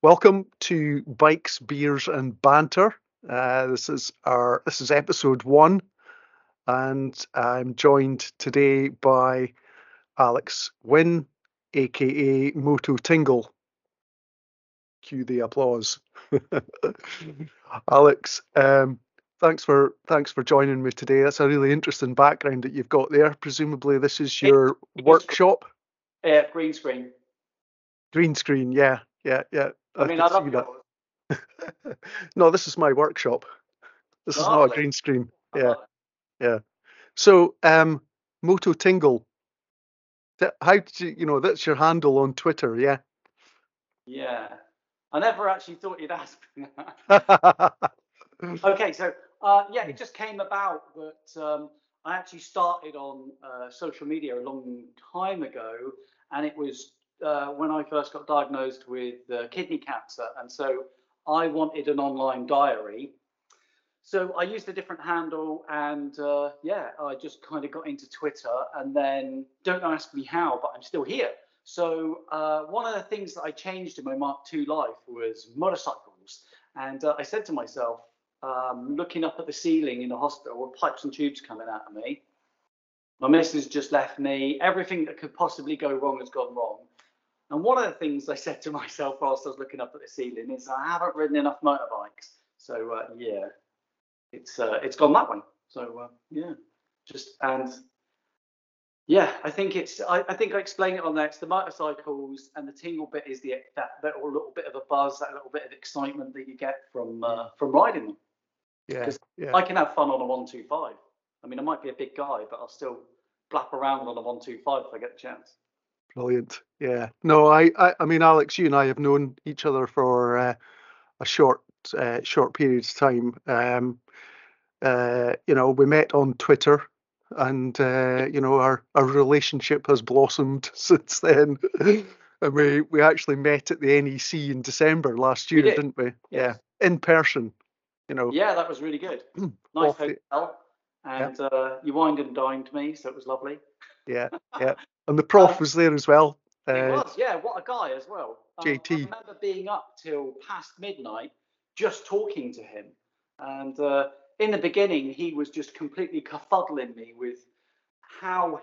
Welcome to Bikes, Beers, and Banter. Uh, this is our this is episode one, and I'm joined today by Alex Wynne, aka Moto Tingle. Cue the applause. Alex, um, thanks for thanks for joining me today. That's a really interesting background that you've got there. Presumably, this is your workshop. Yeah, green screen. Green screen, yeah, yeah, yeah. I, mean, I love yours. no, this is my workshop. This is not a green screen. I Yeah, yeah. So, um, Moto Tingle. How did you, you know, that's your handle on Twitter, yeah? Yeah. I never actually thought you'd ask me that. Okay, so uh, yeah, it just came about that um, I actually started on uh, social media a long time ago, and it was uh, when I first got diagnosed with uh, kidney cancer, and so I wanted an online diary. So I used a different handle, and uh, yeah, I just kind of got into Twitter, and then don't ask me how, but I'm still here. So uh, one of the things that I changed in my Mark II life was motorcycles, and uh, I said to myself, um, looking up at the ceiling in the hospital with pipes and tubes coming out of me. My missus just left me. Everything that could possibly go wrong has gone wrong. And one of the things I said to myself whilst I was looking up at the ceiling is I haven't ridden enough motorbikes. So uh, yeah, it's uh, it's gone that way. So uh, yeah, just and yeah, I think it's I, I think I explain it on there. It's the motorcycles and the tingle bit is the that, that little bit of a buzz, that little bit of excitement that you get from uh, from riding them. yeah, 'Cause yeah. I can have fun on a one two five. I mean, I might be a big guy, but I'll still blap around on a one two five if I get the chance. Brilliant. Yeah. No, I, I, I mean, Alex, you and I have known each other for uh, a short, uh, short period of time. Um, uh, you know, we met on Twitter, and uh, you know, our our relationship has blossomed since then. and we we actually met at the NEC in December last year, did, didn't we? yes. Yeah, in person. You know. Yeah, that was really good. Nice Off the- hotel, and uh, you wined and dined me, so it was lovely. Yeah, yeah. And the prof Uh, was there as well. Uh, was, yeah. What a guy as well. Um, JT. I remember being up till past midnight, just talking to him, and uh, in the beginning, he was just completely kerfuddling me with how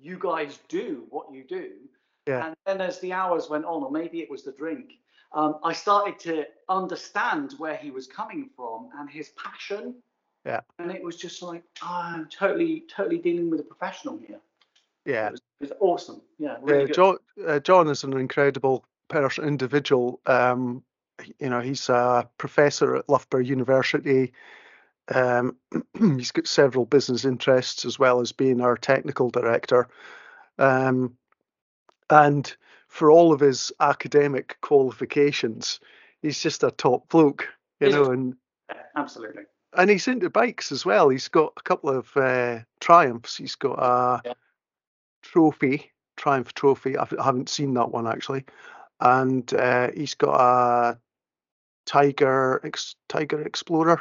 you guys do what you do. Yeah. And then as the hours went on, or maybe it was the drink, um, I started to understand where he was coming from and his passion. Yeah. And it was just like, oh, I'm totally, totally dealing with a professional here. yeah. It was, was awesome. Yeah, really Yeah. John, uh, John is an incredible person, individual. Um, you know, he's a professor at Loughborough University. Um, he's got several business interests as well as being our technical director. Um, and for all of his academic qualifications, he's just a top bloke, you know, and absolutely. and he's into bikes as well. He's got a couple of uh, triumphs. He's got a Yeah. Trophy, triumph trophy. I haven't seen that one actually, and uh, he's got a Tiger Ex- Tiger Explorer.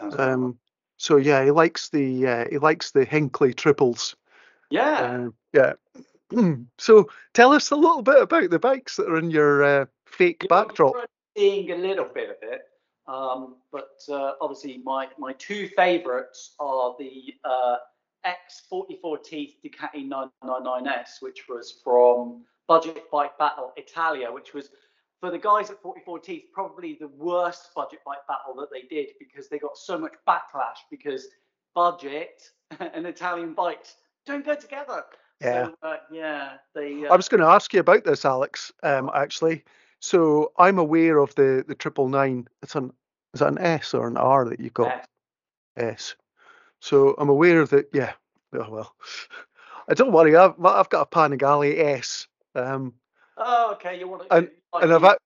Um, so yeah, he likes the uh, he likes the Hinckley triples. yeah. Um, yeah. so tell us a little bit about the bikes that are in your uh, fake You're backdrop. Seeing a little bit of it, um, but uh, obviously my my two favourites are the uh, X44 Teeth Ducati 999S, which was from Budget Bike Battle Italia, which was for the guys at 44 Teeth probably the worst budget bike battle that they did because they got so much backlash because budget and Italian bikes don't go together. Yeah. So, uh, yeah, they. Uh, I was going to ask you about this, Alex. Um, actually, so I'm aware of the the triple nine. It's an is that an S or an R that you got? yeah. S. So I'm aware of that. Yeah. Oh well. I don't worry. I've I've got a Panigale S. Um, Oh, okay. You want to? And- like and I've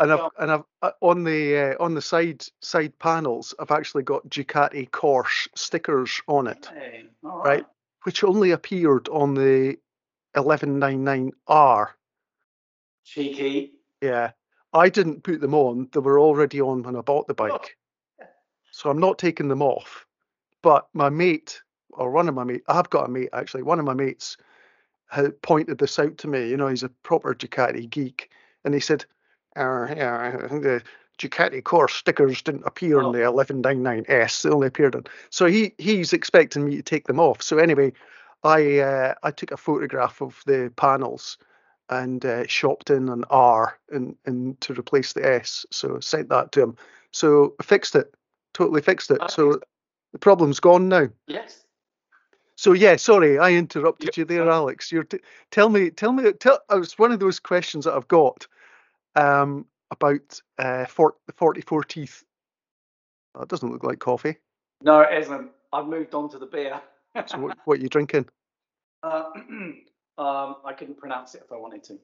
and I've and I've uh, on the uh, on the side side panels. I've actually got Ducati Corse stickers on it, all right? right. which only appeared on the 1199R. Cheeky. Yeah, I didn't put them on. They were already on when I bought the bike. So I'm not taking them off. But my mate, or one of my mates, I've got a mate actually, one of my mates had pointed this out to me. You know, he's a proper Ducati geek. And he said, uh, yeah, the Ducati Corse stickers didn't appear Oh. on the 1199S. They only appeared on. So he he's expecting me to take them off. So anyway, I uh, I took a photograph of the panels and uh, shopped in an R and and to replace the S. So sent that to him. So I fixed it. Totally fixed it. So the problem's gone now. Yes. So yeah, sorry, I interrupted Yep, you there. Alex. You're t- tell me, tell me, tell. oh, It's one of those questions that I've got um, about uh, for, 44 teeth. That doesn't look like coffee. No, it isn't. I've moved on to the beer. So what, what are you drinking? Uh, um, I couldn't pronounce it if I wanted to.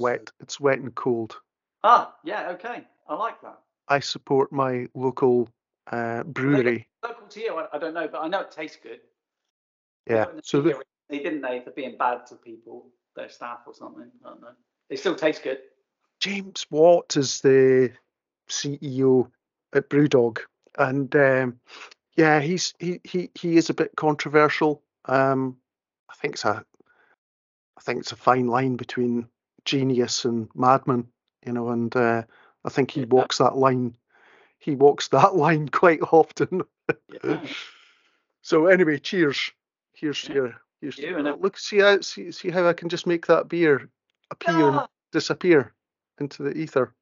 Wet. It's wet and cold. Ah, yeah, okay. I like that. I support my local uh, brewery. Local to you, I, I don't know, but I know it tastes good. Yeah. So the, They didn't they for being bad to people, their staff or something. I don't know. They still taste good. James Watt is the CEO at BrewDog, and um, yeah, he's he he he is a bit controversial. Um, I think it's a I think it's a fine line between genius and madman, you know, and uh, I think he walks that line. He walks that line quite often. Yeah. So anyway, cheers. Here's Yeah. your here's You and oh, it- look see how see see how I can just make that beer appear and Ah, disappear into the ether.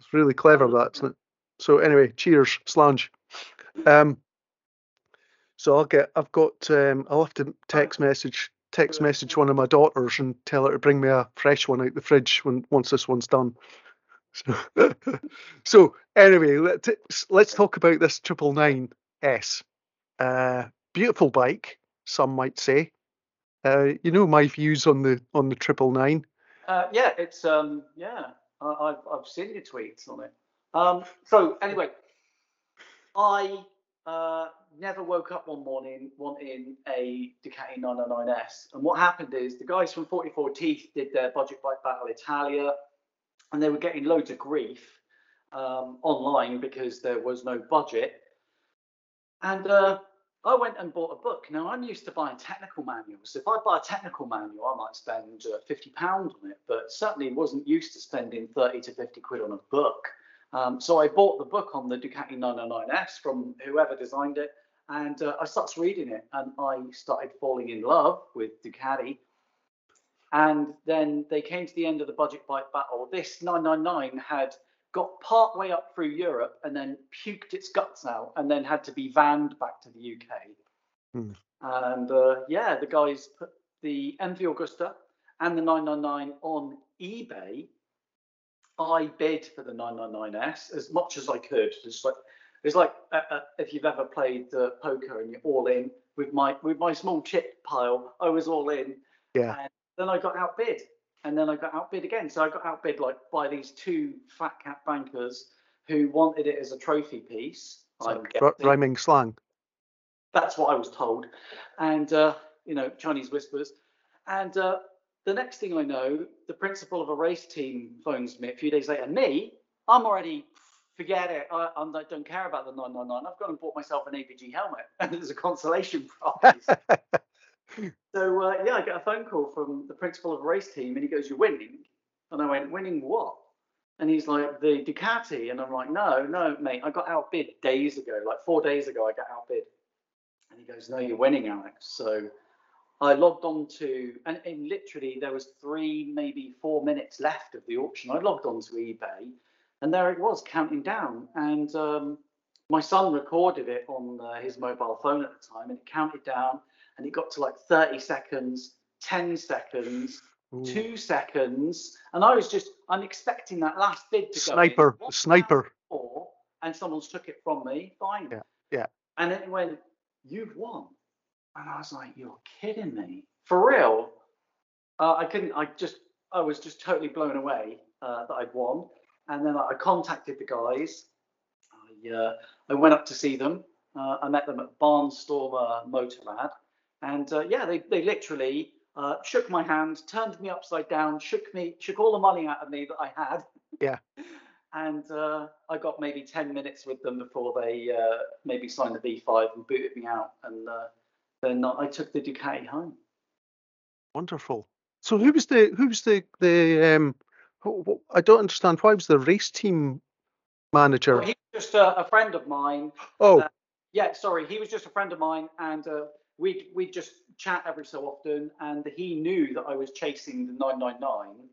It's really clever, that isn't it? So anyway, cheers, slange. Um, so I'll get. I've got. Um, I'll have to text message text message one of my daughters and tell her to bring me a fresh one out the fridge when once this one's done. So, anyway, let's let's talk about this triple nine S. Uh, beautiful bike, some might say. Uh, you know my views on the on the triple nine. Uh, yeah, it's um, yeah. I, I've I've seen your tweets on it. Um, so anyway, I uh, never woke up one morning wanting a Ducati 999S. And what happened is the guys from 44 Teeth did their budget bike battle Italia, and they were getting loads of grief um, online because there was no budget. And uh, I went and bought a book. Now I'm used to buying technical manuals. If I buy a technical manual, I might spend uh, 50 pounds on it, but certainly wasn't used to spending 30 to 50 quid on a book. Um, so I bought the book on the Ducati 999S from whoever designed it, and uh, I started reading it, and I started falling in love with Ducati. And then they came to the end of the budget bike battle. This 999 had got part way up through Europe and then puked its guts out and then had to be vanned back to the UK. Hmm. And uh, yeah, the guys put the MV Agusta and the 999 on eBay. I bid for the 999S as much as I could. It's like it's like uh, uh, if you've ever played uh, poker and you're all in with my with my small chip pile. I was all in. Yeah. And then I got outbid, and then I got outbid again. So I got outbid like by these two fat cat bankers who wanted it as a trophy piece. I'm R- rhyming slang. That's what I was told. And, uh, you know, Chinese whispers. And uh, the next thing I know, the principal of a race team phones me a few days later. Me, I'm already, forget it. I, I don't care about the 999. I've gone and bought myself an ABG helmet and there's a consolation prize. so, uh, yeah, I get a phone call from the principal of a race team and he goes, You're winning. And I went, Winning what? And he's like, The Ducati. And I'm like, No, no, mate, I got outbid days ago. Like four days ago, I got outbid. And he goes, No, you're winning, Alex. So I logged on to, and, and literally there was three, maybe four minutes left of the auction. I logged on to eBay, and there it was counting down. And um, my son recorded it on uh, his mobile phone at the time, and it counted down, and it got to like 30 seconds, 10 seconds, Ooh. two seconds, and I was just, I'm expecting that last bid to go. in. Sniper, sniper. and someone's took it from me. Fine. Yeah, yeah. And then it went, you've won. And I was like, you're kidding me. For real. Uh, I couldn't, I just, I was just totally blown away uh, that I'd won. And then I contacted the guys. I, uh, I went up to see them. Uh, I met them at Barnstormer Motorrad. And uh, yeah, they, they literally uh, shook my hand, turned me upside down, shook me, shook all the money out of me that I had. Yeah. And uh, I got maybe 10 minutes with them before they uh, maybe signed the V5 and booted me out. And uh, then I took the Ducati home. Wonderful. So who was the who was the the um I don't understand. Why was the race team manager? Well, he's just a, a friend of mine. Oh, uh, Yeah, sorry, he was just a friend of mine, and uh, we we just chat every so often. And he knew that I was chasing the 999,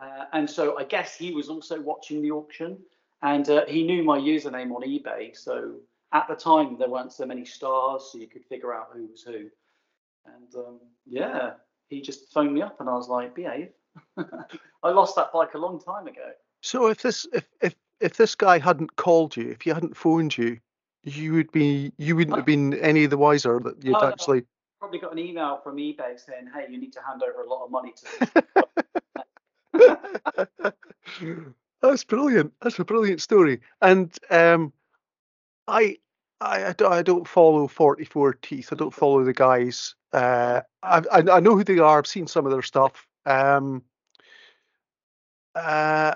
uh, and so I guess he was also watching the auction, and uh, he knew my username on eBay. So at the time there weren't so many stars, so you could figure out who was who. And um, yeah, he just phoned me up, and I was like, behave. I lost that bike a long time ago. so if this if if if this guy hadn't called you, if he hadn't phoned you, you would be you wouldn't have been any the wiser that you'd Oh, actually. Probably got an email from eBay saying, "Hey, you need to hand over a lot of money to." This. That's brilliant. That's a brilliant story. And um, I, I, I don't, I don't follow 44 Teeth. I don't follow the guys. Uh, I, I, I know who they are. I've seen some of their stuff. Um, uh,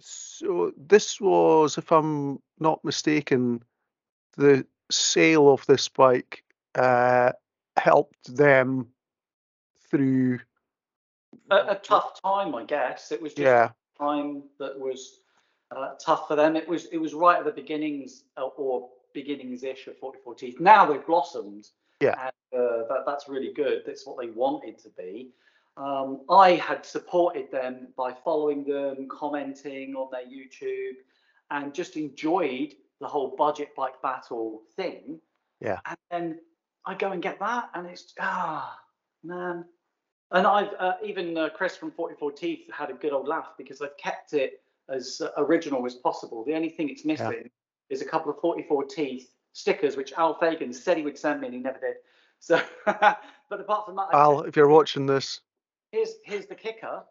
so this was, if I'm not mistaken, the sale of this bike uh, helped them through. a, a tough time, I guess. It was just Yeah, a time that was uh, tough for them. It was it was right at the beginnings uh, or beginnings-ish of 44 Teeth. Now they've blossomed. Yeah. And uh, that, that's really good. That's what they wanted to be. Um, I had supported them by following them, commenting on their YouTube, and just enjoyed the whole budget bike battle thing. Yeah. And then I go and get that, and it's ah man. And I've uh, even uh, Chris from 44 Teeth had a good old laugh because I've kept it as uh, original as possible. The only thing it's missing is a couple of 44 Teeth stickers, which Al Fagan said he would send me, and he never did. So, but apart from that, Al, if you're watching this, here's here's the kicker.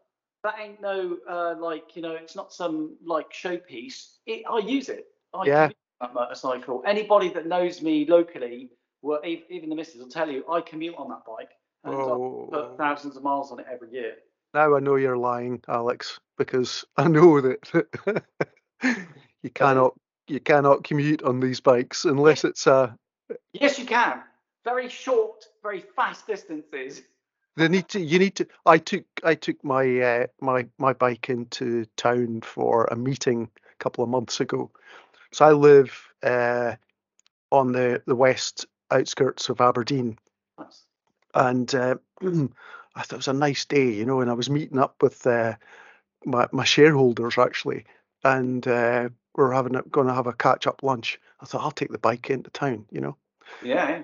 That ain't no uh, like you know, it's not some like showpiece. It, I use it. I Yeah. commute on that motorcycle. Anybody that knows me locally, well, even the missus will tell you, I commute on that bike and I oh, put thousands of miles on it every year. now I know you're lying, Alex, because I know that you cannot you cannot commute on these bikes unless it's a Yes, you can. Very short, very fast distances. they need to you need to I took I took my uh, my my bike into town for a meeting a couple of months ago. So I live uh, on the the west outskirts of Aberdeen Nice. and uh, I thought it was a nice day, you know, and I was meeting up with uh, my my shareholders actually, and uh, we are having a, going to have a catch up lunch. I thought I'll take the bike into town, you know. Yeah. yeah.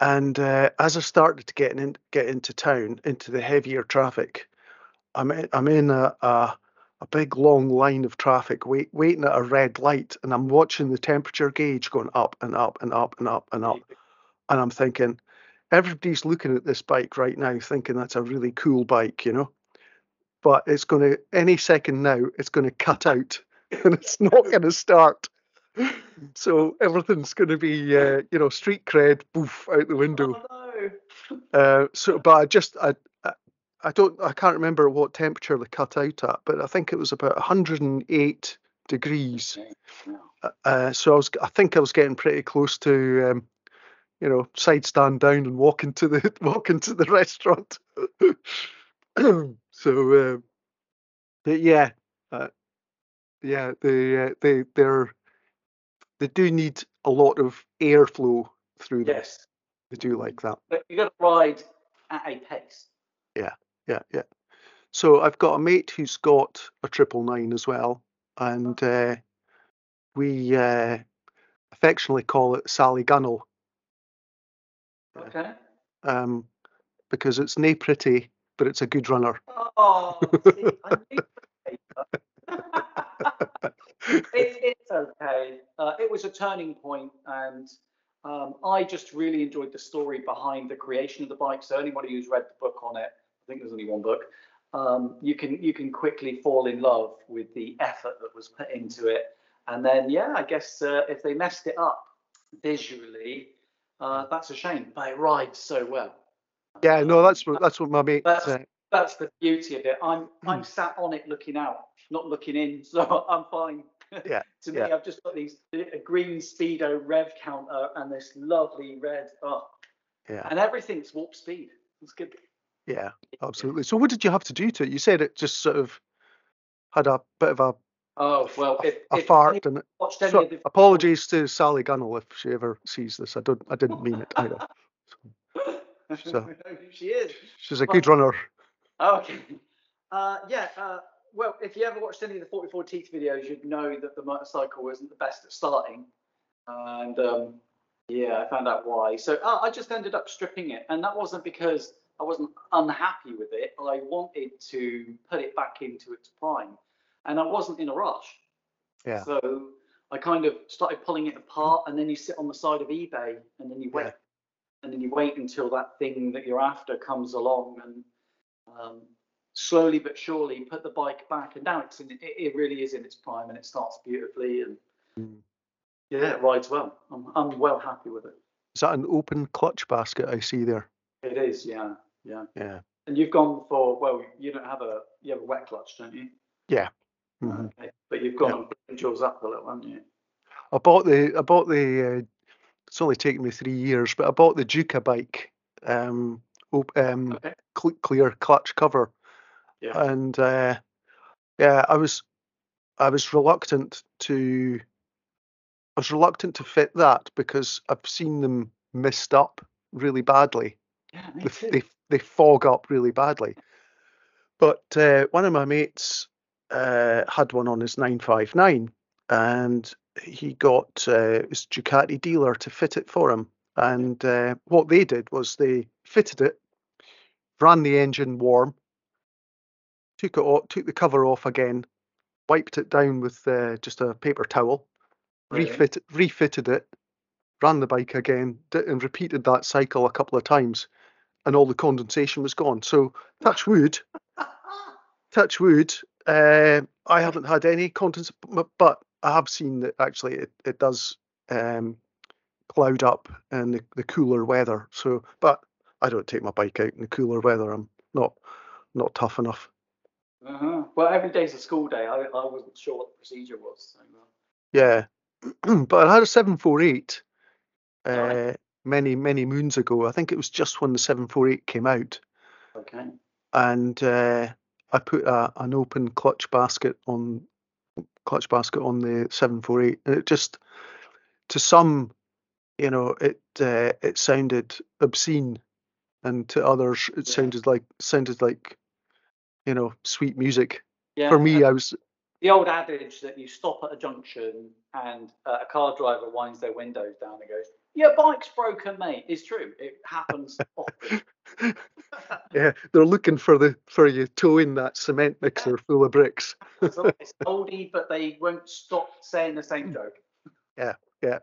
And uh, as I started to get in, get into town, into the heavier traffic, I'm in, I'm in a, a a big long line of traffic, wait, waiting at a red light, and I'm watching the temperature gauge going up and up and up and up and up, and I'm thinking, everybody's looking at this bike right now, thinking that's a really cool bike, you know. But it's going to any second now, it's going to cut out, and it's not going to start. So everything's going to be, uh, you know, street cred, boof, out the window. Oh, no. Uh, so, but I just, I, I, don't, I can't remember what temperature they cut out at, but I think it was about 108 degrees. Uh, Uh, so I was, I think I was getting pretty close to, um, you know, side stand down and walk into the walk into the restaurant. so, uh, but yeah, uh, yeah, they uh, they they're they do need a lot of airflow through them. Yes. They do like that. But you got to ride at a pace. Yeah, yeah. Yeah. So I've got a mate who's got a triple nine as well, and uh, we uh, affectionately call it Sally Gunnell Okay. um, because it's nae pretty, but it's a good runner. Oh, see, it, it's okay. Uh, it was a turning point, and um, I just really enjoyed the story behind the creation of the bike. So anybody who's read the book on it, I think there's only one book. Um, you can you can quickly fall in love with the effort that was put into it, and then yeah, I guess uh, if they messed it up visually, uh, that's a shame. But it rides so well. Yeah, no, that's what that's what my mate. That's- Uh, that's the beauty of it. I'm Hmm. I'm sat on it looking out, not looking in, so I'm fine. Yeah, to me, yeah. I've just got these a green speedo rev counter and this lovely red. Oh, yeah, and everything's warp speed. It's good. Yeah, absolutely. So what did you have to do to it? You said it just sort of had a bit of a, Oh well, if, a if fart it. So, the apologies to Sally Gunnell if she ever sees this. I don't. I didn't mean it either. So- she is. She's a good runner. Oh, okay. Uh, yeah. Uh, well, if you ever watched any of the 44 Teeth videos, you'd know that the motorcycle wasn't the best at starting. And um, yeah, I found out why. So uh, I just ended up stripping it. And that wasn't because I wasn't unhappy with it. I wanted to put it back into its prime. And I wasn't in a rush. Yeah. So I kind of started pulling it apart. And then you sit on the side of eBay and then you wait. Yeah. And then you wait until that thing that you're after comes along and um, slowly but surely put the bike back and now it's in it, it really is in its prime and it starts beautifully and Mm. yeah it rides well i'm, I'm well happy with it Is that an open clutch basket I see there? it is yeah yeah Yeah. and you've gone for well you don't have a you have a wet clutch don't you Mhm. okay. but you've gone and yours up a little haven't you I bought the. I bought the. Uh, it's only taken me three years, but I bought the Ducabike. Um, op- um, okay cl- clear clutch cover, yeah and uh, yeah, I was. I was reluctant to. I was reluctant to fit that because I've seen them messed up really badly. yeah they, they they fog up really badly. But uh, one of my mates uh, had one on his 959 and he got uh, his Ducati dealer to fit it for him. And uh, what they did was they fitted it, ran the engine warm, took it off, took the cover off again, wiped it down with uh, just a paper towel, Really? refit, refitted it, ran the bike again, and repeated that cycle a couple of times, and all the condensation was gone. So touch wood, touch wood. Uh, I haven't had any condensation, but I have seen that actually it, it does um, cloud up in the, the cooler weather. So, but I don't take my bike out in the cooler weather. I'm not not tough enough. uh-huh. well every day's a school day i, I wasn't sure what the procedure was so, uh, Yeah, but I had a 748 uh, Right. Many many moons ago. I think it was just when the 748 came out. okay and uh, I put a, an open clutch basket on clutch basket on the 748 and it just to some you know it uh, it sounded obscene and to others it Yeah. sounded like sounded like you know sweet music yeah for me I was the old adage that you stop at a junction and uh, a car driver winds their windows down and goes, "Your bike's broken, mate," It's true. It happens often. yeah they're looking for the for you towing that cement mixer full of bricks it's oldie, but they won't stop saying the same joke. Yeah, yeah.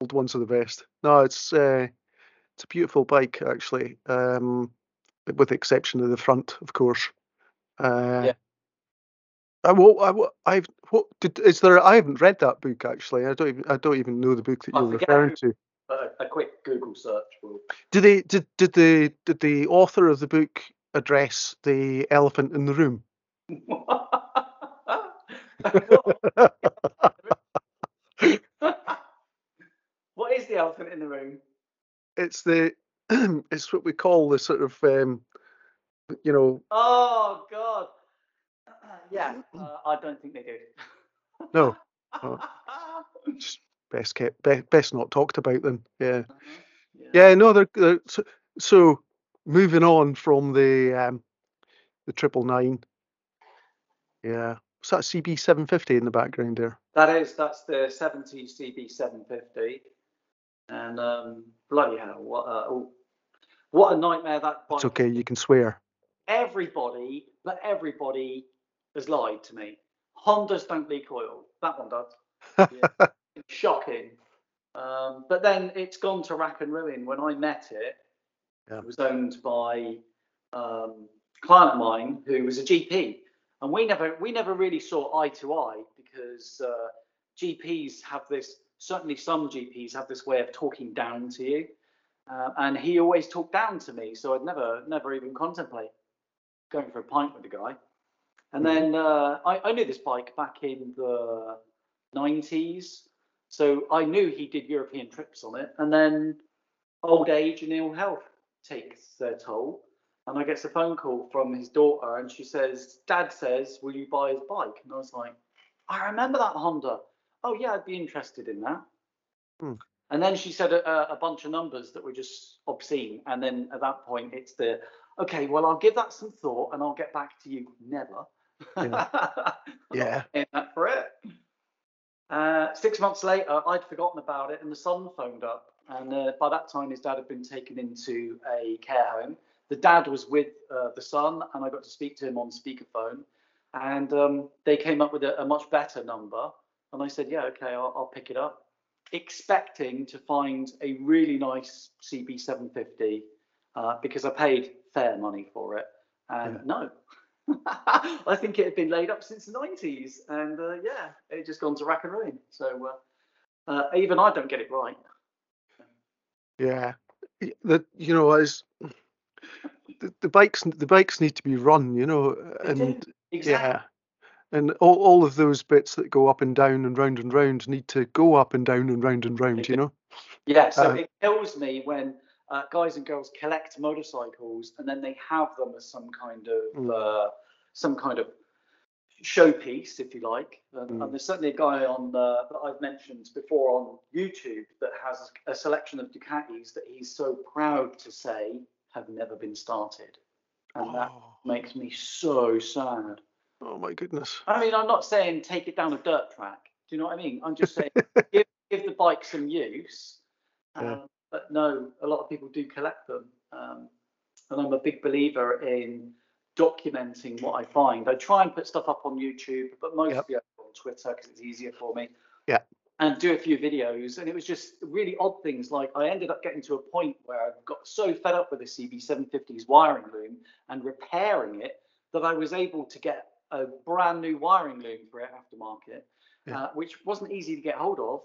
Old ones are the best. No, it's uh, it's a beautiful bike actually, um, with the exception of the front, of course. Uh, Yeah. I will. I will. I've. What did? Is there? I haven't read that book actually. I don't even. I don't even know the book that I you're referring who- to. A, a quick Google search will. Did they? Did did the did the author of the book address the elephant in the room? what is the elephant in the room? It's the. it's what we call the sort of. Um, you know. Oh God. Yeah, uh, I don't think they do. No. Oh. Just best kept. Be, best not talked about then. Yeah. Yeah, no, they're, they're so, so moving on from the um, the triple nine. Yeah, what's that CB seven fifty in the background there? That is, that's the 70 CB 750. And um, bloody hell, what a, oh, what a nightmare that bike. It's okay, you can swear. Everybody, but everybody has lied to me. Hondas don't leak oil. That one does. Yeah. Shocking. Um, but then it's gone to rack and ruin. When I met it, Yeah. it was owned by um, a client of mine who was a GP, and we never we never really saw eye to eye because uh, GPs have this. Certainly, some GPs have this way of talking down to you, uh, and he always talked down to me. So I'd never never even contemplate going for a pint with the guy. And then uh, I, I knew this bike back in the 90s. So I knew he did European trips on it. And then old age and ill health takes their toll. and I get a phone call from his daughter, and she says, "Dad says, will you buy his bike?" And I was like, "I remember that Honda. Oh yeah, I'd be interested in that." Hmm. And then she said a, a bunch of numbers that were just obscene. And then at that point, it's the okay, well, I'll give that some thought and I'll get back to you. Never. Yeah. Yeah. For it. Uh, six months later, I'd forgotten about it, and the son phoned up. And uh, by that time, his dad had been taken into a care home. The dad was with uh, the son, and I got to speak to him on speakerphone. And um, they came up with a, a much better number. And I said, Yeah, okay, I'll, I'll pick it up expecting to find a really nice CB750 uh, because I paid fair money for it. And Yeah. no, I think it had been laid up since the 90s. And uh, yeah, it had just gone to rack and ruin. So uh, uh, even I don't get it right. Yeah, the you know as the, the bikes the bikes need to be run, you know, and Exactly. yeah, and all all of those bits that go up and down and round and round need to go up and down and round and round, you know. Yeah, so Uh, it kills me when uh, guys and girls collect motorcycles and then they have them as some kind of Mm. uh, some kind of showpiece, if you like. And, Mm. and there's certainly a guy on uh, that I've mentioned before on YouTube that has a selection of Ducatis that he's so proud to say have never been started, and that Oh, makes me so sad. oh my goodness. I mean, I'm not saying take it down a dirt track. Do you know what I mean? I'm just saying give, give the bike some use. Um, Yeah. But no, a lot of people do collect them. Um, and I'm a big believer in documenting what I find. I try and put stuff up on YouTube, but mostly on Twitter because it's easier for me. Yeah. And do a few videos. And it was just really odd things. Like I ended up getting to a point where I got so fed up with the CB750's wiring loom and repairing it that I was able to get a brand new wiring loom for it aftermarket, Yeah. uh, which wasn't easy to get hold of.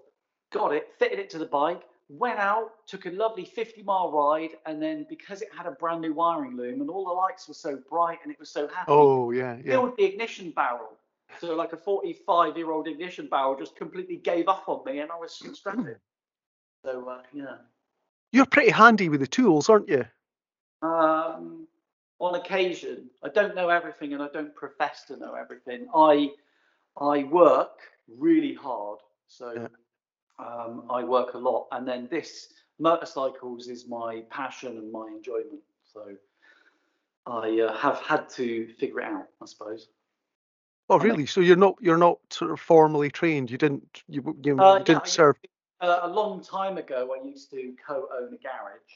Got it, fitted it to the bike, went out, took a lovely 50 mile ride, and then because it had a brand new wiring loom and all the lights were so bright and it was so happy, Oh yeah, yeah. filled the ignition barrel. So like a 45 year old ignition barrel just completely gave up on me and I was stranded. So uh, yeah. You're pretty handy with the tools, aren't you? Um, on occasion, I don't know everything and I don't profess to know everything. I I work really hard, so Yeah. Um, I work a lot, and then this motorcycles is my passion and my enjoyment. So I uh, have had to figure it out, I suppose. Oh really? So you're not you're not sort of formally trained. You didn't you you, you Uh, didn't I- serve. Uh, a long time ago, I used to co-own a garage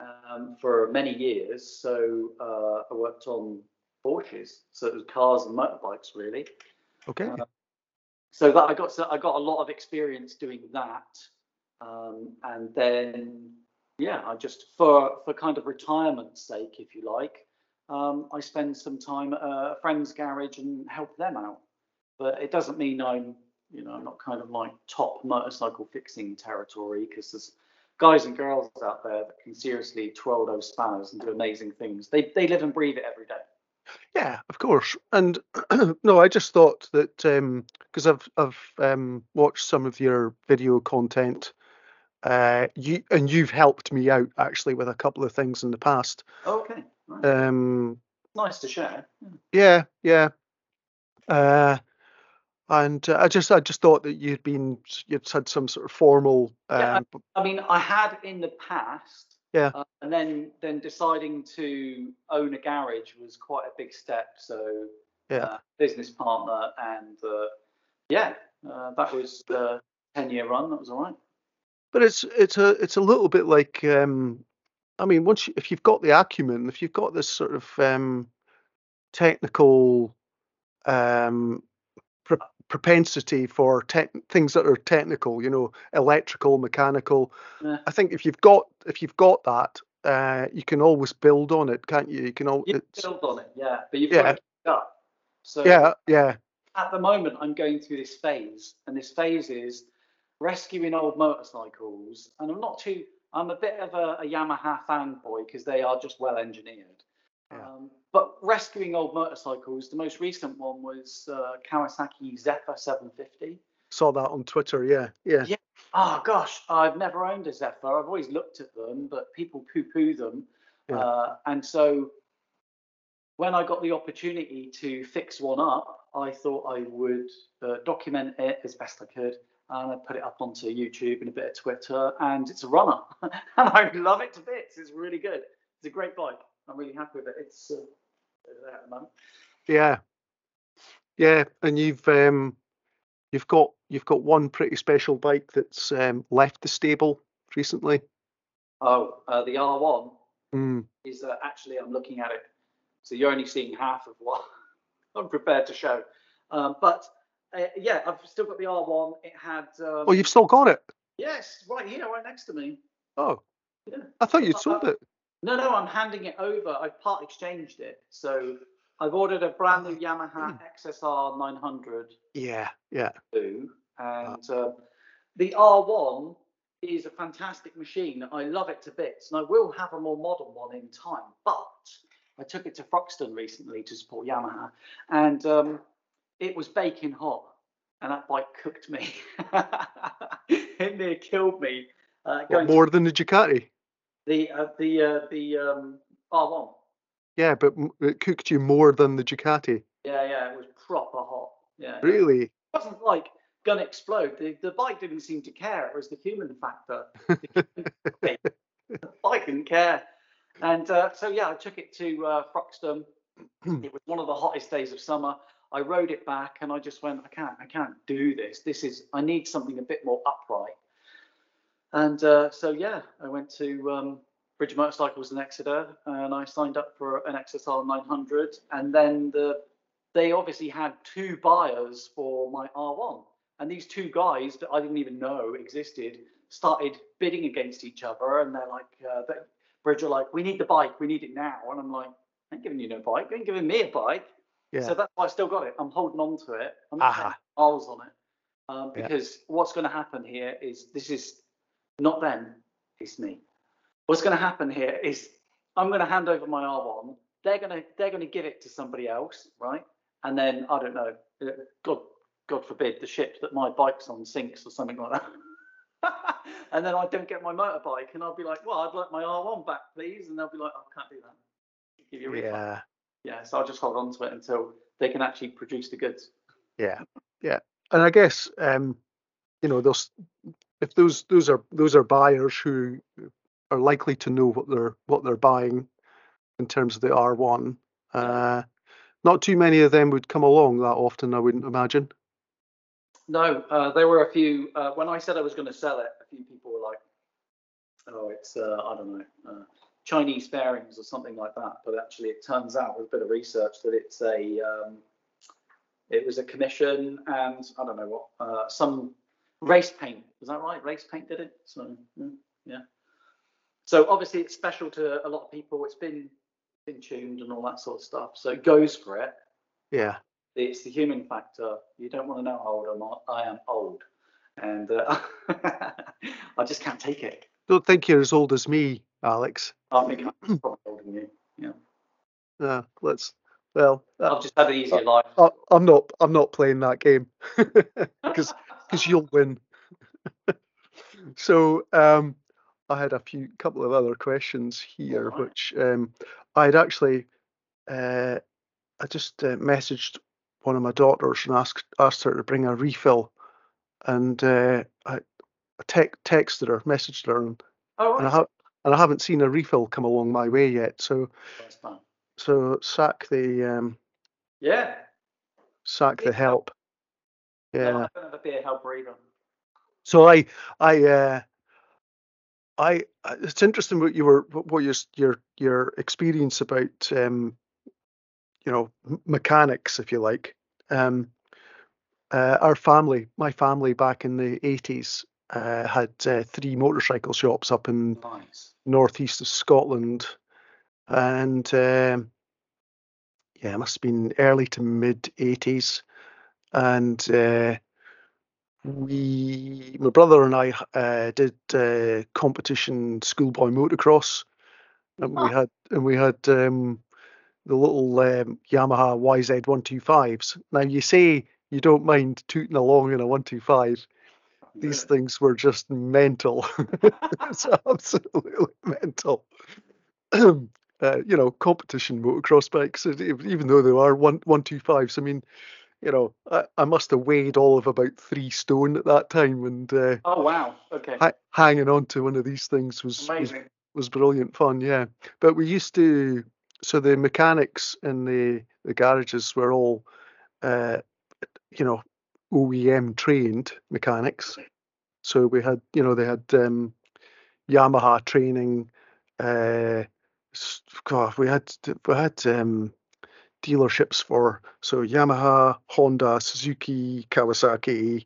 um, for many years. So uh, I worked on Porsches, so it was cars and motorbikes really. Okay. So that I got so I got a lot of experience doing that, um, and then yeah, I just for for kind of retirement's sake, if you like, um, I spend some time at a friend's garage and help them out. But it doesn't mean I'm you know I'm not kind of like top motorcycle fixing territory because there's guys and girls out there that can seriously twirl those spanners and do amazing things. They they live and breathe it every day. Yeah, of course. And no, I just thought that because I've I've um, watched some of your video content, uh, you and you've helped me out actually with a couple of things in the past. Okay, right. Um, nice to share. yeah, yeah. Uh, and uh, I just I just thought that you'd been you'd had some sort of formal. Yeah, Um, I mean, I had in the past. Yeah. Uh, and then then deciding to own a garage was quite a big step. So Yeah. uh, business partner and uh, yeah, uh, that was the ten year run. That was all right. but it's it's a it's a little bit like um, I mean once you, if you've got the acumen, if you've got this sort of um, technical um, propensity for tech things that are technical, you know, electrical, mechanical. Yeah. I think if you've got if you've got that, uh, you can always build on it, can't you? You can all. You build on it, yeah, but you've Yeah. got to keep it up. So yeah, yeah, at the moment, I'm going through this phase, and this phase is rescuing old motorcycles. And I'm not too, I'm a bit of a, a Yamaha fanboy because they are just well engineered. Yeah. Um, but rescuing old motorcycles, the most recent one was uh, Kawasaki Zephyr 750. saw that on Twitter. Yeah, yeah, Yeah. Oh gosh, I've never owned a Zephyr. I've always looked at them, but people poo-poo them. Yeah. Uh, and so when I got the opportunity to fix one up, I thought I would uh, document it as best I could. And I put it up onto YouTube and a bit of Twitter, and it's a runner, and I love it to bits. It's really good. It's a great bike. I'm really happy with it. It's uh, there at the moment. Yeah, yeah, and you've um, you've got you've got one pretty special bike that's um, left the stable recently. Oh, uh, the R1 Mm. is uh, actually I'm looking at it, so you're only seeing half of what I'm prepared to show. Um, but uh, yeah, I've still got the R1. It had um, Oh, you've still got it. yes, right here, right next to me. Oh, Yeah. I thought you'd Uh, sold uh, it. No, no, I'm handing it over. I've part exchanged it, so I've ordered a brand new Yamaha XSR 900 Yeah, yeah. and um, the R1 is a fantastic machine. I love it to bits, and I will have a more modern one in time. But I took it to Thruxton recently to support Yamaha, and um, it was baking hot, and that bike cooked me. it near killed me. Uh, What, going to more than the Ducati? The uh, the uh, the um, R1. Yeah, but it cooked you more than the Ducati. Yeah, yeah, it was proper hot. Yeah. Really? It wasn't like gonna explode. The, the bike didn't seem to care. It was the human factor. The bike didn't care. And uh, so yeah, I took it to uh, Thruxton. it was one of the hottest days of summer. I rode it back, and I just went, I can't, I can't do this. This is, I need something a bit more upright. And uh, so yeah, I went to um, Bridge Motorcycles in Exeter, and I signed up for an XSR 900. And then the they obviously had two buyers for my R1. And these two guys that I didn't even know existed started bidding against each other. And they're like, uh, they, Bridge are like, we need the bike, we need it now. And I'm like, I ain't giving you no bike, you ain't giving me a bike. Yeah. So that's why I still got it. I'm holding on to it. I'm not Aha. miles on it. Um, Yeah. because what's going to happen here is this is not them, it's me. What's going to happen here is I'm going to hand over my R1. They're going to they're going to give it to somebody else, right? And then I don't know, uh, God God forbid the ship that my bike's on sinks or something like that. and then I don't get my motorbike, and I'll be like, well, I'd like my R1 back, please. And they'll be like, oh, I can't do that. Give you a refund. Yeah, Yeah, so I'll just hold on to it until they can actually produce the goods. yeah, yeah. And I guess um, you know, those if those those are those are buyers who are likely to know what they're what they're buying in terms of the R1. Uh, not too many of them would come along that often, I wouldn't imagine. No, uh, there were a few. Uh, when I said I was going to sell it, a few people were like, "Oh, it's uh, I don't know, uh, Chinese fairings or something like that." But actually, it turns out with a bit of research that it's a um, it was a commission and I don't know what uh, some race paint. Was that right? Race paint did it. So yeah, yeah. So obviously, it's special to a lot of people. It's been been tuned and all that sort of stuff. So it goes for it Yeah, it's the human factor. You don't want to know how old I'm. I am old, and uh, I just can't take it. don't think you're as old as me, Alex. I think I'm probably older than you. Yeah, Uh, let's. Well, uh, I've just had an easier life. I, I'm not. I'm not playing that game because because you'll win. so um, I had a few couple of other questions here, which um, I had actually uh, I just uh, messaged one of my daughters and asked asked her to bring a refill, and uh, I, I tec- texted her, messaged her, and, Oh, and I ha- and I haven't seen a refill come along my way yet. So so sack the um, Yeah. sack the help. Yeah. I don't have a beer helper either. So I, I, uh, I, I- it's interesting what you were, what your your your experience about, um, you know, mechanics, if you like. Um, uh, our family, my family back in the eighties, uh, had uh, three motorcycle shops up in Nice. northeast of Scotland, and um, yeah, it must have been early to mid eighties, and uh, we, my brother and I, uh, did uh, competition schoolboy motocross, and we Ah. had and we had um, the little um, Yamaha YZ125s. Now you say you don't mind tooting along in a 125. These Really. things were just mental. it's absolutely mental. uh, you know, competition motocross bikes, even though they are one one two fives. I mean, you know, I, I must have weighed all of about three stone at that time, and uh, oh wow, okay, ha- hanging on to one of these things was, was was brilliant fun. Yeah, but we used to. So the mechanics in the the garages were all, uh, you know, OEM trained mechanics. So we had, you know, they had um, Yamaha training. Uh, God, we had we had um, dealerships for so Yamaha, Honda, Suzuki, Kawasaki,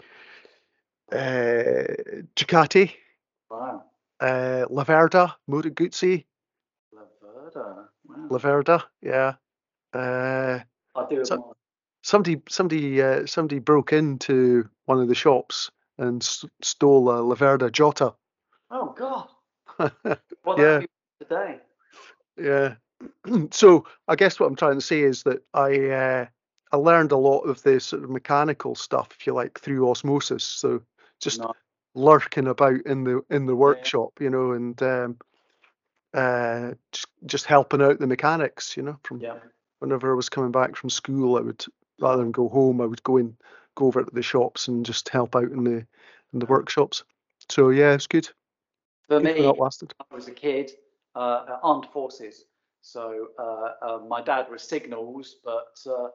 uh, Ducati. Wow. Uh, Laverda, Moto Guzzi. Laverda. Wow. Laverda, yeah. Uh, I do so, somebody somebody uh, somebody broke into one of the shops and st- stole a Laverda Jota. Oh God! what yeah. today? Yeah. so I guess what I'm trying to say is that I uh, I learned a lot of the sort of mechanical stuff, if you like, through osmosis. So just no. lurking about in the in the workshop, yeah. you know, and um, uh, just just helping out the mechanics, you know, from yeah. whenever I was coming back from school, I would rather than go home, I would go in, go over to the shops and just help out in the in the workshops. So yeah, it's good. For good me, I was a kid, uh, armed forces. So uh, uh, my dad was signals, but uh,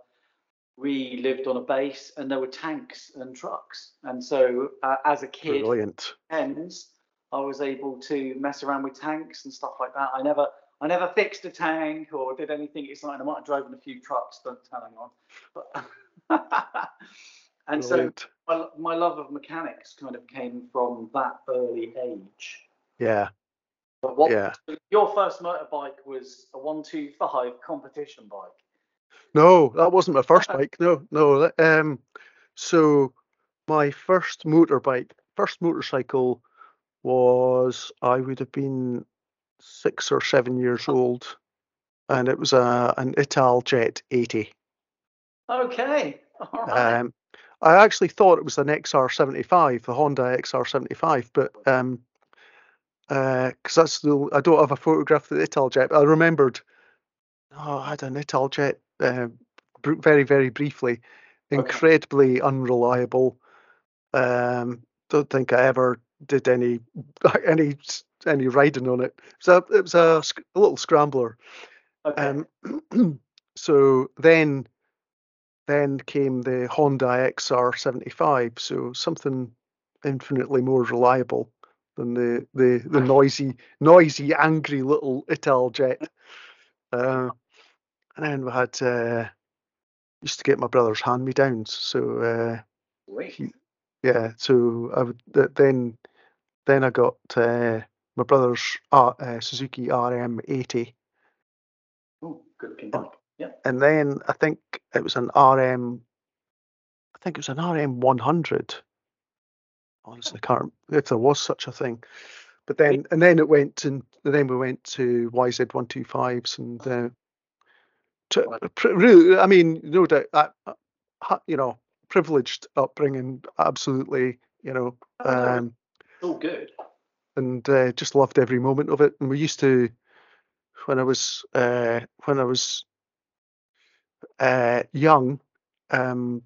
we lived on a base and there were tanks and trucks. And so uh, as a kid, brilliant. Hence, I was able to mess around with tanks and stuff like that. I never I never fixed a tank or did anything exciting. I might have driven a few trucks, don't tell anyone. But and Brilliant. so my, my love of mechanics kind of came from that early age. Yeah. What yeah. your first motorbike was a one two five competition bike? No, that wasn't my first bike. No, no. Um, so my first motorbike, first motorcycle was I would have been six or seven years old, and it was a an Italjet 80. Okay. Um, I actually thought it was an XR75, the Honda XR75, but um, because uh, that's the I don't have a photograph of the Italjet. But I remembered, oh, I had an Italjet uh, very very briefly, incredibly okay. unreliable. Um, don't think I ever did any any any riding on it. So it was a, a little scrambler. Okay. Um, so then then came the Honda XR75, so something infinitely more reliable than the the, the noisy noisy angry little Italjet. Uh, and then we had uh, used to get my brother's hand me downs. So uh, he, yeah, so I would then then I got uh, my brother's uh, uh, Suzuki RM80. Oh, good. Yeah. And then I think it was an RM. I think it was an RM100. Honestly, I can't if there was such a thing. But then and then it went and then we went to YZ125s and uh, to, I mean, no doubt, I, you know, privileged upbringing, absolutely, you know. Oh, um, oh, good and uh, just loved every moment of it. And we used to, when I was uh, when I was uh, young, um,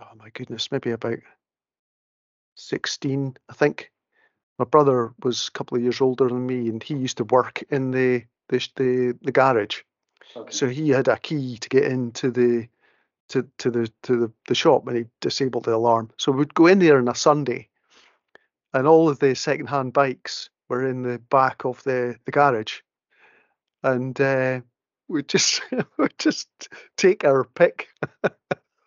oh my goodness, maybe about sixteen, I think. My brother was a couple of years older than me, and he used to work in the the the, the garage. Okay. So he had a key to get into the to, to the to the, the shop and he disabled the alarm. So we'd go in there on a Sunday and all of the second-hand bikes were in the back of the, the garage, and uh, we just we just take our pick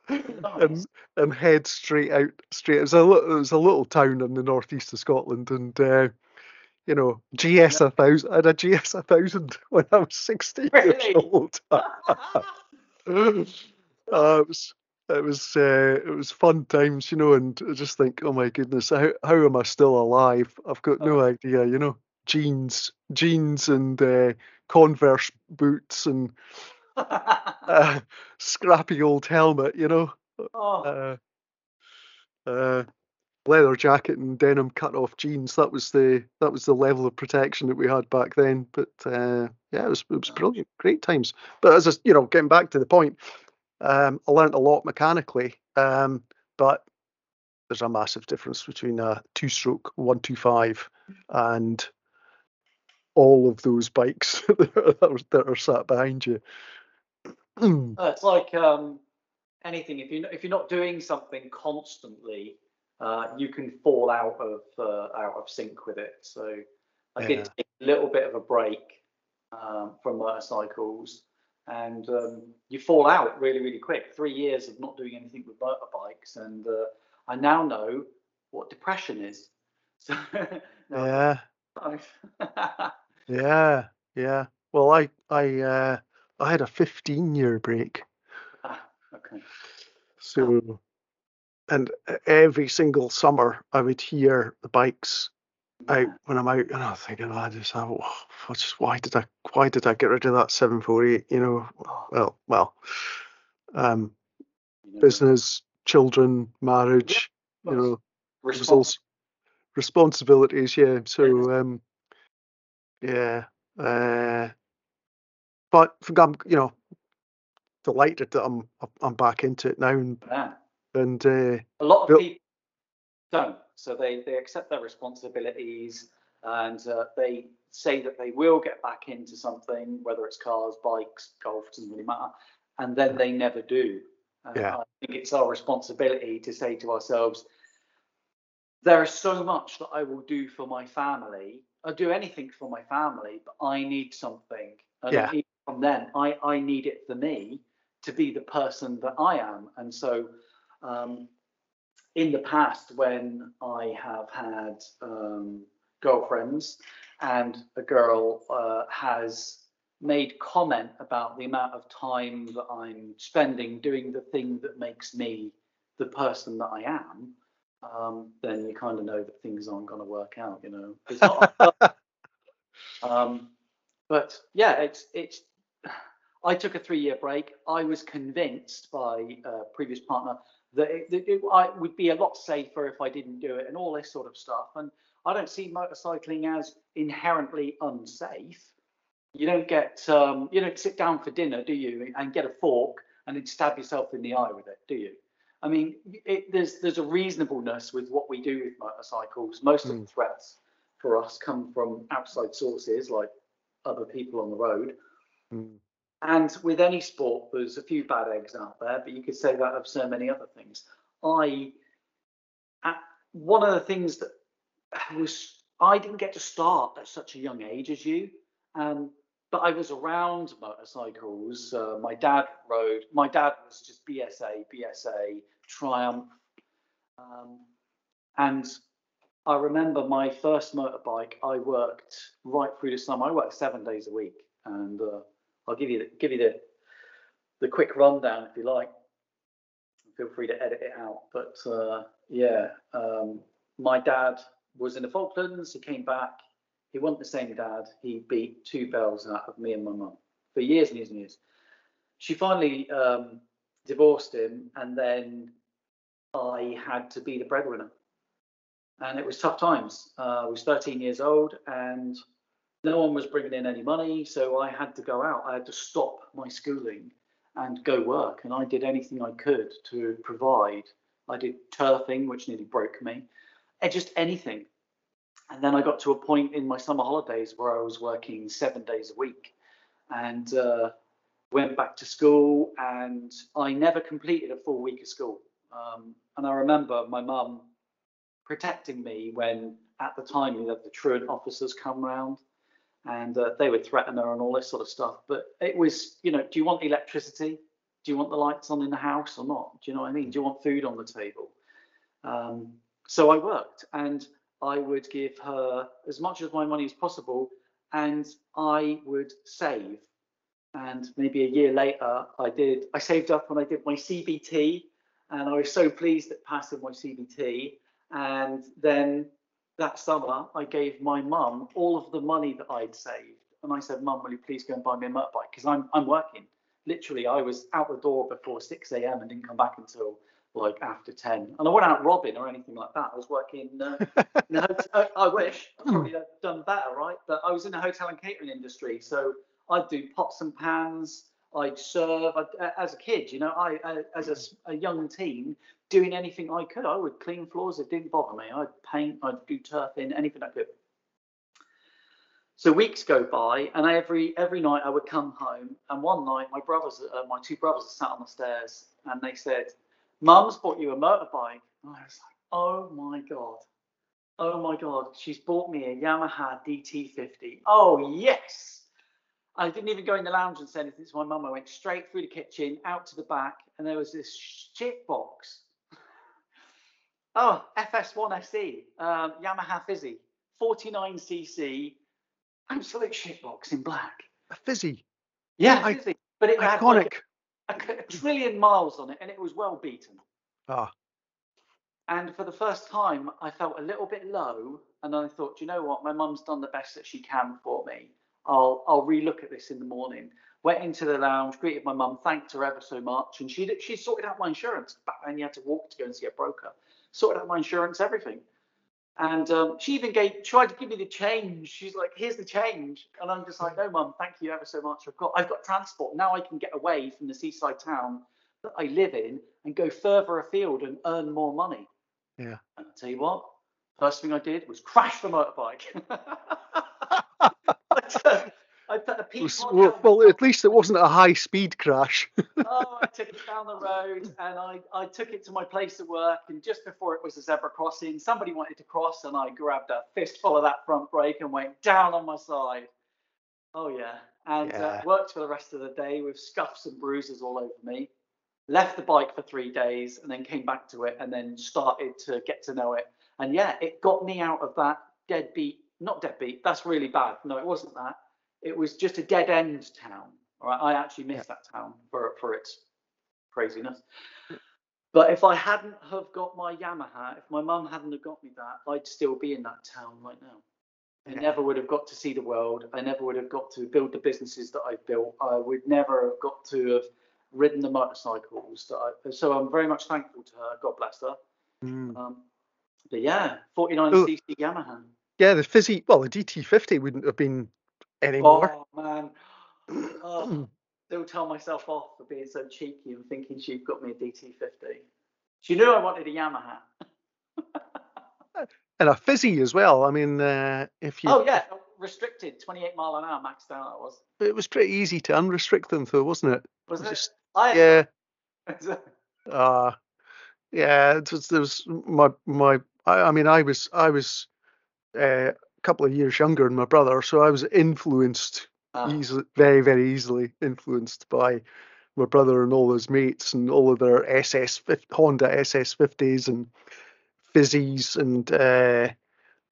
and and head straight out. Straight. It was a little, it was a little town in the northeast of Scotland, and uh, you know, GS a thousand. I had a GS a thousand when I was sixteen really? years old. uh, it was it was uh, it was fun times, you know, and I just think, oh my goodness, how how am I still alive? I've got no oh. idea, you know. Jeans, jeans, and uh, Converse boots, and uh, scrappy old helmet, you know. Oh. Uh, uh leather jacket and denim cut off jeans. That was the that was the level of protection that we had back then. But uh, yeah, it was it was brilliant, great times. But as a, you know, getting back to the point, um, I learned a lot mechanically, um, but there's a massive difference between a two-stroke 125 and all of those bikes that, are, that are sat behind you. Uh, it's like um, anything. If you if you're not doing something constantly, uh, you can fall out of uh, out of sync with it. So I did take a little bit of a break um, from motorcycles, and um, you fall out really really quick. Three years of not doing anything with motorbikes, and uh, I now know what depression is. So Yeah, yeah, yeah. Well, I I uh, I had a 15-year break. Ah, okay. So, and every single summer, I would hear the bikes out when I'm out, and I'm thinking, I just, oh, what's, why did I, why did I get rid of that 748? You know, Oh, well, well, um, know, business, children, marriage, you know, respons- responsibilities. Yeah. So, um, yeah, uh, but I'm, you know, delighted that I'm, I'm back into it now, and, yeah. and uh, a lot of people don't so they they accept their responsibilities and uh, they say that they will get back into something whether it's cars bikes golf doesn't really matter and then they never do and Yeah. i think it's our responsibility to say to ourselves there is so much that i will do for my family i'll do anything for my family but i need something Yeah. Need from them i i need it for me to be the person that i am and so um, in the past when I have had um, girlfriends and a girl uh, has made comment about the amount of time that I'm spending doing the thing that makes me the person that I am, um, then you kind of know that things aren't going to work out. You know, um, but yeah, it's it's. I took a three-year break. I was convinced by a previous partner that it, that it I would be a lot safer if I didn't do it, and all this sort of stuff. And I don't see motorcycling as inherently unsafe. You don't get um, you don't sit down for dinner, do you, and get a fork and then stab yourself in the eye with it, do you? I mean, it, there's there's a reasonableness with what we do with motorcycles. Most of the Mm. threats for us come from outside sources like other people on the road. Mm, And with any sport, there's a few bad eggs out there, but you could say that of so many other things. I, one of the things that was, I didn't get to start at such a young age as you, um, but I was around motorcycles. Uh, my dad rode, my dad was just BSA, BSA, Triumph. Um, and I remember my first motorbike, I worked right through the summer. I worked seven days a week. And uh, I'll give you the, give you the the quick rundown if you like. Feel free to edit it out. But uh, yeah, um, my dad was in the Falklands. He came back. He wasn't the same dad. He beat two bells out of me and my mum for years and years and years. She finally um, divorced him, and then I had to be the breadwinner. And it was tough times. Uh, I was 13 years old, and no one was bringing in any money, so I had to go out. I had to stop my schooling and go work, and I did anything I could to provide. I did turfing, which nearly broke me, and just anything. And then I got to a point in my summer holidays where I was working seven days a week, and uh, went back to school, and I never completed a full week of school. Um, and I remember my mum protecting me when, at the time, you the truant officers come round and uh, they would threaten her and all this sort of stuff. But it was, you know, do you want electricity? Do you want the lights on in the house or not? Do you know what I mean? Do you want food on the table? Um, so I worked and I would give her as much of my money as possible and I would save. And maybe a year later, I did, I saved up and I did my CBT and I was so pleased at passing my CBT. And then that summer, I gave my mum all of the money that I'd saved. And I said, Mum, will you please go and buy me a motorbike? Because I'm, I'm working. Literally, I was out the door before 6 a.m. and didn't come back until like after 10. And I wasn't out robbing or anything like that. I was working uh, in a hotel. I, I wish. I probably have done better, right? But I was in the hotel and catering industry. So I'd do pots and pans. I'd serve. I'd, as a kid, you know, I, I as a, a, young teen, doing anything I could. I would clean floors. It didn't bother me. I'd paint. I'd do turfing. Anything I could. So weeks go by, and every every night I would come home. And one night, my brothers, uh, my two brothers, sat on the stairs, and they said, Mum's bought you a motorbike. And I was like, oh my God. Oh my God. She's bought me a Yamaha DT50. Oh, yes. I didn't even go in the lounge and say anything to my mum. I went straight through the kitchen, out to the back, and there was this shit box. Oh, FS1 SE, um, Yamaha Fizzy, 49cc, absolute shitbox in black. A Fizzy? Yeah, I, Fizzy. But it iconic. had like a, a trillion miles on it, and it was well beaten. Ah. And for the first time, I felt a little bit low, and I thought, you know what? My mum's done the best that she can for me. I'll I'll relook at this in the morning. Went into the lounge, greeted my mum, thanked her ever so much, and she she sorted out my insurance. Back then, you had to walk to go and see a broker. Sorted out my insurance, everything. And um, she even gave tried to give me the change. She's like, "Here's the change," and I'm just like, "No, mum, thank you ever so much. I've got I've got transport now. I can get away from the seaside town that I live in and go further afield and earn more money." Yeah. And I tell you what, first thing I did was crash the motorbike. I put a well, well, at least it wasn't a high speed crash. oh, I took it down the road and I, I took it to my place of work. And just before it was a zebra crossing, somebody wanted to cross and I grabbed a fistful of that front brake and went down on my side. Oh, yeah. And uh, yeah. Uh, worked for the rest of the day with scuffs and bruises all over me. Left the bike for three days and then came back to it and then started to get to know it. And yeah, it got me out of that deadbeat, not deadbeat, that's really bad. No, it wasn't that it was just a dead end town. Right, I actually missed that town for for its craziness. But if I hadn't have got my Yamaha, if my mum hadn't have got me that, I'd still be in that town right now. I yeah. never would have got to see the world. I never would have got to build the businesses that I've built. I would never have got to have ridden the motorcycles that I. So I'm very much thankful to her. God bless her. Mm. Um, but yeah, 49cc Yamaha. Yeah, the fizzy. Well, the DT50 wouldn't have been anymore. Oh man, oh, still tell myself off for being so cheeky and thinking she got me a DT50. She knew I wanted a Yamaha. and a fizzy as well. I mean, uh, if you. Oh yeah, restricted, 28 mile an hour maxed out. It was. It was pretty easy to unrestrict them, though, wasn't it? Was it? Just, I... Yeah. uh, yeah, it was, there was my my. I, I mean, I was I was uh, couple of years younger than my brother, so I was influenced ah. easily, very, very easily influenced by my brother and all his mates and all of their SS Honda SS50s and fizzies and uh,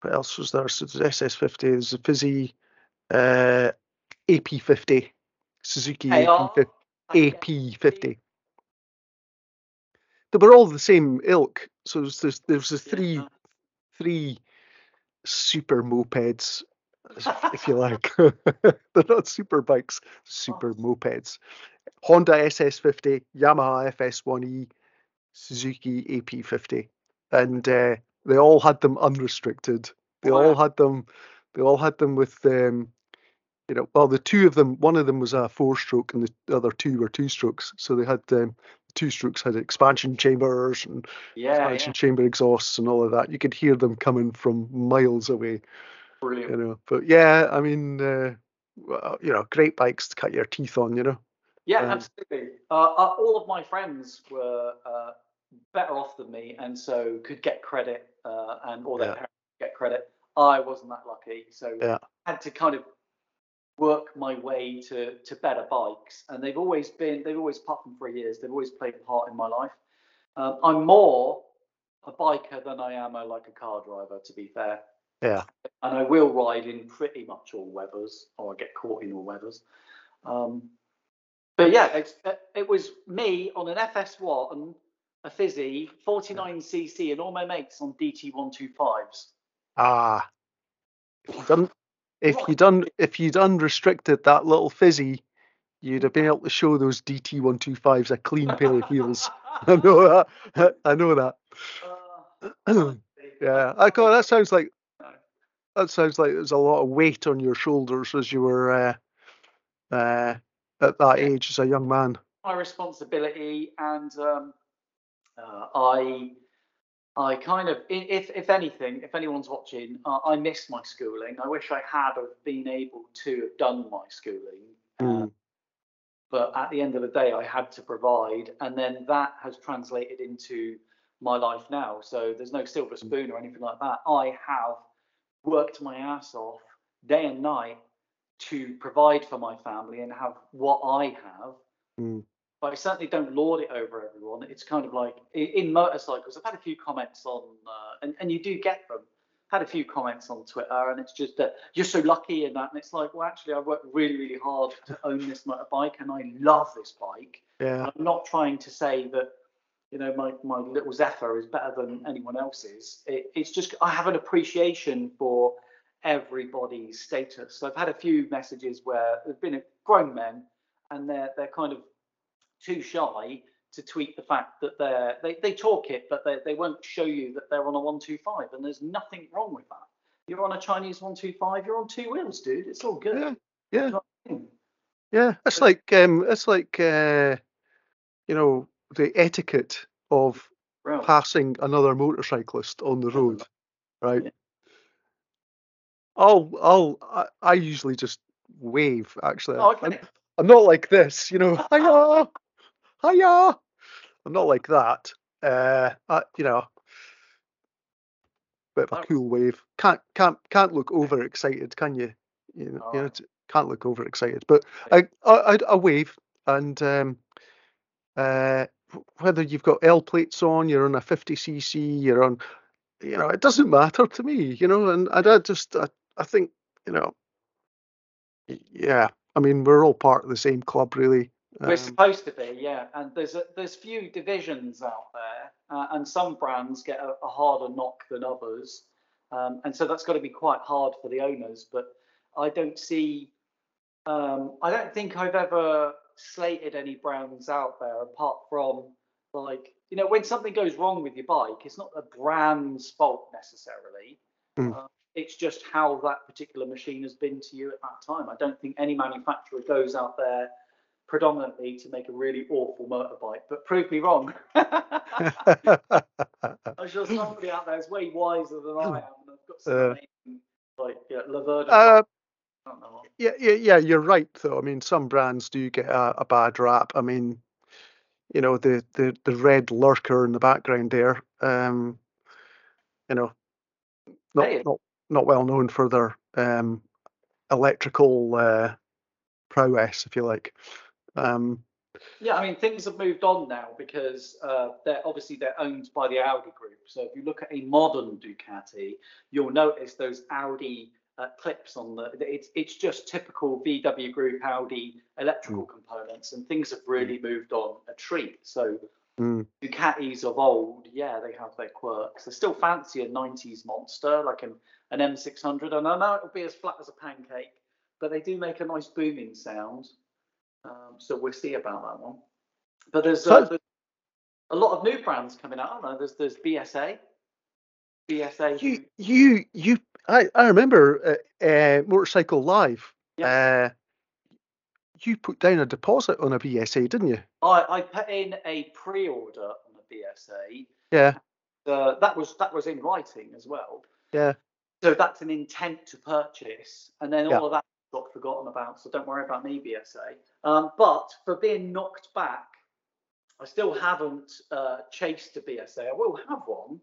what else was there? So there's SS50, there's a fizzy uh, AP50, Suzuki AP50. AP50. They were all the same ilk. So there's there's, there's the three three super mopeds, if you like. They're not super bikes, super mopeds. Honda SS50, Yamaha FS1E, Suzuki AP50, and uh, they all had them unrestricted. They wow. all had them. They all had them with um, you know, well, the two of them, one of them was a four-stroke, and the other two were two-strokes. So they had um, two strokes had expansion chambers and yeah, expansion yeah. chamber exhausts and all of that. You could hear them coming from miles away. Brilliant. You know, but yeah, I mean, uh, you know, great bikes to cut your teeth on. You know. Yeah, um, absolutely. Uh, uh, all of my friends were uh, better off than me, and so could get credit, uh, and all their yeah. parents get credit. I wasn't that lucky, so yeah. had to kind of work my way to to better bikes, and they've always been they've always apart from three years they've always played a part in my life. Um, I'm more a biker than I am a like a car driver, to be fair. Yeah. And I will ride in pretty much all weathers, or I get caught in all weathers. Um, but yeah, it, it was me on an FS1, a Fizzy, 49cc, and all my mates on DT125s. Ah, done if you'd un if you'd unrestricted that little fizzy, you'd have been able to show those DT one two fives a clean pair of heels. I know that. I know that. Uh, yeah, I got that sounds like that sounds like there's a lot of weight on your shoulders as you were uh, uh, at that age as a young man. my responsibility and um, uh, I I kind of if if anything if anyone's watching uh, I miss my schooling. I wish I had have been able to have done my schooling. Mm. but at the end of the day I had to provide and then that has translated into my life now. So there's no silver spoon or anything like that. I have worked my ass off day and night to provide for my family and have what I have Mm. But I certainly don't lord it over everyone. It's kind of like in motorcycles. I've had a few comments on, uh, and and you do get them. Had a few comments on Twitter, and it's just that you're so lucky in that, and it's like, well, actually, I worked really, really hard to own this motorbike, and I love this bike. Yeah, I'm not trying to say that, you know, my my little Zephyr is better than anyone else's. It, it's just I have an appreciation for everybody's status. So I've had a few messages where there've been grown men, and they're they're kind of too shy to tweet the fact that they're they, they talk it, but they, they won't show you that they're on a one two five, and there's nothing wrong with that. You're on a Chinese one two five. You're on two wheels, dude. It's all good. yeah, yeah, You know I mean? yeah. It's like um, it's like uh, you know the etiquette of Real. passing another motorcyclist on the road, right? Yeah. I'll, I'll, I, I usually just wave. Actually, Oh, I'm. I'm not like this, you know. Hiya. I'm not like that. Uh, I, you know, bit of a Oh. cool wave. Can't, can't, can't look overexcited, can you? You know, you know, can't look overexcited. But I, I, I, I wave, and um, uh, whether you've got L plates on, you're on a 50cc, you're on, you know, it doesn't matter to me, you know. And I, I just, I, I think, you know, yeah. I mean, we're all part of the same club, really. We're Um, supposed to be, yeah. And there's a, there's few divisions out there, uh, and some brands get a, a harder knock than others, um, and so that's got to be quite hard for the owners. But I don't see, um, I don't think I've ever slated any brands out there apart from like, you know, when something goes wrong with your bike, it's not the brand's fault necessarily. Mm. Uh, it's just how that particular machine has been to you at that time. I don't think any manufacturer goes out there predominantly to make a really awful motorbike, but prove me wrong. I'm sure somebody out there is way wiser than I am, and I've got some Uh, amazing, like yeah, Laverda. uh, I don't know what. yeah, yeah, yeah. You're right, though. I mean, some brands do get a, a bad rap. I mean, you know, the, the, the red lurker in the background there. Um, you know, not Hey. not not well known for their um, electrical uh, prowess, if you like. Um, Yeah, I mean things have moved on now because uh, they're obviously they're owned by the Audi group. So if you look at a modern Ducati, you'll notice those Audi uh, clips on the. It's it's just typical VW group Audi electrical components, and things have really moved on a treat. So mm, Ducatis of old, yeah, they have their quirks. They still fancy a 90s monster like an, an M600. And I know it'll be as flat as a pancake, but they do make a nice booming sound. Um, so we'll see about that one. But there's, uh, So- there's a lot of new brands coming out. I don't know. There's, there's BSA. BSA. you you you. I I remember uh, uh, motorcycle live. Uh, you put down a deposit on a BSA, didn't you? I, I put in a pre-order on the BSA. Yeah, Uh, that was that was in writing as well. yeah. So that's an intent to purchase, and then all Yeah. of that got forgotten about. So don't worry about me, BSA. Um, but for being knocked back, I still haven't uh, chased a BSA. I will have one.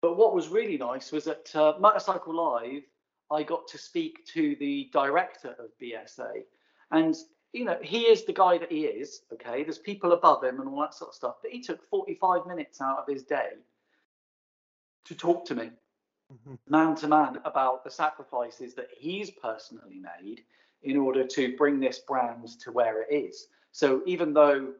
But what was really nice was at uh, Motorcycle Live, I got to speak to the director of BSA, and you know he is the guy that he is. Okay, there's people above him and all that sort of stuff. But he took 45 minutes out of his day to talk to me. Man to man about the sacrifices that he's personally made in order to bring this brand to where it is. So even though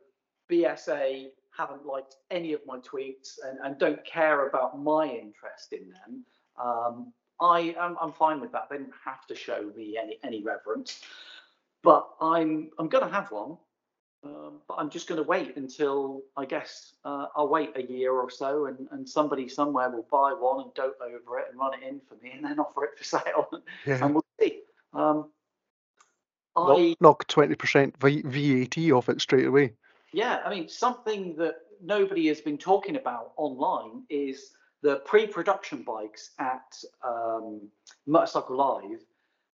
BSA haven't liked any of my tweets and, and don't care about my interest in them, um, I am I'm fine with that. They didn't have to show me any any reverence. But I'm I'm gonna have one. Um, but I'm just going to wait until I guess uh, I'll wait a year or so, and, and somebody somewhere will buy one and dote over it and run it in for me, and then offer it for sale, Yeah. and we'll see. Um, Knock- I Knock twenty percent VAT off it straight away. yeah, I mean something that nobody has been talking about online is the pre-production bikes at um, Motorcycle Live.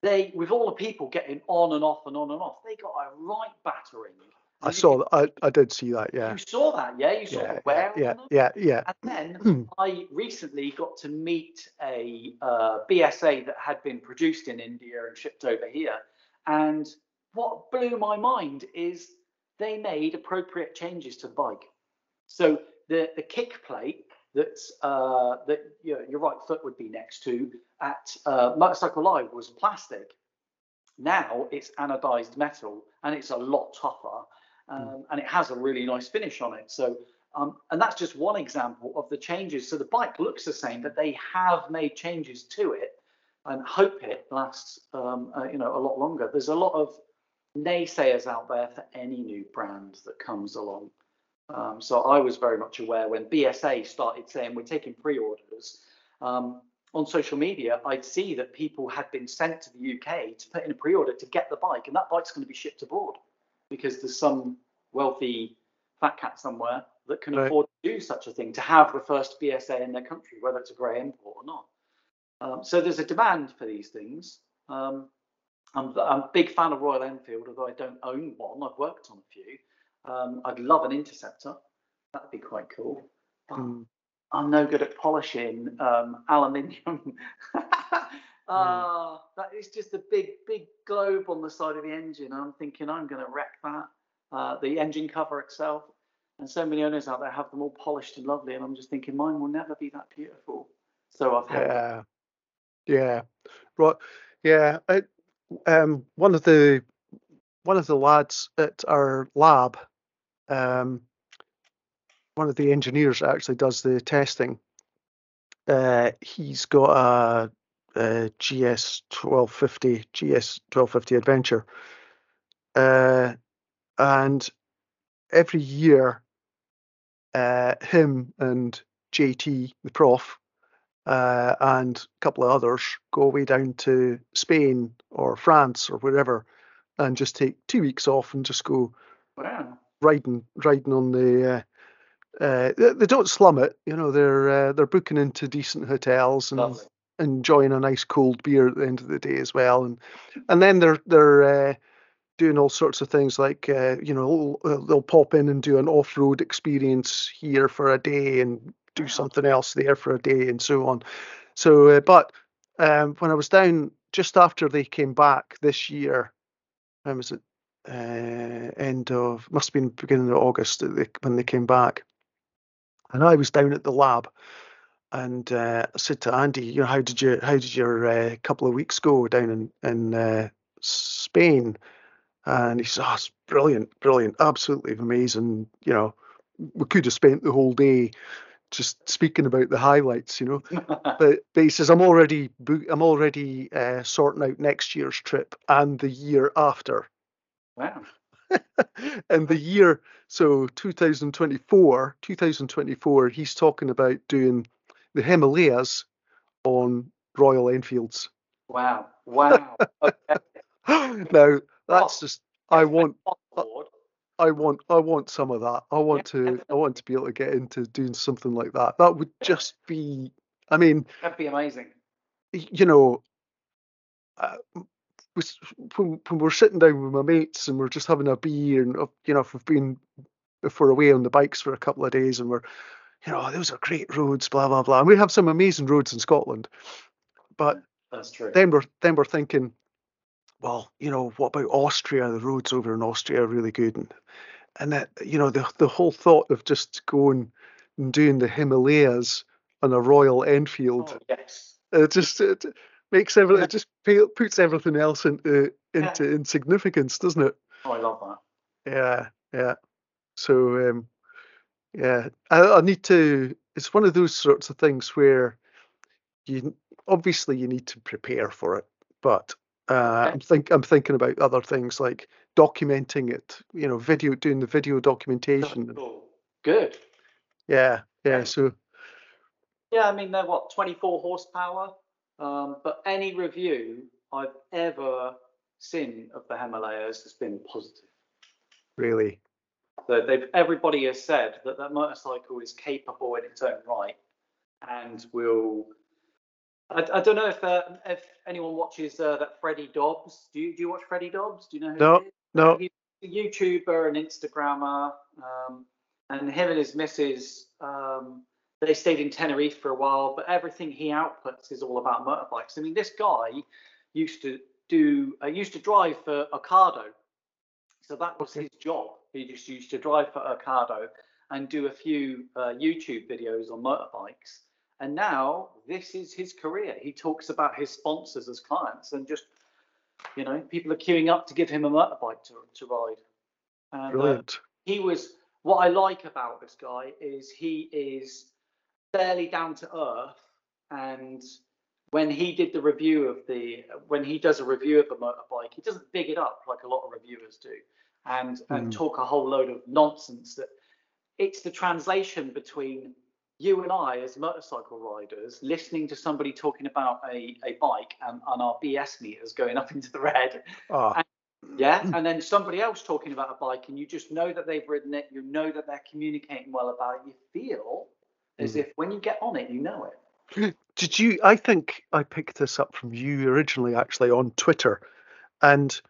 They, with all the people getting on and off and on and off, they got a right battering. I saw that. I, I did see that. Yeah. You saw that, yeah? You saw Yeah. wear Yeah. Yeah. Yeah. And then. I recently got to meet a uh, BSA that had been produced in India and shipped over here. And what blew my mind is they made appropriate changes to the bike. So the, the kick plate that's uh, that your, your right foot would be next to at uh, Motorcycle Live was plastic. Now it's anodized metal and it's a lot tougher um, and it has a really nice finish on it. So um, and that's just one example of the changes. So the bike looks the same, but they have made changes to it and hope it lasts, um, uh, you know, a lot longer. There's a lot of naysayers out there for any new brand that comes along. Um, so I was very much aware when BSA started saying we're taking pre-orders um, on social media. I'd see that people had been sent to the UK to put in a pre-order to get the bike, and that bike's going to be shipped abroad because there's some wealthy fat cat somewhere that can Right. afford to do such a thing to have the first BSA in their country, whether it's a grey import or not. Um, so there's a demand for these things. Um, I'm, I'm a big fan of Royal Enfield, although I don't own one. I've worked on a few. Um, I'd love an Interceptor. That'd be quite cool. But Mm. I'm no good at polishing um, aluminium. uh, that is just a big, big globe on the side of the engine. And I'm thinking I'm going to wreck that. Uh, the engine cover itself. And so many owners out there have them all polished and lovely. And I'm just thinking mine will never be that beautiful. So I've held Yeah. Yeah. Right. Yeah. I, um, one of the one of the lads at our lab, um, one of the engineers actually does the testing. Uh, he's got a, GS twelve fifty GS twelve fifty Adventure, uh, and every year, uh, him and JT the prof uh, and a couple of others go away down to Spain or France or wherever and just take two weeks off and just go Wow. riding riding on the uh, uh, they, they don't slum it you know they're uh, they're booking into decent hotels and Lovely. Enjoying a nice cold beer at the end of the day as well. And and then they're they're uh, doing all sorts of things like uh, you know they'll, pop in and do an off-road experience here for a day and do something else there for a day and so on. So uh, but um, when i was down just after they came back this year when was it? Uh, end of must have been beginning of august when they came back. And i was down at the lab and uh, I said to Andy, you know, how did you how did your uh, couple of weeks go down in in uh, Spain? And he says, oh, it's brilliant, brilliant, absolutely amazing. You know, we could have spent the whole day just speaking about the highlights, you know. But but he says I'm already I'm already uh, sorting out next year's trip and the year after. wow. and the year so 2024 2024 he's talking about doing the himalayas on royal enfields Wow. Wow. Okay. now that's just i want I'm on board. i want i want some of that i want to i want to be able to get into doing something like that that would just be i mean That'd be amazing. you know uh, when, when we're sitting down with my mates and we're just having a beer and you know if we've been if we're away on the bikes for a couple of days and we're you know those are great roads blah blah blah and we have some amazing roads in scotland but That's true. then we're then we're thinking well you know what about austria the roads over in austria are really good and and that you know the the whole thought of just going and doing the himalayas on a royal enfield Oh, yes. it just it makes everything it just puts everything else into Yeah. into insignificance doesn't it Oh, I love that. yeah yeah so um yeah I, I need to it's one of those sorts of things where you obviously you need to prepare for it but uh Okay. i'm think i'm thinking about other things like documenting it. You know, video doing the video documentation. Cool. Good. Yeah, yeah. Yeah. So Yeah, I mean they're what 24 horsepower. Um, but any review I've ever seen of the Himalayan has been positive. really, So they've everybody has said that that motorcycle is capable in its own right, and will. I, I don't know if uh, if anyone watches uh, that Freddie Dobbs. Do you do you watch Freddie Dobbs? Do you know who No, no. He's a YouTuber and Instagrammer, um, and him and his missus. Um, they stayed in Tenerife for a while, but everything he outputs is all about motorbikes. I mean, this guy used to do uh, used to drive for Ocado, so that was his job. He just used to drive for Ocado and do a few uh, YouTube videos on motorbikes. And now this is his career. He talks about his sponsors as clients, and just you know, people are queuing up to give him a motorbike to, to ride. And, uh, brilliant. he was what I like about this guy is he is fairly down to earth and when he did the review of the when he does a review of a motorbike he doesn't big it up like a lot of reviewers do and and Mhm. talk a whole load of nonsense that it's the translation between you and I as motorcycle riders listening to somebody talking about a, a bike and, and our BS meters going up into the red Ah, yeah, and then somebody else talking about a bike, and you just know that they've ridden it. You know that they're communicating well about it. You feel as Mhm. if when you get on it, you know it. did you? I think I picked this up from you originally, actually on Twitter, and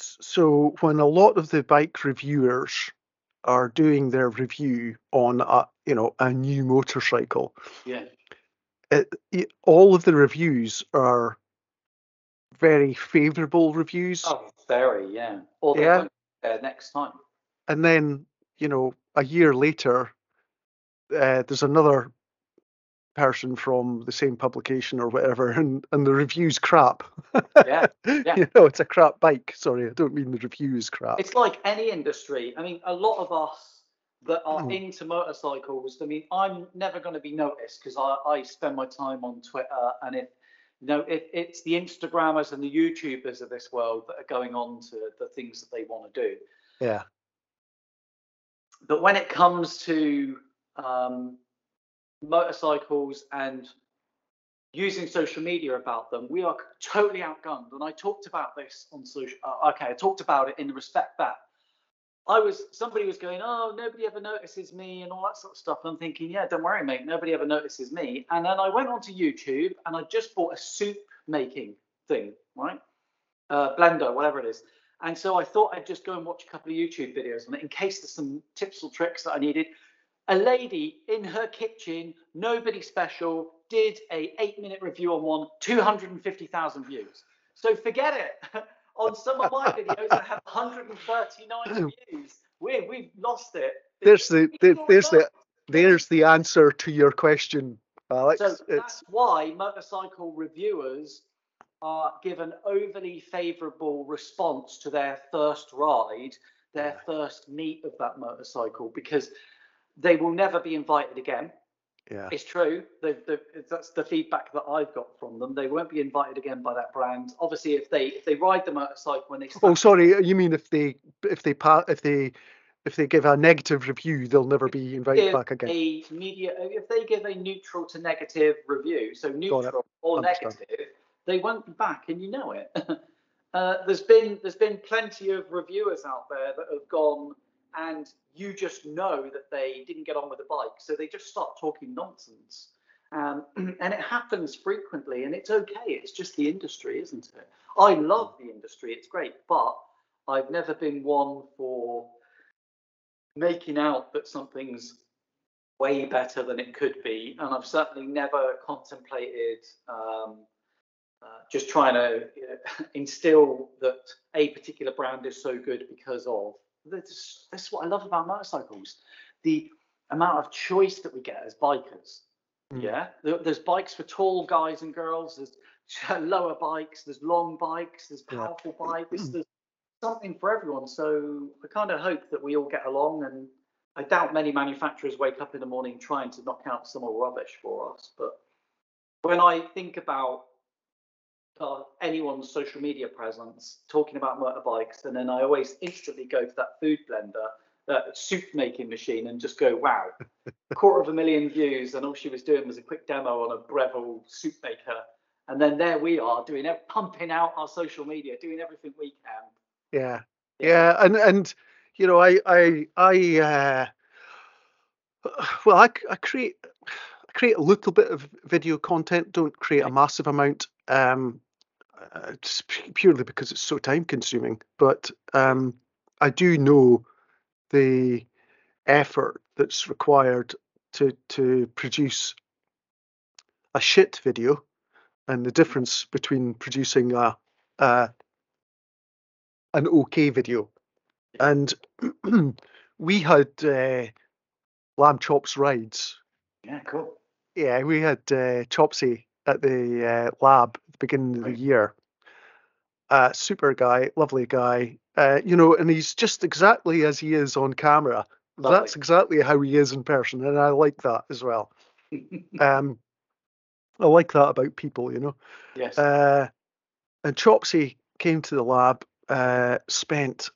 so when a lot of the bike reviewers are doing their review on a you know a new motorcycle, Yeah, it, it, all of the reviews are very favorable reviews. oh, very, yeah. Or Yeah. there next time. and then you know a year later uh, there's another person from the same publication or whatever and and the review's crap Yeah, yeah. you know it's a crap bike sorry i don't mean the review is crap It's like any industry. I mean, a lot of us that are Mm. into motorcycles. I mean, I'm never going to be noticed because I, I spend my time on Twitter, and if you know, if it's the Instagrammers and the YouTubers of this world that are going on to the things that they want to do. yeah but when it comes to um, motorcycles and using social media about them, we are totally outgunned. And I talked about this on social. Uh, okay, I talked about it in the respect that I was somebody was going, oh, nobody ever notices me and all that sort of stuff. And I'm thinking, yeah, don't worry, mate, nobody ever notices me. And then I went onto YouTube and I just bought a soup making thing, right? Uh, blender, whatever it is. And so I thought I'd just go and watch a couple of YouTube videos on it in case there's some tips or tricks that I needed. A lady in her kitchen, nobody special, did a eight minute review on one, 250,000 views. So forget it. on some of my videos, I have 139 views. We we've lost it. there's the, the there's the there's the answer to your question alex So it's that's why motorcycle reviewers are given overly favourable response to their first ride, their first meet of that motorcycle, because they will never be invited again. yeah It's true. that's the feedback that I've got from them. They won't be invited again by that brand. Obviously, if they if they ride the motorcycle when they oh sorry you mean if they if they pa- if they if they give a negative review they'll never be invited back again a media if they give a neutral to negative review so neutral or Understand. negative they won't be back and you know it uh, there's been there's been plenty of reviewers out there that have gone and you just know that they didn't get on with the bike. So they just start talking nonsense. Um, and it happens frequently and it's okay. It's just the industry isn't it? I love the industry. It's great. But i've never been one for making out that something's way better than it could be, and I've certainly never contemplated um, uh, just trying to uh, instill that a particular brand is so good because of. This is what I love about motorcycles: the amount of choice that we get as bikers. Mm. Yeah, There- there's bikes for tall guys and girls. There's lower bikes. There's long bikes. There's Yeah. powerful bikes. There's something for everyone. So I kind of hope that we all get along. And I doubt many manufacturers wake up in the morning trying to knock out some more rubbish for us. But when I think about uh, anyone's social media presence talking about motorbikes, and then I always instantly go to that food blender, that soup making machine, and just go, wow, quarter of a million views, and all she was doing was a quick demo on a Breville soup maker, and then there we are doing pumping out our social media, doing everything we can. Yeah, yeah, and and you know, I I I uh, well, I I create I create a little bit of video content, don't create a massive amount. Um, uh, just purely because it's so time consuming. But um, I do know the effort that's required to to produce a shit video and the difference between producing a, a an okay video. And we had uh, lamb chops rides. Yeah, cool. Yeah, we had uh, Chopsy at the uh, lab at the beginning of the year. Uh, super guy, lovely guy. Uh, you know, and he's just exactly as he is on camera. Lovely. That's exactly how he is in person, and I like that as well. um, I like that about people, you know. Yes. Uh, and Chopsy came to the lab, uh, spent,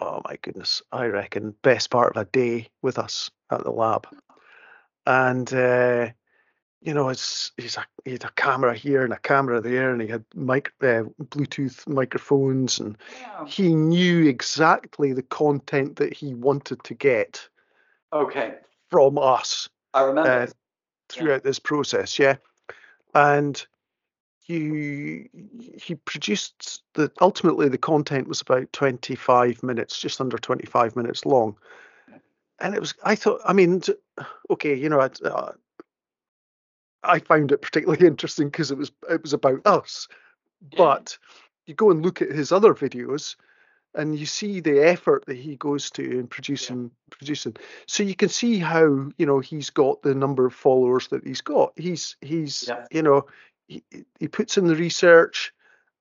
oh my goodness, I reckon, best part of a day with us at the lab. And uh, you know, it's he's a he had a camera here and a camera there, and he had mic uh, Bluetooth microphones, and yeah. he knew exactly the content that he wanted to get. Okay. From us. I remember. Uh, throughout yeah. this process, yeah, and he he produced the ultimately the content was about 25 minutes just under 25 minutes long and it was i thought i mean okay you know uh, I found it particularly interesting because it was it was about us. But you go and look at his other videos, and you see the effort that he goes to in producing yeah. producing. So you can see how you know he's got the number of followers that he's got. He's he's yeah. you know he, he puts in the research,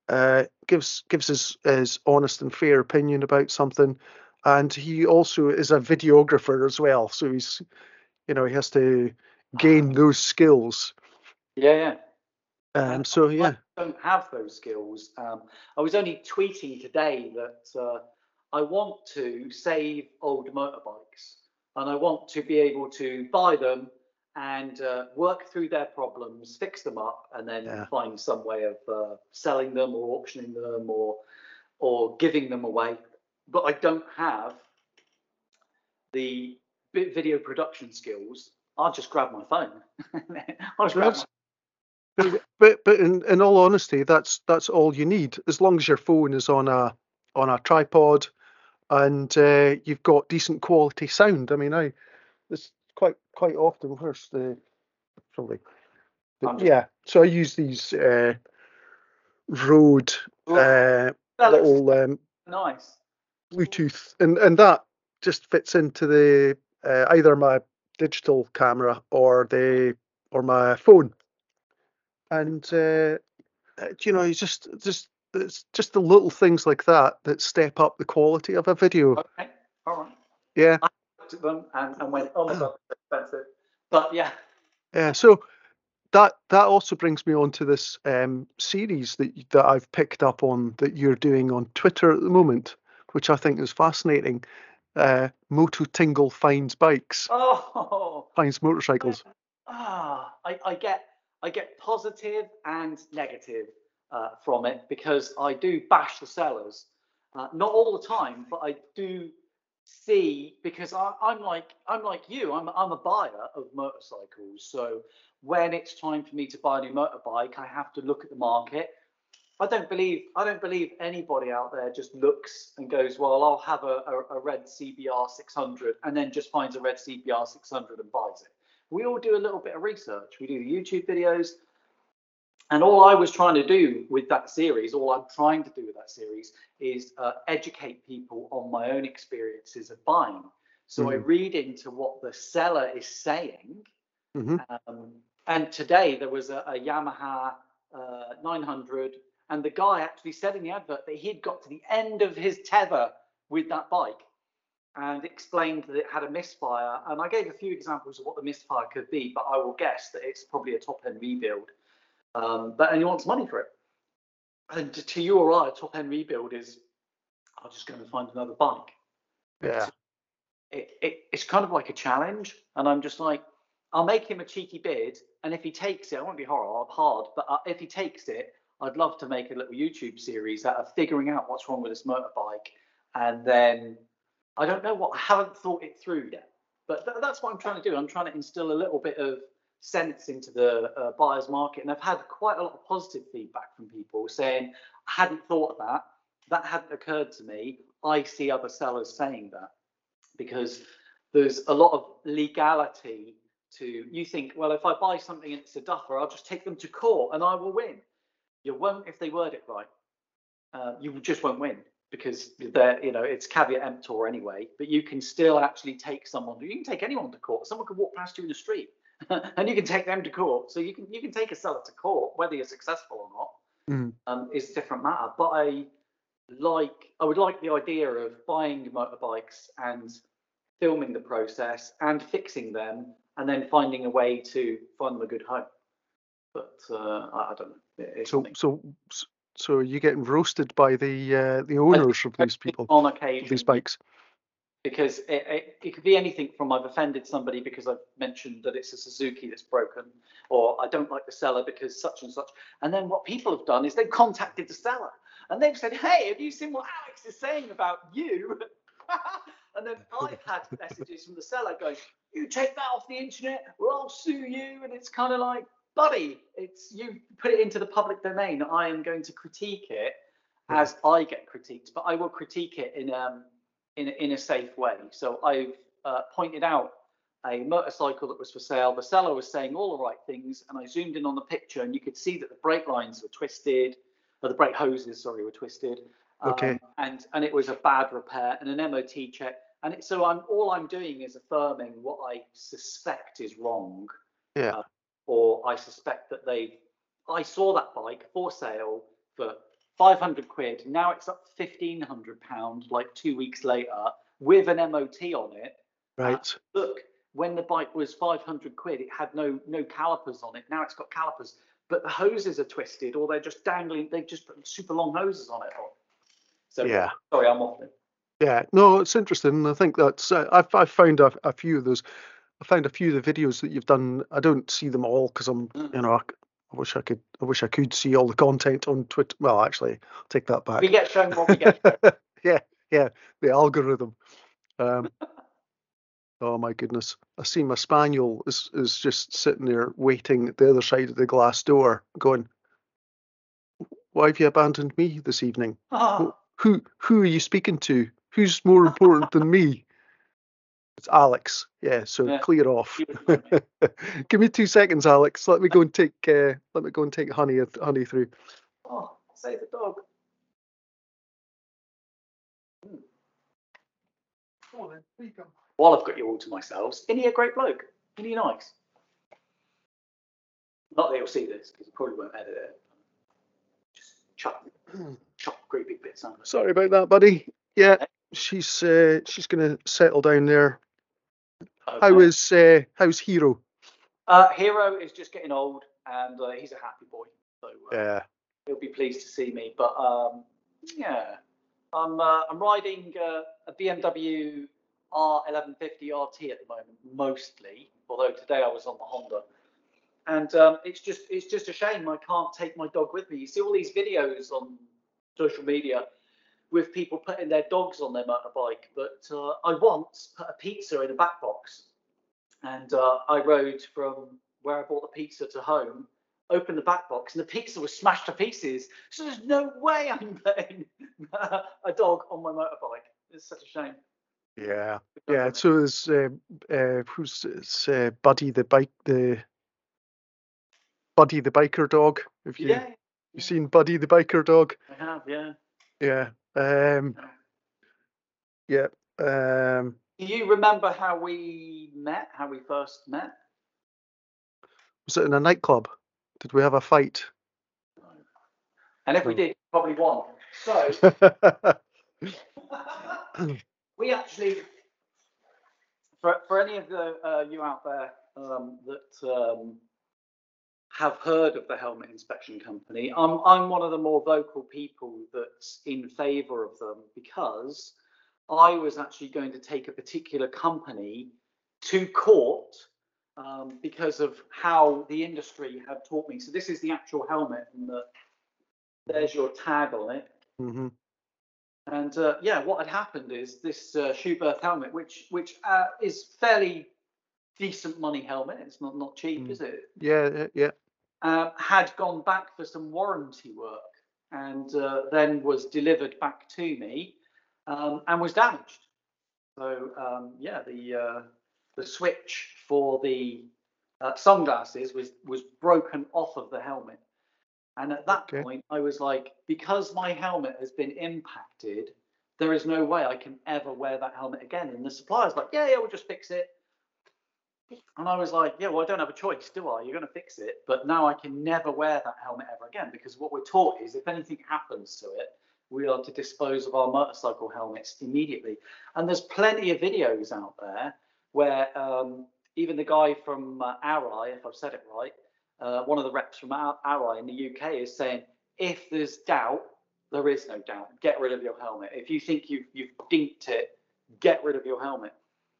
uh, gives gives his his honest and fair opinion about something, and he also is a videographer as well. So he's you know he has to gain those skills. Yeah, yeah. Um, so yeah, I don't have those skills. Um, I was only tweeting today that uh, I want to save old motorbikes, and I want to be able to buy them and uh, work through their problems, fix them up, and then yeah. find some way of uh, selling them or auctioning them or or giving them away. But I don't have the video production skills I'll just grab my phone. I'll just grab my... but but in, in all honesty, that's that's all you need. As long as your phone is on a on a tripod and uh, you've got decent quality sound. I mean, I this quite quite often. Where's the probably? But, yeah, so I use these uh, Rode uh, little um, nice Bluetooth, and and that just fits into the uh, either my digital camera or the or my phone, and uh, uh you know, it's just just it's just the little things like that that step up the quality of a video. Okay, all right. Yeah. I looked at them and, and went, oh my god, expensive. But yeah. Yeah. So that that also brings me on to this um, series that that I've picked up on that you're doing on Twitter at the moment, which I think is fascinating uh, Moto Tingle finds bikes. Oh, finds motorcycles. Ah, I, I get I get positive and negative uh, from it because I do bash the sellers. Uh, not all the time, but I do see because I, am like I'm like you. I'm I'm a buyer of motorcycles. So when it's time for me to buy a new motorbike, I have to look at the market I don't believe I don't believe anybody out there just looks and goes, well, I'll have a, a, a, red CBR 600 and then just finds a red CBR 600 and buys it. We all do a little bit of research. We do the YouTube videos, and all I was trying to do with that series, all I'm trying to do with that series, is uh, educate people on my own experiences of buying. So mm-hmm. I read into what the seller is saying. Mm-hmm. Um, and today there was a, a Yamaha uh, 900 and the guy actually said in the advert that he'd got to the end of his tether with that bike and explained that it had a misfire. And I gave a few examples of what the misfire could be, but I will guess that it's probably a top end rebuild. Um, but and he wants money for it. and to, to you or I, a top end rebuild is I'm just going to find another bike. Yeah. It, it, it's kind of like a challenge, and I'm just like, I'll make him a cheeky bid, and if he takes it, I won't be hard, hard but uh, if he takes it, I'd love to make a little YouTube series out of figuring out what's wrong with this motorbike, and then I don't know what I haven't thought it through yet, but th- that's what I'm trying to do. I'm trying to instill a little bit of sense into the uh, buyer's market, and I've had quite a lot of positive feedback from people saying I hadn't thought of that, that hadn't occurred to me. I see other sellers saying that because there's a lot of legality to you think well if i buy something and it's a duffer i'll just take them to court and i will win you won't if they word it right uh, you just won't win because they're you know it's caveat emptor anyway but you can still actually take someone you can take anyone to court. Someone could walk past you in the street and you can take them to court. So you can you can take a seller to court whether you're successful or not Mm. um, is a different matter. But i like i would like the idea of buying motorbikes and filming the process and fixing them and then finding a way to find them a good home. But uh, I, I don't know So so so are you getting roasted by the uh, the owners of these people, on occasion these bikes? because it, it, it could be anything from I've offended somebody because I've mentioned that it's a Suzuki that's broken, or I don't like the seller because such and such. And then what people have done is they've contacted the seller and they've said, Hey, have you seen what Alex is saying about you? and then I've had messages from the seller going, You take that off the internet or I'll sue you. And it's kind of like, buddy, it's you put it into the public domain. I am going to critique it as I get critiqued, but I will critique it in um in a, in a safe way. So I've uh, pointed out a motorcycle that was for sale. The seller was saying all the right things, and I zoomed in on the picture, and you could see that the brake lines were twisted, or the brake hoses, sorry, were twisted. Um, Okay. And and it was a bad repair and an MOT check. And it, so I'm all I'm doing is affirming what I suspect is wrong, Yeah. uh, or I suspect that they. I saw that bike for sale for 500 quid. Now it's up 1500 pound, like two weeks later, with an MOT on it. Right. Look, when the bike was 500 quid, it had no no calipers on it. Now it's got calipers, but the hoses are twisted, or they're just dangling. They've just put super long hoses on it. So Yeah. sorry, I'm waffling. Yeah. No, it's interesting. I think that's uh, I've I've found a, a few of those. I found a few of the videos that you've done. I don't see them all because I'm Mm. you know I wish I could I wish I could see all the content on Twitter. Well, actually, I'll take that back. We get shown what we get. yeah, yeah, the algorithm. Um, oh my goodness! I see my spaniel is is just sitting there waiting at the other side of the glass door, going, "Why have you abandoned me this evening? Ah, Who who are you speaking to? Who's more important than me?" It's Alex. Yeah, so Yeah. clear off. he was funny. Give me two seconds, Alex. Let me go and take uh, let me go and take honey honey through. oh, save the dog. While I've got you all to myself, isn't he a great bloke? Isn't he nice? Not that you'll see this because he probably won't edit it. Just chop, chop great big bits out. Sorry about that, buddy. Yeah, she's uh, she's gonna settle down there. How Okay. is uh, how's Hero? Uh, Hero is just getting old and uh, he's a happy boy. So uh, Yeah, he'll be pleased to see me. But um, yeah, I'm uh, I'm riding uh, a BMW R1150 RT at the moment, mostly. Although today I was on the Honda, and um, it's just it's just a shame I can't take my dog with me. You see all these videos on social media with people putting their dogs on their motorbike, but uh, I once put a pizza in a back box, and uh, I rode from where I bought the pizza to home opened the back box and the pizza was smashed to pieces. So there's no way I'm putting a dog on my motorbike. It's such a shame. yeah, yeah. So is uh, uh, who's it's, uh, Buddy the bike the Buddy the biker dog? Have you yeah, you seen Buddy the biker dog? I have. Yeah. Yeah. Um. Yeah. Um. Do you remember how we met? How we first met? Was it in a nightclub? Did we have a fight? And if we did, probably won. So we actually, for, for any of the uh, you out there um, that um, have heard of the helmet inspection company. I'm I'm one of the more vocal people that's in favour of them because I was actually going to take a particular company to court um, because of how the industry had taught me. So this is the actual helmet, and the, there's your tag on it. hmm And uh, yeah, what had happened is this uh, Schuberth helmet, which which uh, is fairly decent money helmet. It's not not cheap, Mm. is it? Yeah, yeah, yeah. uh, had gone back for some warranty work and uh, then was delivered back to me um, and was damaged. So um, yeah, the uh, the switch for the uh, sunglasses was was broken off of the helmet, and at that Okay. point I was like, because my helmet has been impacted, there is no way I can ever wear that helmet again. And the supplier's like, yeah, yeah, we'll just fix it. And I was like, yeah, well, I don't have a choice, do I? You're going to fix it. But now I can never wear that helmet ever again because what we're taught is if anything happens to it, we are to dispose of our motorcycle helmets immediately. And there's plenty of videos out there where um, even the guy from uh, Arai, if I've said it right, uh, one of the reps from Ar- Arai in the UK is saying, if there's doubt, there is no doubt. Get rid of your helmet. If you think you've, you've dinked it, get rid of your helmet.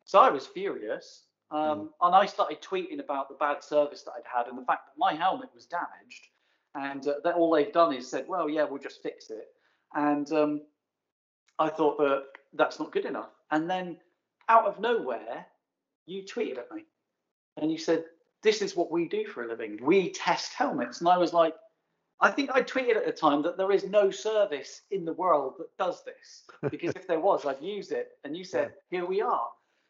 So I was furious. Um, And I started tweeting about the bad service that I'd had and the fact that my helmet was damaged. And uh, that all they've done is said, well, yeah, we'll just fix it. And um, I thought that that's not good enough. And then out of nowhere, you tweeted at me and you said, this is what we do for a living. We test helmets. And I was like, I think I tweeted at the time that there is no service in the world that does this because if there was, I'd use it. And you said, here we are.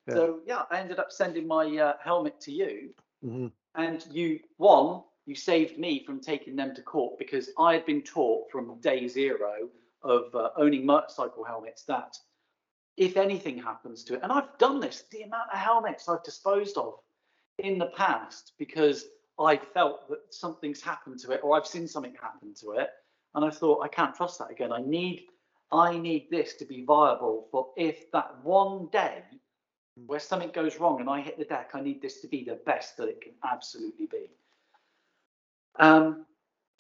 Yeah. So yeah, I ended up sending my uh, helmet to you, hmm and you one, you saved me from taking them to court because I had been taught from day zero of uh, owning motorcycle helmets that if anything happens to it, and I've done this, the amount of helmets I've disposed of in the past because I felt that something's happened to it or I've seen something happen to it, and I thought I can't trust that again. I need I need this to be viable for if that one day where something goes wrong and I hit the deck, I need this to be the best that it can absolutely be. Um,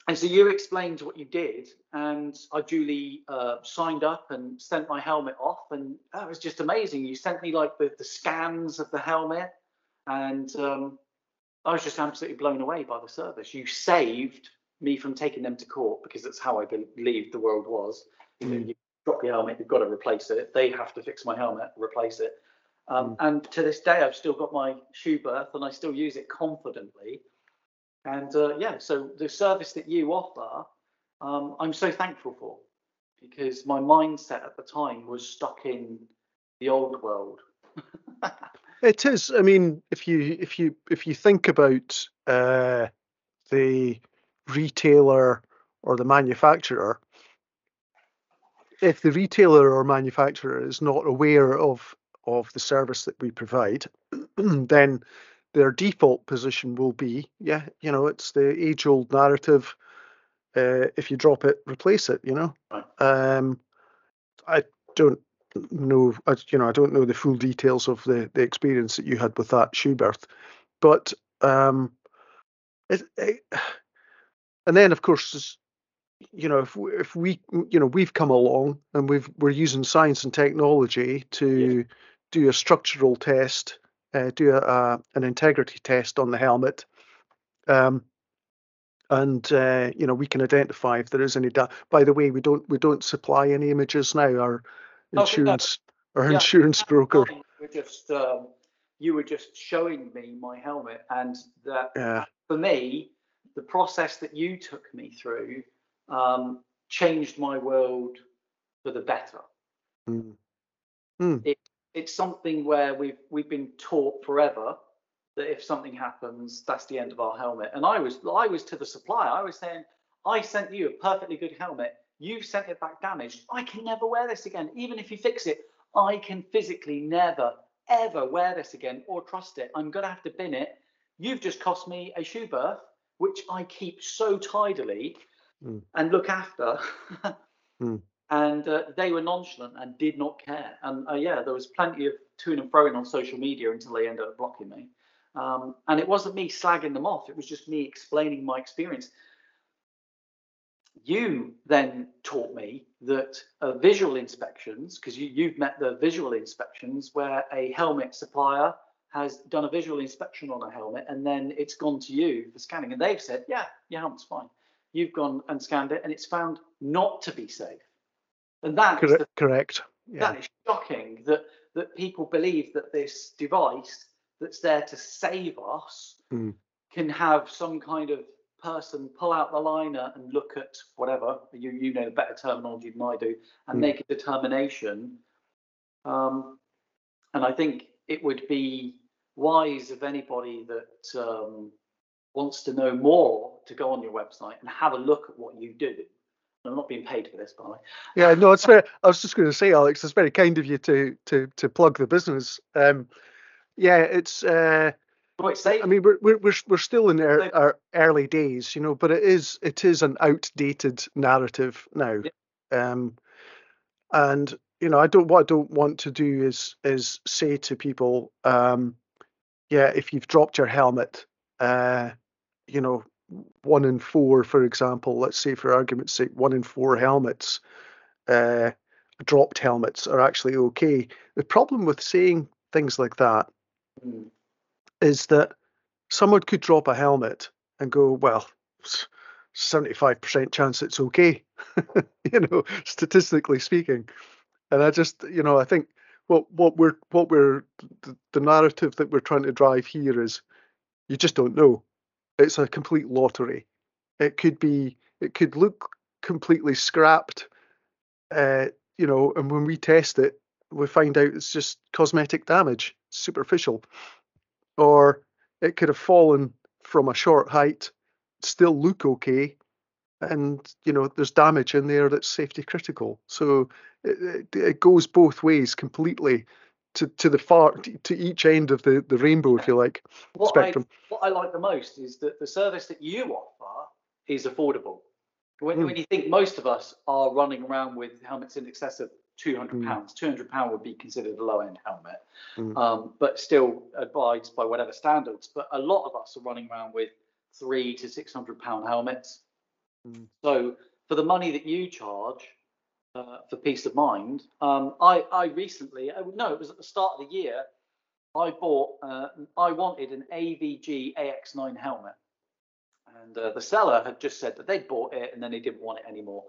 and so you explained what you did, and I duly uh, signed up and sent my helmet off, and that was just amazing. You sent me like the, the scans of the helmet, and um, I was just absolutely blown away by the service. You saved me from taking them to court because that's how I believed the world was. You, know, Mm. you drop your helmet, you've got to replace it. They have to fix my helmet, replace it. Um, And to this day, I've still got my Schuberth and I still use it confidently. And uh, yeah, so the service that you offer, um, I'm so thankful for because my mindset at the time was stuck in the old world. It is. I mean, if you if you if you think about uh, the retailer or the manufacturer, if the retailer or manufacturer is not aware of of the service that we provide, then their default position will be, yeah, you know, it's the age old narrative. Uh, if you drop it, replace it. You know. Right. Um, I don't know, I, you know, I don't know the full details of the the experience that you had with that Schuberth, but um, it, it, and then of course, you know, if we, if we, you know, we've come along and we've we're using science and technology to do a structural test, uh, do a, an integrity test on the helmet. Um, and uh, you know we can identify if there is any da- by the way we don't we don't supply any images now. Our insurance our Yeah, insurance broker were just um, you were just showing me my helmet, and that yeah. for me, the process that you took me through um, changed my world for the better. mm, It's something where we've we've been taught forever that if something happens, that's the end of our helmet. And I was I was to the supplier. I was saying, I sent you a perfectly good helmet. You've sent it back damaged. I can never wear this again. Even if you fix it, I can physically never ever wear this again or trust it. I'm gonna have to bin it. You've just cost me a Schuberth, which I keep so tidily Mm. and look after. Mm. And uh, they were nonchalant and did not care. And uh, yeah, there was plenty of to and fro on social media until they ended up blocking me. Um, and it wasn't me slagging them off, it was just me explaining my experience. You then taught me that uh, visual inspections, because you, you've met the visual inspections where a helmet supplier has done a visual inspection on a helmet and then it's gone to you for scanning and they've said, yeah, your helmet's fine. You've gone and scanned it and it's found not to be safe. And that correct. the, correct. Yeah. That is shocking that that people believe that this device that's there to save us mm. can have some kind of person pull out the liner and look at whatever you you know better terminology than I do and mm. make a determination. Um, and I think it would be wise of anybody that um, wants to know more to go on your website and have a look at what you do. I'm not being paid for this, by the way. Yeah, no, it's very. I was just going to say, Alex, it's very kind of you to to to plug the business. Um, yeah, it's. Uh, I mean, we're we're we're, we're still in our, our, early days, you know, but it is it is an outdated narrative now. Yeah. Um, and you know, I don't what I don't want to do is is say to people, um, yeah, if you've dropped your helmet, uh, you know, one in four, for example, let's say for argument's sake, one in four helmets, uh, dropped helmets are actually okay. The problem with saying things like that mm. is that someone could drop a helmet and go, well, 75% chance it's okay, you know, statistically speaking. And I just, you know, I think what what we're what we're the, the narrative that we're trying to drive here is you just don't know it's a complete lottery. It could be, it could look completely scrapped, uh, you know, and when we test it, we find out it's just cosmetic damage, superficial, or it could have fallen from a short height, still look okay, and you know there's damage in there that's safety critical. So it, it, it goes both ways completely to, to the far to each end of the, the rainbow, if you like, what spectrum. I, what I like the most is that the service that you offer is affordable. When, mm. when you think most of us are running around with helmets in excess of 200 hmm. pounds, mm. 200 pound would be considered a low end helmet, mm. um, but still advised by whatever standards. But a lot of us are running around with three to 600 pound helmets. Hmm. So for the money that you charge, uh, for peace of mind. Um, I, I recently, uh, no, it was at the start of the year, I bought, uh, I wanted an AGV AX9 helmet. And uh, the seller had just said that they'd bought it and then they didn't want it anymore.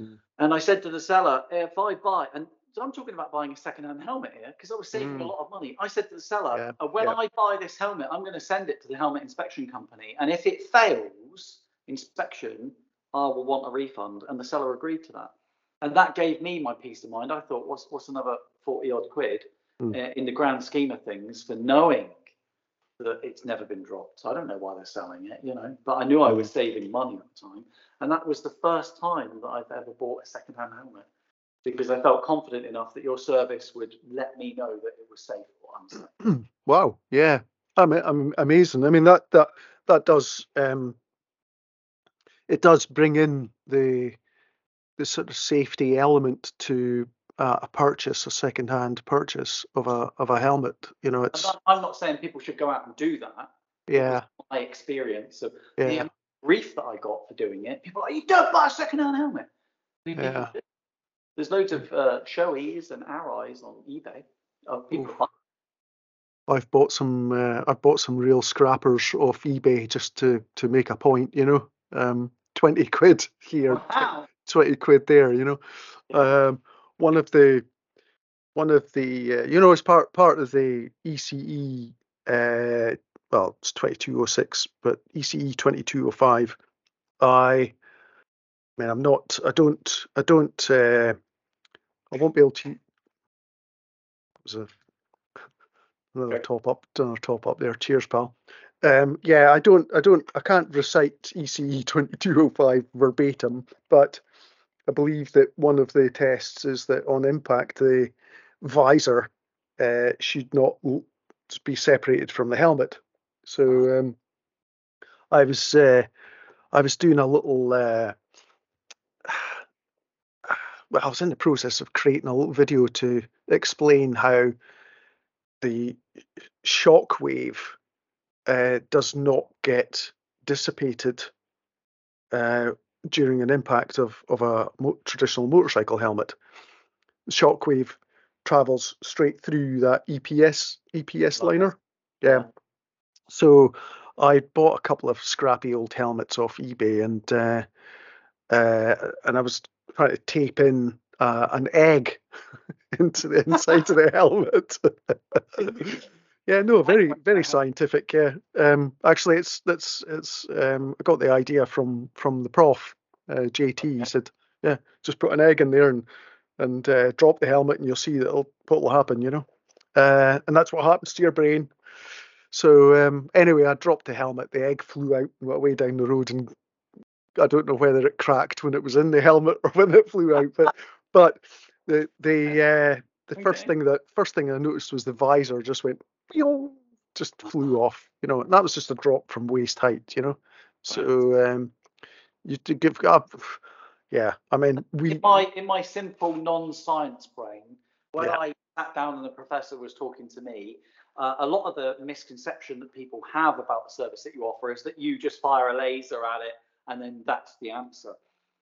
Mm. And I said to the seller, if I buy, and so I'm talking about buying a second-hand helmet here because I was saving mm. a lot of money. I said to the seller, yeah, uh, when yeah. I buy this helmet, I'm going to send it to the helmet inspection company, and if it fails inspection, I will want a refund. And the seller agreed to that and that gave me my peace of mind. I thought, what's what's another forty odd quid mm. uh, in the grand scheme of things for knowing that it's never been dropped. So I don't know why they're selling it, you know, but I knew I was saving money at the time, and that was the first time that I've ever bought a second-hand helmet because I felt confident enough that your service would let me know that it was safe. Or unsafe. wow, yeah, I'm, I'm amazing. I mean that that that does um, it does bring in the the sort of safety element to uh, a purchase, a second-hand purchase of a of a helmet. You know, it's. I'm not, saying people should go out and do that. Yeah. My experience of yeah. the grief that I got for doing it. People are like, you don't buy a second-hand helmet. Yeah. There's loads of uh, Shoeis and Arais on eBay. Of people. I've bought some. Uh, I've bought some real scrappers off eBay just to to make a point. You know, um, twenty quid here. Wow. 20 quid there, you know. Um, one of the one of the uh, you know as part part of the ECE uh, well it's 2206 but ECE 2205 I I mean I'm not I don't I don't uh, I won't be able to was a another okay. top up another top up there cheers pal um, yeah I don't I don't I can't recite ECE 2205 verbatim but I believe that one of the tests is that on impact, the visor uh, should not be separated from the helmet. So um, I was uh, I was doing a little. Uh, well, I was in the process of creating a little video to explain how the shock wave uh, does not get dissipated uh, during an impact of, of a mo- traditional motorcycle helmet. The shockwave travels straight through that EPS EPS liner. Yeah. So I bought a couple of scrappy old helmets off eBay and uh, uh, and I was trying to tape in uh, an egg into the inside of the helmet. yeah, no, very very scientific. Yeah, um, actually, it's that's it's um, I got the idea from from the prof, uh, JT. He said, yeah, just put an egg in there and and uh, drop the helmet, and you'll see that what will happen. You know, uh, and that's what happens to your brain. So um, anyway, I dropped the helmet. The egg flew out and went away down the road, and I don't know whether it cracked when it was in the helmet or when it flew out. But but the the uh, the first thing that first thing I noticed was the visor just went "Pew," just flew off. You know, and that was just a drop from waist height. You know, so um, you to give up. Yeah, I mean we in my in my simple non-science brain, when Yeah. I sat down and the professor was talking to me, uh, a lot of the misconception that people have about the service that you offer is that you just fire a laser at it and then that's the answer.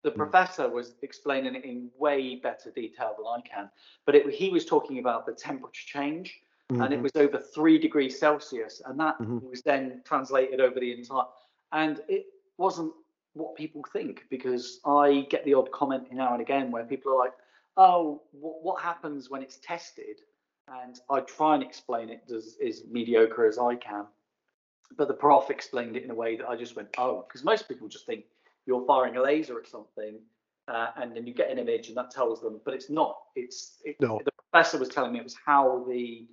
The Mm. professor was explaining it in way better detail than I can, but it, he was talking about the temperature change, and it Mhm. was over three degrees Celsius, and that Mhm. was then translated over the entire. And it wasn't what people think because I get the odd comment now and again where people are like, "Oh, wh- what happens when it's tested?" And I try and explain it as, as mediocre as I can, but the prof explained it in a way that I just went, "Oh," because most people just think you're firing a laser at something. Uh, and then you get an image and that tells them, but it's not. It's it, No. the professor was telling me it was how the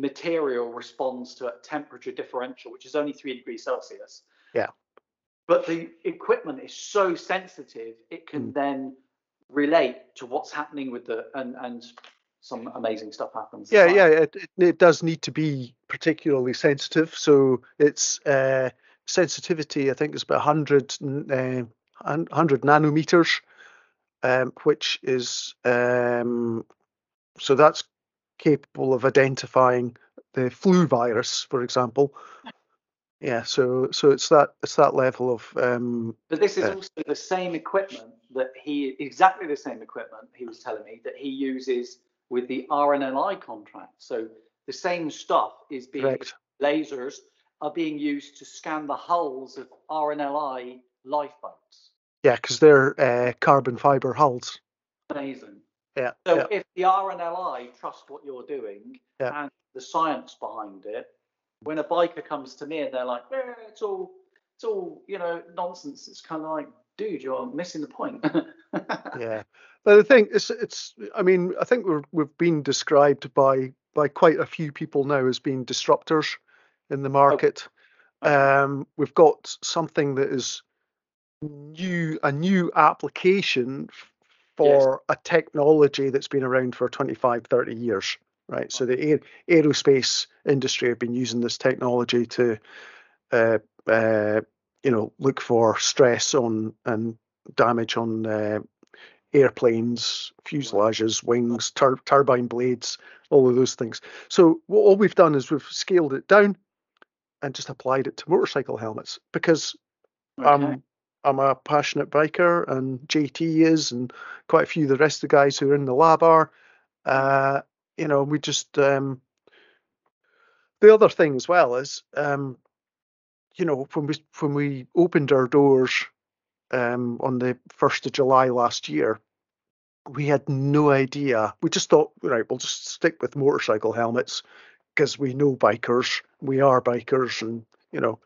material responds to a temperature differential, which is only three degrees Celsius. Yeah. But the equipment is so sensitive, it can Mm. then relate to what's happening with the and and some amazing stuff happens. Yeah, yeah, it, it, it does need to be particularly sensitive. So it's uh, sensitivity, I think, is about 100, uh, 100 nanometers, um, which is um, so that's capable of identifying the flu virus, for example. Yeah, so so it's that it's that level of um, But this is Uh, also the same equipment that he exactly the same equipment he was telling me that he uses with the RNLI contract. So the same stuff is being correct. lasers are being used to scan the hulls of RNLI lifeboats. Yeah, because they're uh, carbon fiber hulls. Amazing. Yeah, So yeah, if the RNLI trust what you're doing Yeah. and the science behind it, when a biker comes to me and they're like, eh, it's all it's all, you know, nonsense, it's kind of like, dude, you're missing the point. yeah. But the thing is, it's. I mean, I think we're we've been described by by quite a few people now as being disruptors in the market. Um, we've got something that is new, a new application for a technology that's been around for 25, 30 years, right? So the aer- aerospace industry have been using this technology to, uh, uh, you know, look for stress on and damage on uh, airplanes, fuselages, wings, tur- turbine blades, all of those things. So what all we've done is we've scaled it down and just applied it to motorcycle helmets because Okay. I'm I'm a passionate biker and JT is and quite a few of the rest of the guys who are in the lab are. Uh, you know, we just um, the other thing as well is um, you know when we when we opened our doors um, on the first of July last year, we had no idea. We just thought, right, we'll just stick with motorcycle helmets because we know bikers, we are bikers, and you know,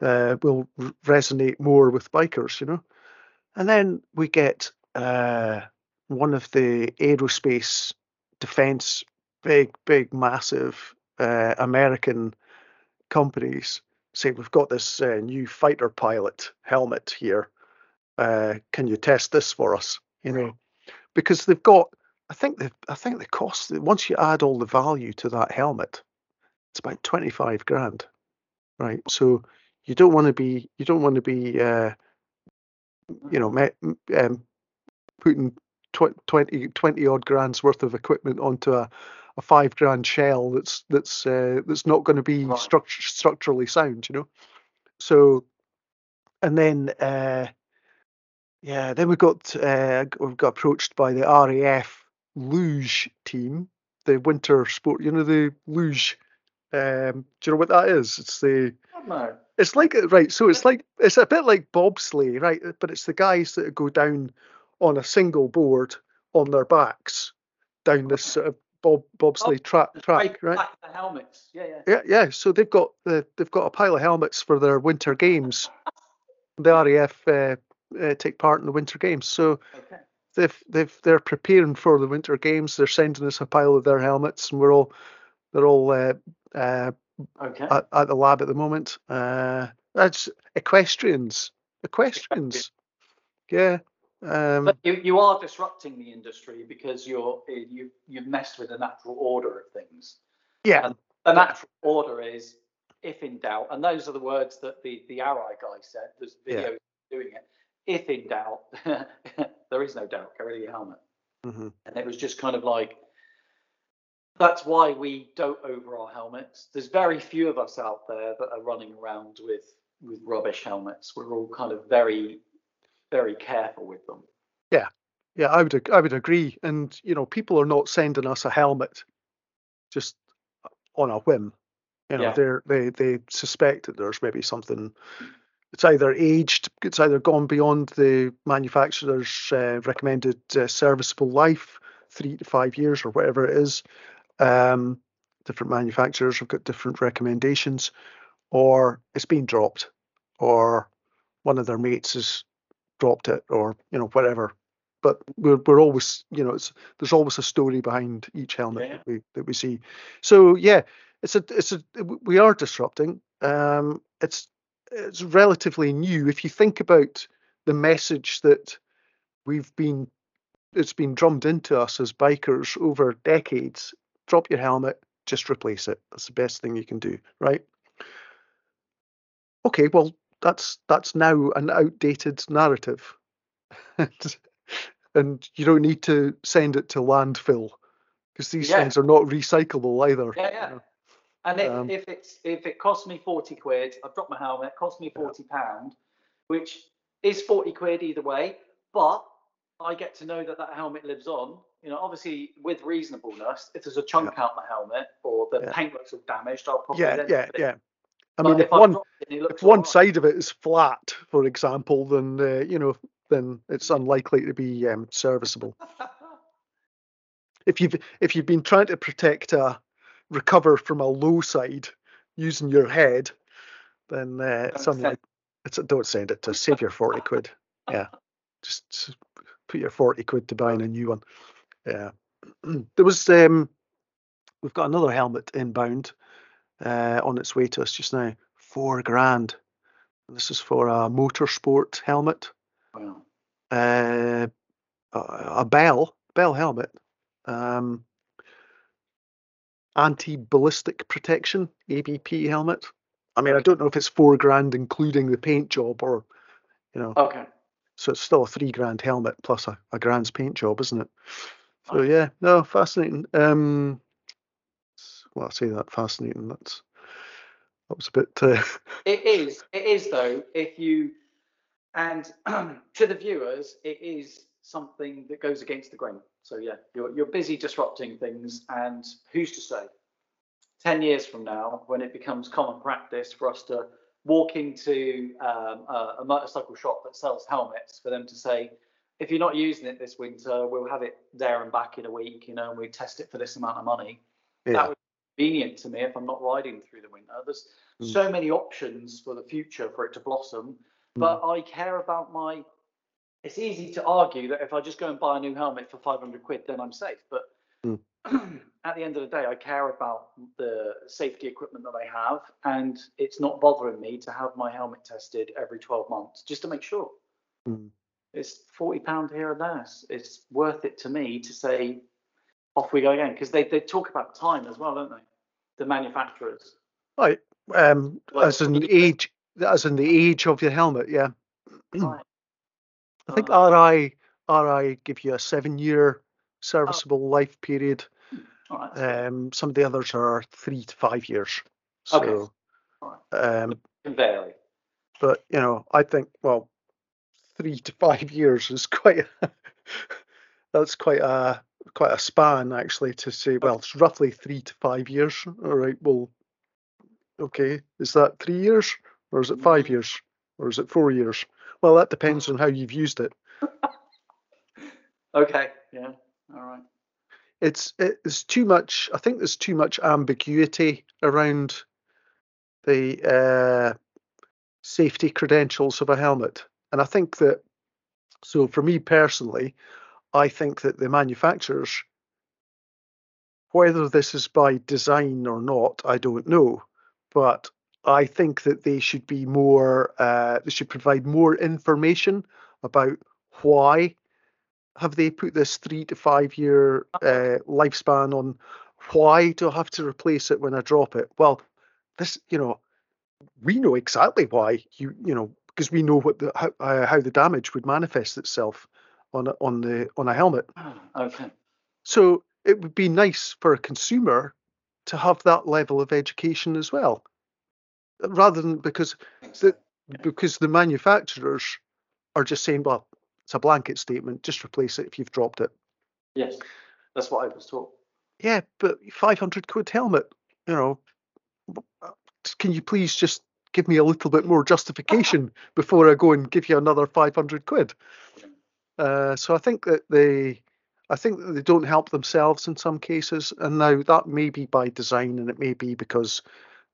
uh, will resonate more with bikers, you know. And then we get uh, one of the aerospace defense, big, big, massive uh, American companies say, We've got this uh, new fighter pilot helmet here. Uh, can you test this for us? You know, because they've got, I think the, I think the cost, once you add all the value to that helmet, it's about 25 grand, right? So you don't want to be, you don't want to be, uh, you know, me, um, putting tw- 20, 20 odd grand's worth of equipment onto a, a five grand shell that's that's uh, that's not going to be Right. struct- structurally sound, you know. So, and then uh, yeah, then we got uh, we got approached by the RAF luge team, the winter sport. You know the luge. Um, do you know what that is? It's the No. it's like right, so it's like it's a bit like bobsleigh, right? But it's the guys that go down on a single board on their backs down this sort of bob bobsleigh track track, right? the helmets. Yeah, yeah. Yeah, yeah. So they've got the they've got a pile of helmets for their winter games. The RAF uh, uh, take part in the winter games, so Okay. they've they've they're preparing for the winter games. They're sending us a pile of their helmets, and we're all they're all uh, uh, Okay. at, at the lab at the moment. Uh, that's equestrians. Equestrians. Yeah. Um, But you, you are disrupting the industry because you're you you've messed with the natural order of things. yeah. and The natural order is if in doubt, and those are the words that the the Arai guy said. There's Yeah. videos doing it. If in doubt, there is no doubt. Get rid of your helmet. hmm And it was just kind of like that's why we don't over our helmets. There's very few of us out there that are running around with with rubbish helmets. We're all kind of very very careful with them. Yeah, yeah, I would I would agree. And you know, people are not sending us a helmet just on a whim. You know, Yeah. they're they they suspect that there's maybe something. It's either aged, it's either gone beyond the manufacturer's uh, recommended uh, serviceable life, three to five years or whatever it is. Um, different manufacturers have got different recommendations, or it's been dropped, or one of their mates has dropped it, or you know whatever. But we're we're always you know it's there's always a story behind each helmet Yeah. that we that we see. So yeah, it's a it's a we are disrupting. Um, it's it's relatively new. If you think about the message that we've been it's been drummed into us as bikers over decades. Drop your helmet, just replace it. That's the best thing you can do, right? Okay, well that's that's now an outdated narrative. and, and you don't need to send it to landfill because these Yeah. things are not recyclable either. Yeah, you yeah. know. And if, Um, if it's if it costs me forty quid, I've dropped my helmet, cost me forty pound, which is forty quid either way, but I get to know that that helmet lives on. You know, obviously with reasonableness. If there's a chunk out my helmet or the Yeah. paint looks all damaged, I'll probably Yeah, yeah, it. yeah. I mean, if if one dropped it it if one alright- side of it is flat, for example, then uh, you know, then it's unlikely to be um, serviceable. If you've if you've been trying to protect a recover from a low side using your head, then uh, it's Don't send- unlikely. It's don't send it to save your forty quid. Yeah, just put your forty quid to buying a new one. Yeah, there was um, we've got another helmet inbound uh, on its way to us just now. Four grand. This is for a motorsport helmet. Wow. Uh, a, a Bell Bell helmet. Um, anti-ballistic protection ABP helmet. I mean, I don't know if it's four grand including the paint job or, you know, Okay. So it's still a three grand helmet plus a, a grand's paint job, isn't it? So yeah, no, fascinating. Um, well, I say that fascinating. That's that was a bit. Uh, It is. It is though. If you and to the viewers, it is something that goes against the grain. So yeah, you're you're busy disrupting things, and who's to say? Ten years from now, when it becomes common practice for us to walk into um, a, a motorcycle shop that sells helmets, for them to say, if you're not using it this winter, we'll have it there and back in a week, you know, and we test it for this amount of money. yeah, That would be convenient to me if I'm not riding through the winter. There's Mm. so many options for the future for it to blossom, but I care about my. It's easy to argue that if I just go and buy a new helmet for 500 quid, then I'm safe. But Mm. at the end of the day, I care about the safety equipment that I have, and it's not bothering me to have my helmet tested every 12 months just to make sure. Mm. It's 40 pound here and there. It's- worth it to me to say, off we go again, because they, they talk about time as well, don't they? The manufacturers. right. Um, as in the age, as in the age of your helmet, yeah. Right. I think Uh, Arai Arai give you a seven year serviceable life period. Right. Um, some of the others are three to five years. So, Okay. Um, Can vary. but you know, I think well, three to five years is quite. A, that's quite a quite a span actually to say. Well, it's roughly three to five years. All right. Well, okay. Is that three years or is it five Mm. years or is it four years? Well, that depends on how you've used it. Okay. Yeah. All right. It's it's too much. I think there's too much ambiguity around the uh, safety credentials of a helmet, and I think that. So for me personally, I think that the manufacturers, whether this is by design or not, I don't know, but I think that they should be more. Uh, they should provide more information about why have they put this three to five year uh, lifespan on why do I have to replace it when I drop it? Well, this, you know, we know exactly why you, you know, because we know what the how, uh, how the damage would manifest itself on a, on the on a helmet. Okay. So it would be nice for a consumer to have that level of education as well, rather than because the, because the manufacturers are just saying, well, it's a blanket statement, just replace it if you've dropped it. Yes. That's what I was taught. Yeah, but 500 quid helmet, you know, can you please just give me a little bit more justification before I go and give you another 500 quid? Uh, so I think that they, I think that they don't help themselves in some cases, and now that may be by design, and it may be because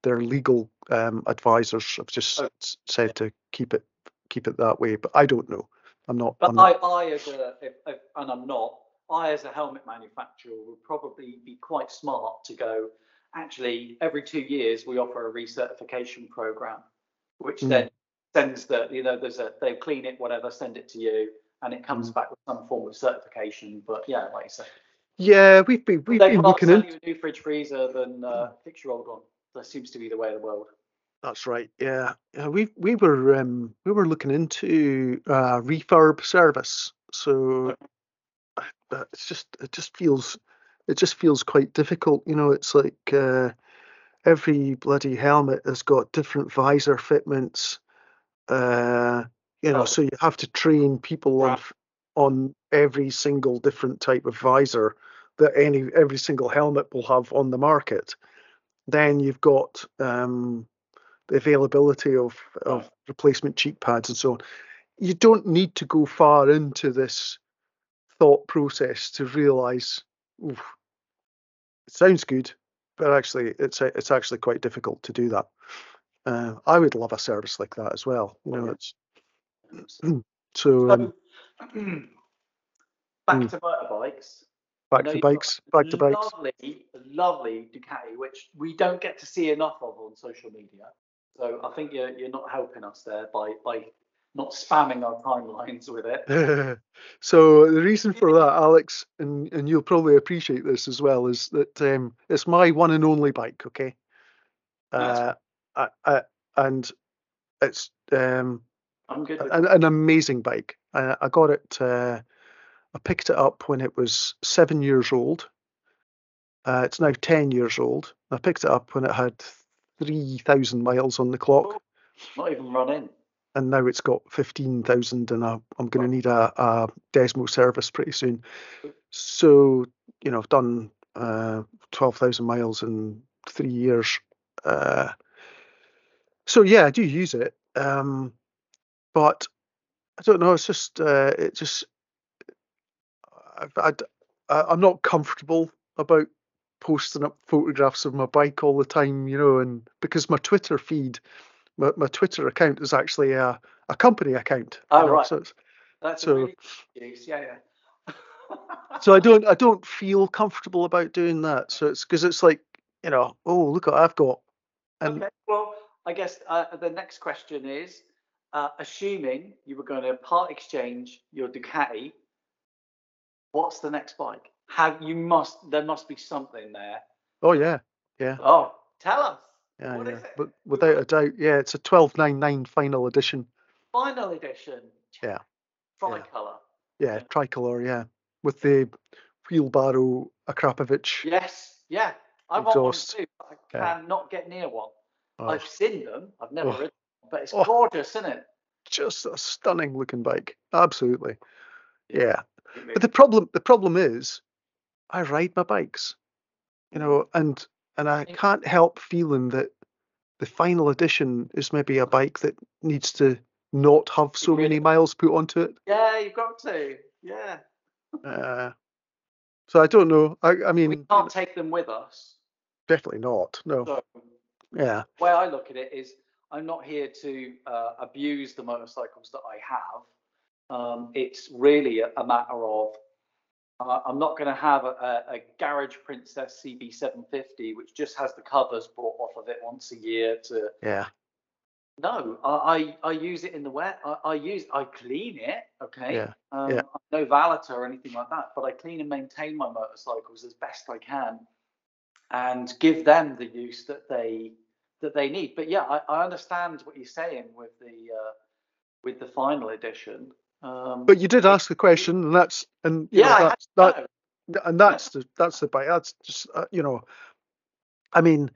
their legal um, advisors have just Oh. said to keep it keep it that way. But I don't know. I'm not. But I'm not I, I as a, if, if, and I'm not, I as a helmet manufacturer would probably be quite smart to go, actually, every two years we offer a recertification program, which Mm. then sends the, you know, there's a, they clean it, whatever, send it to you, and it Mm. comes back with some form of certification. But yeah, like you say, yeah, we've been we've been looking you a new fridge freezer than uh, fix your old one. That seems to be the way of the world. That's right. Yeah, yeah. We we were um we were looking into uh, refurb service. So but it's just it just feels it just feels quite difficult. You know, it's like uh, every bloody helmet has got different visor fitments. Uh, you know, Oh. so you have to train people on on every single different type of visor that any every single helmet will have on the market. Then you've got um, the availability of, of replacement cheek pads and so on. You don't need to go far into this thought process to realize it sounds good, but actually it's it's actually quite difficult to do that. Uh, I would love a service like that as well. You Oh, know, yeah. it's so um, back Mm. to motorbikes. back to bikes, back to bikes. Lovely, lovely Ducati, which we don't get to see enough of on social media. So I think you're you're not helping us there by by not spamming our timelines with it. so the reason for that, Alex, and, and you'll probably appreciate this as well, is that um, it's my one and only bike. Okay, uh, I, I, and it's um, I'm good. An, an amazing bike. I, I got it. Uh, I picked it up when it was seven years old. Uh, it's now ten years old. I picked it up when it had three thousand miles on the clock, not even run in. and now it's got fifteen thousand, and I, I'm going to need a, a Desmo service pretty soon. So you know, I've done uh, twelve thousand miles in three years. Uh, so yeah, I do use it, um, but I don't know. It's just uh, it just I, I- I'm not comfortable about posting up photographs of my bike all the time, you know, and because my Twitter feed, my, my Twitter account is actually a, a company account. you Oh, know, right. So, That's So- really use. Yeah, yeah. so I don't I don't feel comfortable about doing that. So it's because it's like you know, oh look what I've got, and okay. Well, I guess uh, the next question is, uh, assuming you were going to part exchange your Ducati, what's the next bike? Have you must there must be something there. oh yeah, yeah. Oh, tell us. yeah, What yeah. But without a doubt, yeah, it's a 1299 final edition. Final edition. Yeah, yeah. Tricolor. Yeah, Yeah. tricolor, yeah, with the wheelbarrow Akrapovic Yes, yeah. I want one too, but I Yeah. cannot get near one. Oh, I've seen them. I've never Oh. ridden one, but it's Oh. gorgeous, isn't it? just a stunning looking bike. Absolutely. Yeah. It But the problem the problem is I ride my bikes. You know, and and I can't help feeling that the final edition is maybe a bike that needs to not have so many miles put onto it. Yeah, you've got to. Yeah. Uh, so I don't know. I, I We mean, can't take them with us. definitely not. No. So Yeah. the way I look at it is I'm not here to uh, abuse the motorcycles that I have. Um, it's really a, a matter of uh, I'm not going to have a, a, a Garage Princess CB750 which just has the covers brought off of it once a year to Yeah. no I, I, I use it in the wet I, I use I clean it okay Yeah, um, yeah. No valeter or anything like that but I clean and maintain my motorcycles as best I can and give them the use that they that they need. But yeah, I, I understand what you're saying with the uh, with the final edition. Um, But you did ask the question, and that's and yeah, know, that's that and that's the that's the bike. That's just uh, you know, I mean,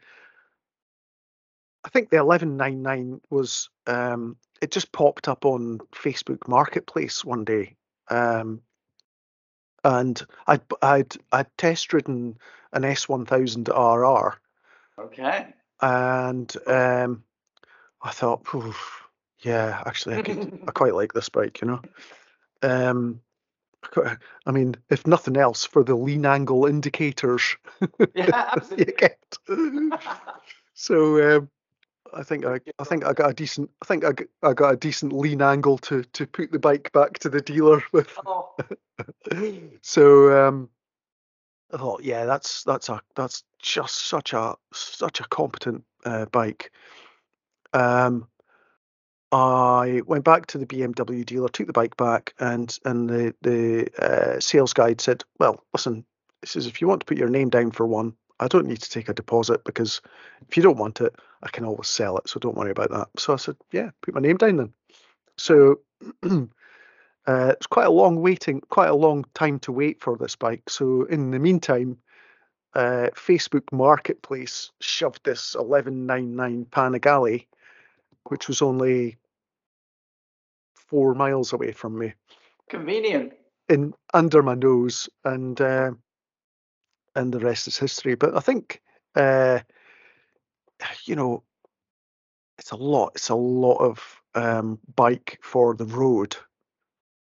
I think the eleven nine nine was um, it just popped up on Facebook Marketplace one day, um, and I'd I'd I'd test ridden an S one thousand RR, Okay. and um, I thought, "Phew, yeah, actually, I could I quite like this bike, you know. Um, I mean, if nothing else, for the lean angle indicators yeah, you absolutely. get. So um, I think I, I think I got a decent I think I got, I got a decent lean angle to to put the bike back to the dealer with. oh, So um, I thought, yeah, that's that's a that's just such a such a competent uh, bike. Um, I went back to the BMW dealer, took the bike back, and and the the uh, sales guide said, "Well, listen, this is if you want to put your name down for one, I don't need to take a deposit because if you don't want it, I can always sell it. So don't worry about that." So I said, "Yeah, put my name down then." So uh, it's quite a long waiting, quite a long time to wait for this bike. So in the meantime, uh, Facebook Marketplace shoved this 1199 Panigale, which was only four miles away from me, convenient. in under my nose, and uh, and the rest is history. But I think, uh, you know, it's a lot. It's a lot of um, bike for the road.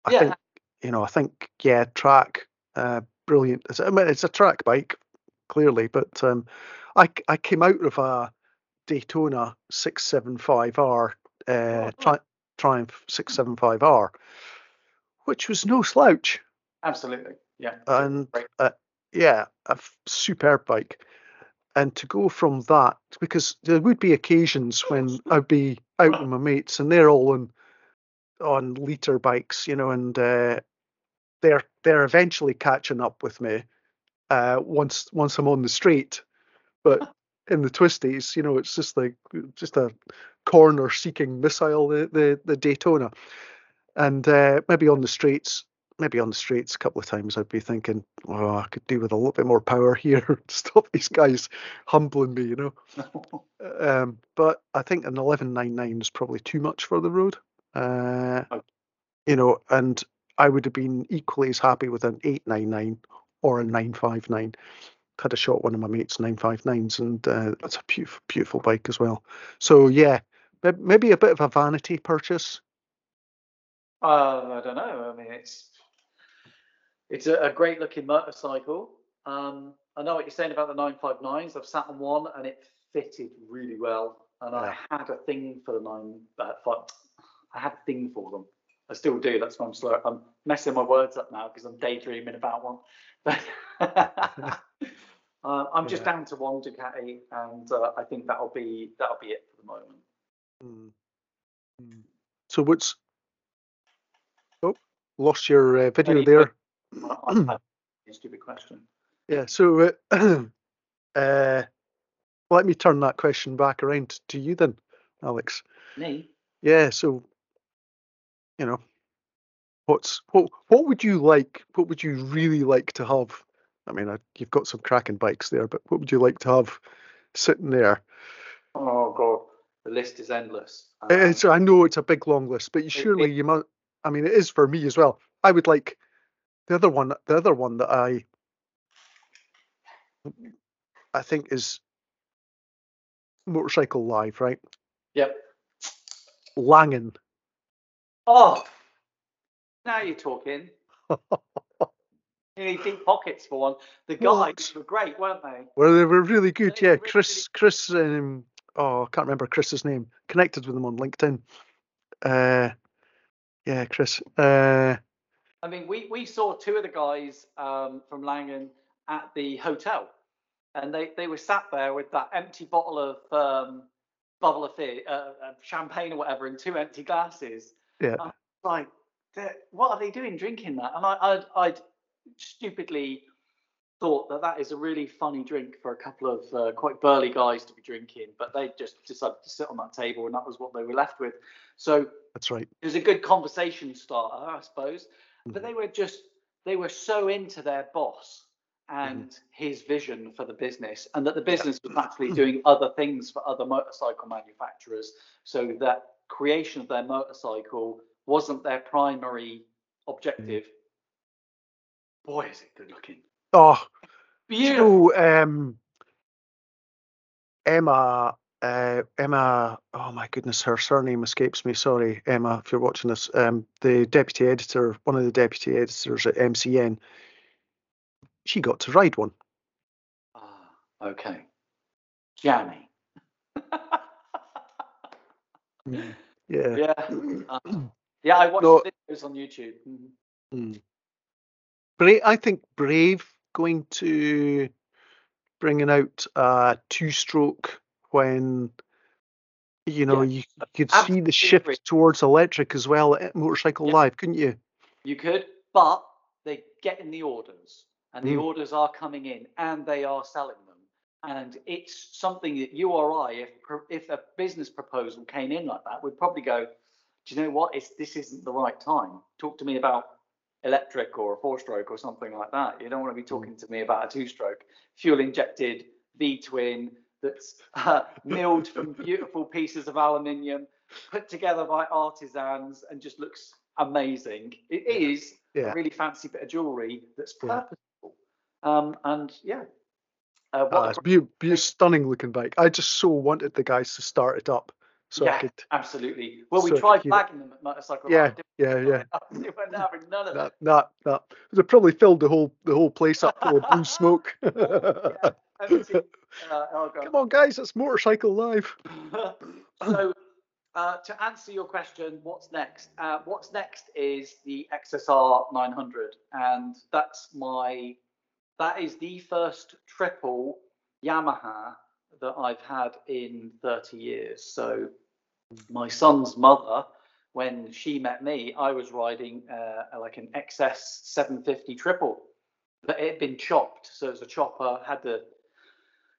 I Yeah. think, you know, I think yeah, track, uh, brilliant. It's, I mean, it's a track bike, clearly, but um, I I came out of a Daytona 675R, uh, Oh, tri- Triumph 675R, which was no slouch. Absolutely. Yeah. And uh, yeah, a f- superb bike. And to go from that, because there would be occasions when I'd be out with my mates and they're all on on liter bikes, you know, and uh, they're they're eventually catching up with me uh, once once I'm on the street. But in the twisties, you know, it's just like just a corner seeking missile, the the, the Daytona. And uh, maybe on the streets, maybe on the streets a couple of times I'd be thinking, oh, I could do with a little bit more power here to stop these guys humbling me, you know. Um, but I think an 1199 is probably too much for the road. Uh, Okay. You know, and I would have been equally as happy with an 899 or a 959. Had a shot one of my mates 959s, and uh, that's a beautiful, beautiful bike as well. So yeah, maybe a bit of a vanity purchase. Uh, I don't know. I mean, it's it's a, a great looking motorcycle. Um, I know what you're saying about the 959s. I've sat on one and it fitted really well. And I had a thing for the nine. Uh, five, I had a thing for them. I still do. That's why I'm slow. I'm messing my words up now because I'm daydreaming about one. Uh, I'm just Yeah. down to one Ducati, and uh, I think that'll be that'll be it for the moment. Mm. Mm. So what's oh lost your uh, video Any there. I- I- I- stupid question. Yeah. So uh, uh, let me turn that question back around to you then, Alex. Me? Yeah. So you know, what's what what would you like? What would you really like to have I mean, I, you've got some cracking bikes there, but what would you like to have sitting there? Oh god, the list is endless. Um, It's, I know it's a big long list, but you it- surely you must. I mean, it is for me as well. I would like the other one. The other one that I I think is motorcycle live, right? Yep. Langen. Oh, now you're talking. You need deep pockets for one. The What? were great, weren't they? Well, they were really good. They Yeah, really, Chris. Chris. Um, oh, I can't remember Chris's name. Connected with him on LinkedIn. Uh, yeah, Chris. Uh, I mean, we, we saw two of the guys um, from Langen at the hotel, and they, they were sat there with that empty bottle of um, bubble of fear, uh, uh, champagne or whatever, and two empty glasses. yeah. Like, "They're- what are they doing drinking that? And I, I'd, I'd stupidly thought that that is a really funny drink for a couple of uh, quite burly guys to be drinking, but they just decided to sit on that table, and that was what they were left with. So That's right. it was a good conversation starter, I suppose. But Mhm. they were just they were so into their boss and his vision for the business, and that the business was actually doing other things for other motorcycle manufacturers, so that creation of their motorcycle wasn't their primary objective. Boy, is it good looking! Oh, Beautiful. so um, Emma. Uh, Emma, oh my goodness, her surname escapes me. Sorry, Emma, if you're watching this. Um, the deputy editor, one of the deputy editors at MCN, she got to ride one. Ah, okay, jammy. Mm. Yeah. yeah, uh, yeah. I watched No. videos on YouTube. Mhm. Mm. Bra- I think Brave going to bringing out a two-stroke when you know you, you could see the shift towards electric as well at Motorcycle Yeah. Live, couldn't you? You could, but they get in the orders, and the Mm. orders are coming in, and they are selling them. And it's something that you or I, if if a business proposal came in like that, would probably go, do you know what? It's this isn't the right time. Talk to me about electric or a four-stroke or something like that. You don't want to be talking to me about a two-stroke fuel-injected V-twin that's uh, milled from beautiful pieces of aluminium, put together by artisans, and just looks amazing. It Yeah. is Yeah. a really fancy bit of jewelry that's Yeah. purposeful. Um, and yeah, uh, Ah, a it's be, be a stunning looking bike. I just so wanted the guys to start it up so I yeah, could. absolutely. Well, we so I tried bagging them at motorcycle. Yeah, yeah, we? yeah. They weren't having none of. That, that, that. They probably filled the whole the whole place up full of blue smoke. Yeah. Uh, oh Come on, guys, it's Motorcycle Live. so uh, to answer your question, what's next? Uh, what's next is the XSR 900, and that's my that is the first triple Yamaha that I've had in 30 years. So my son's mother, when she met me, I was riding uh, like an XS 750 triple, but it had been chopped. So it was a chopper, had the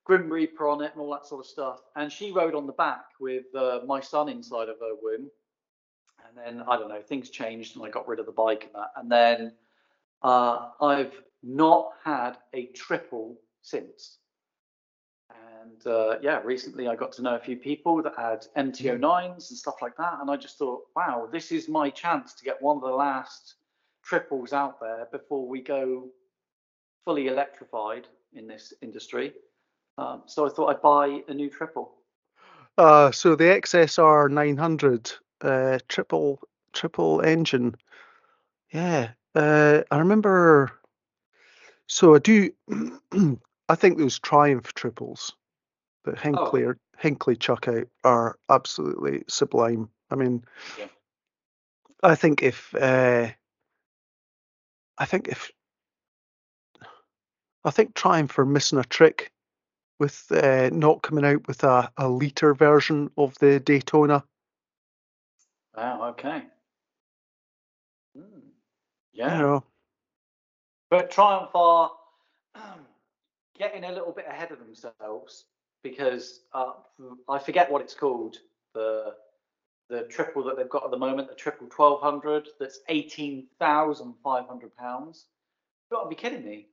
Grim Reaper on it and all that sort of stuff. And she rode on the back with uh, my son inside of her womb. And then I don't know, things changed and I got rid of the bike and that. And then uh, I've not had a triple since. And uh, yeah, recently I got to know a few people that had MT-09s and stuff like that. And I just thought, wow, this is my chance to get one of the last triples out there before we go fully electrified in this industry. Um, so I thought I'd buy a new triple. Uh, so the XSR 900 uh, triple triple engine. Yeah, uh, I remember. So I do. I think those Triumph triples that Hinckley or Hinckley chuck out are absolutely sublime. I mean, Yeah. I think if uh, I think if I think Triumph for missing a trick with uh, not coming out with a, a liter version of the Daytona. Wow. Okay. You Yeah. know, But Triumph are getting a little bit ahead of themselves because uh, I forget what it's called. The the triple that they've got at the moment, the triple twelve hundred, that's eighteen thousand five hundred pounds. You've got to be kidding me.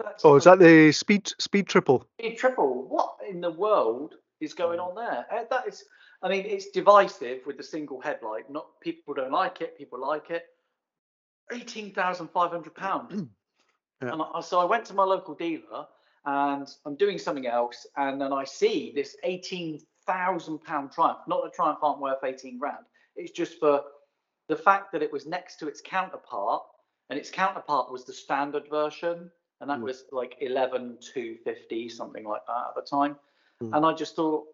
That's Oh, is that the speed speed triple? Speed triple. What in the world is going on there? Uh, That is, I mean, it's divisive with the single headlight. Not people don't like it. People like it. Eighteen thousand five hundred pounds. Yeah. And I, so I went to my local dealer, and I'm doing something else, and then I see this eighteen thousand pound Triumph. Not that Triumph aren't worth eighteen grand. It's just for the fact that it was next to its counterpart, and its counterpart was the standard version, and that Mm. was like eleven two fifty something like that at the time. Mm. And I just thought,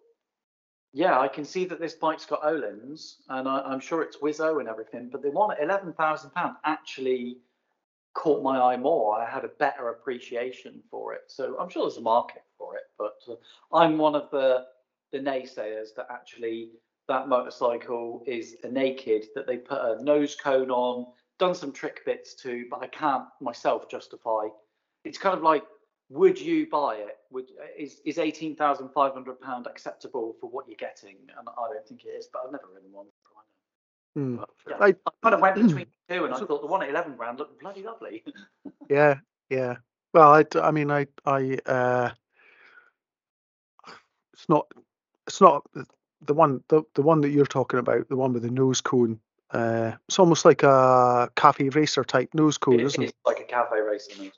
yeah, I can see that this bike's got Öhlins, and I, I'm sure it's Wizzo and everything, but the one at eleven thousand pound actually caught my eye more. I had a better appreciation for it. So I'm sure there's a market for it, but uh, I'm one of the the naysayers that actually that motorcycle is a naked that they put a nose cone on, done some trick bits to, but I can't myself justify. It's kind of like, would you buy it? Would is is eighteen thousand five hundred pound acceptable for what you're getting? And I don't think it is, but I've never ridden one. Hmm. Yeah, I, I kind of went between the two, and I thought the one at eleven grand looked bloody lovely. yeah, yeah. Well, I, I mean, I, I, uh, it's not, it's not the, the one, the, the one that you're talking about, the one with the nose cone. Uh, it's almost like a cafe racer type nose cone, isn't it? it's like a cafe racer nose.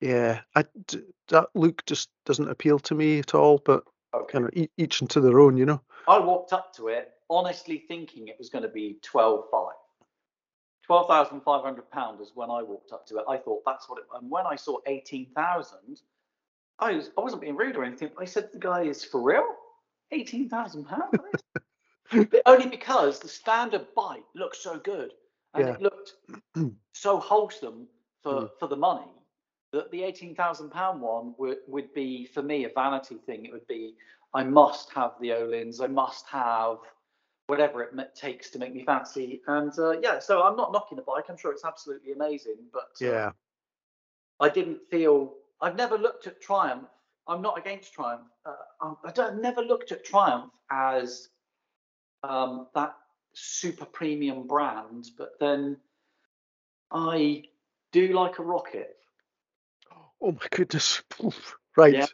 Yeah, I, d- that look just doesn't appeal to me at all. But Okay. kind of e- each into their own, you know. I walked up to it honestly thinking it was going to be 12.5. 12,500 pounds is when I walked up to it. I thought that's what it and when I saw 18,000 I was I wasn't being rude or anything. I said the guy is for real? 18,000 pounds? Only because the standard bike looked so good and Yeah. it looked so wholesome for Mm. for the money that the 18,000 pound one would would be for me a vanity thing. It would be I must have the Öhlins. I must have whatever it takes to make me fancy. And uh, yeah, so I'm not knocking the bike. I'm sure it's absolutely amazing, but uh, Yeah. I didn't feel. I've never looked at Triumph. I'm not against Triumph. Uh, I'm- I don't, I've never looked at Triumph as um, that super premium brand, but then I do like a rocket. Oh my goodness. Right. Yeah,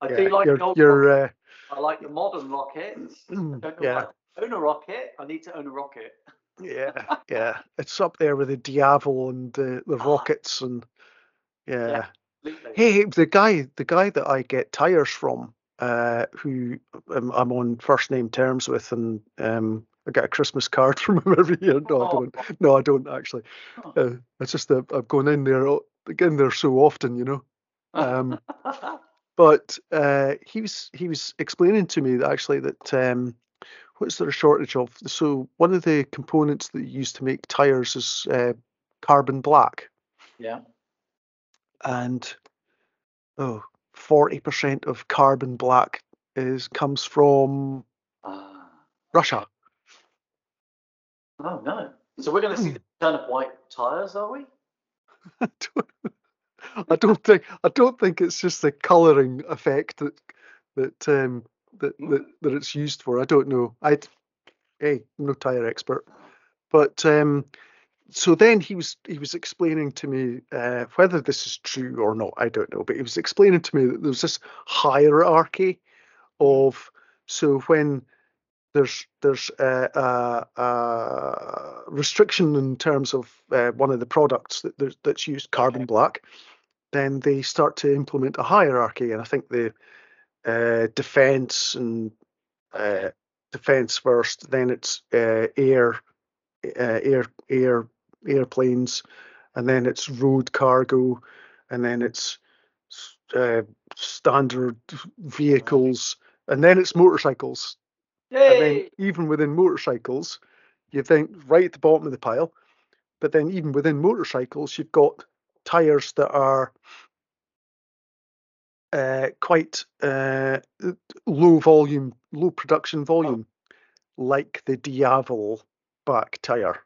I Yeah, do like you're, you're, uh, I like the modern rockets. I don't know yeah. Own a rocket. I need to own a rocket. Yeah, yeah, it's up there with the Diavel and the the Ah. rockets and yeah. Absolutely. Hey, the guy, the guy that I get tires from, uh, who um, I'm on first name terms with, and um, I get a Christmas card from him every year. No, I Oh. don't. No, I don't actually. Uh, it's just that I've gone in there, o- in there so often, you know. Um, but uh, he was he was explaining to me that actually that um, what's there a shortage of? So one of the components that you use to make tires is uh, carbon black, yeah. and oh, 40 percent of carbon black is comes from Ah. Russia. Oh no. So we're going to see the return of white tires, are we? I don't, I don't think I don't think it's just the colouring effect that that um, that, that that it's used for. I don't know. I hey, I'm no tire expert, but um, so then he was he was explaining to me uh, whether this is true or not. I don't know, but he was explaining to me that there's this hierarchy of so when there's there's a, a, a restriction in terms of uh, one of the products that that's used carbon black, then they start to implement a hierarchy, and I think the uh, defense and uh, defense first, then it's uh, air, uh, air, air, airplanes, and then it's road cargo, and then it's uh, standard vehicles, and then it's motorcycles. And then even within motorcycles, you think right at the bottom of the pile, but then even within motorcycles, you've got tires that are uh, quite uh, low volume, low production volume, like the Diavel back tire.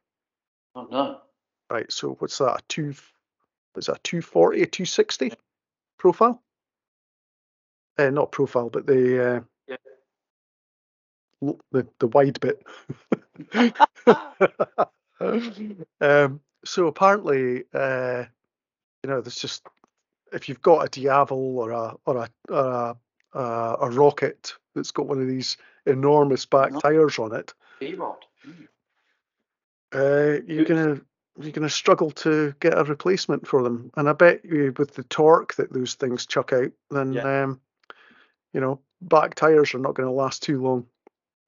Oh no. Right. So what's that? A two? Is that two forty? A two sixty profile? Uh, not profile, but the uh, Yeah. l- the the wide bit. um, so apparently, uh, you know, there's just if you've got a Diavel or a or a or a, uh, a rocket that's got one of these enormous back tires on it, V-Rod. Mm. uh, you're gonna you're gonna struggle to get a replacement for them. And I bet you with the torque that those things chuck out, then Yeah. um, you know back tires are not going to last too long.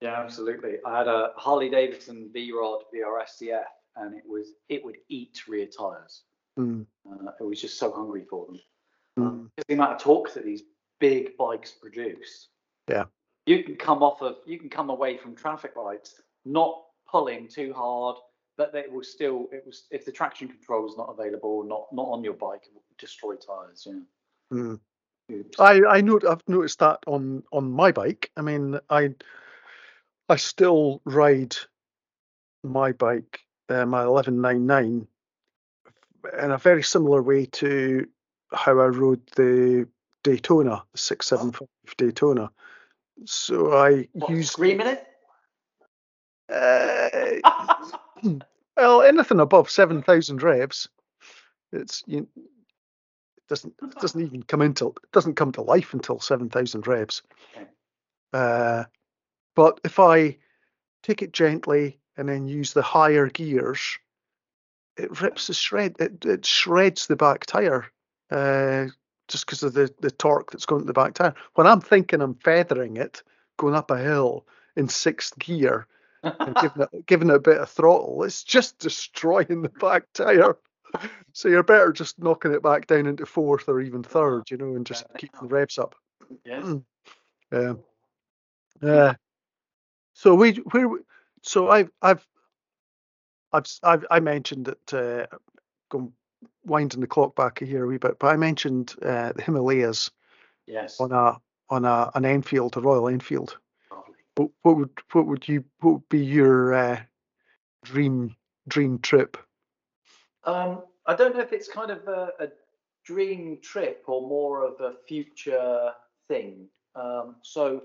Yeah, absolutely. I had a Harley Davidson V-Rod VRSCF, and it was it would eat rear tires. Mm, Uh, it was just so hungry for them. Mm, Just the amount of torque that these big bikes produce. Yeah. You can come off of you can come away from traffic lights not pulling too hard, but it will still it was if the traction control is not available, not not on your bike, it will destroy tires. Yeah. mm. I I know I've noticed that on on my bike. I mean, I I still ride my bike, uh, my 1199, in a very similar way to how I rode the Daytona, the 675 Daytona. So I What, use screaming it? uh, well anything above 7,000 revs. It's you, it doesn't it doesn't even come into it doesn't come to life until 7,000 revs. Uh, but if I take it gently and then use the higher gears, it rips the shred. It, it shreds the back tire uh, just because of the, the torque that's going to the back tire. When I'm thinking I'm feathering it, going up a hill in sixth gear and giving it, giving it a bit of throttle, it's just destroying the back tire. So you're better just knocking it back down into fourth or even third, you know, and just Yeah. keep the revs up. yeah. Yeah. Yeah. So we where we- so I've I've I've I've I mentioned that uh going winding the clock back a year a wee bit, but I mentioned uh the Himalayas Yes. on a on a an Enfield, a Royal Enfield. Lovely. What, what would what would you what would be your uh, dream dream trip? Um, I don't know if it's kind of a, a dream trip or more of a future thing. Um, so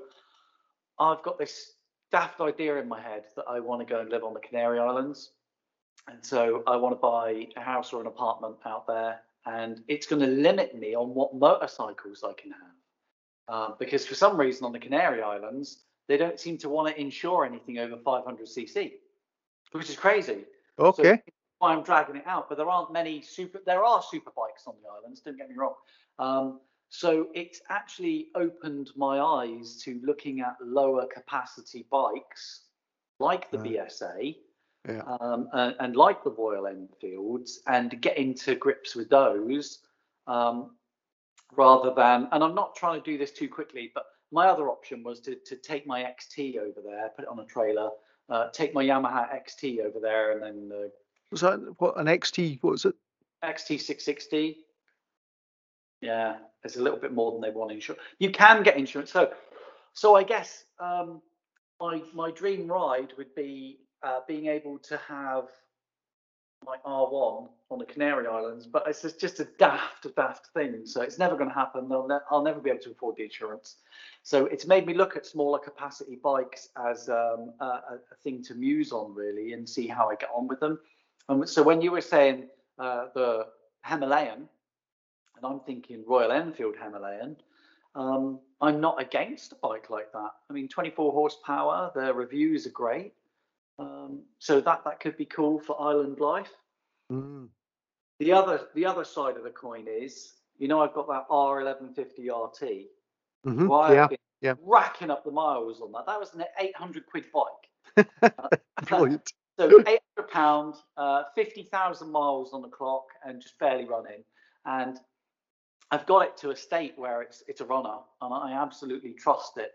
I've got this daft idea in my head that I want to go and live on the Canary Islands. And so I want to buy a house or an apartment out there, and it's going to limit me on what motorcycles I can have. Uh, because for some reason on the Canary Islands, they don't seem to want to insure anything over 500cc, which is crazy Okay. why I'm dragging it out, but there aren't many super. There are super bikes on the islands. Don't get me wrong. Um, so it's actually opened my eyes to looking at lower capacity bikes like the Right. BSA Yeah. um, and, and like the Royal Enfields and getting to grips with those um, rather than. And I'm not trying to do this too quickly, but my other option was to to take my XT over there, put it on a trailer, uh, take my Yamaha XT over there, and then uh, Was that what an XT? What was it? XT660. Yeah, it's a little bit more than they want insurance. You can get insurance. So, so I guess um, my my dream ride would be uh, being able to have my R1 on the Canary Islands, but it's just, just a daft, daft thing. So it's never going to happen. They'll ne- I'll never be able to afford the insurance. So it's made me look at smaller capacity bikes as um, a, a a thing to muse on, really, and see how I get on with them. And so when you were saying uh, the Himalayan, and I'm thinking Royal Enfield Himalayan, um, I'm not against a bike like that. I mean, 24 horsepower, the reviews are great. Um, so that that could be cool for island life. Mm. The other the other side of the coin is, you know, I've got that R1150 RT. hmm Well, I've Yeah. been yeah. racking up the miles on that. That was an 800 quid bike. Brilliant. So 800 pound, uh, 50,000 miles on the clock, and just barely running. And I've got it to a state where it's it's a runner, and I absolutely trust it.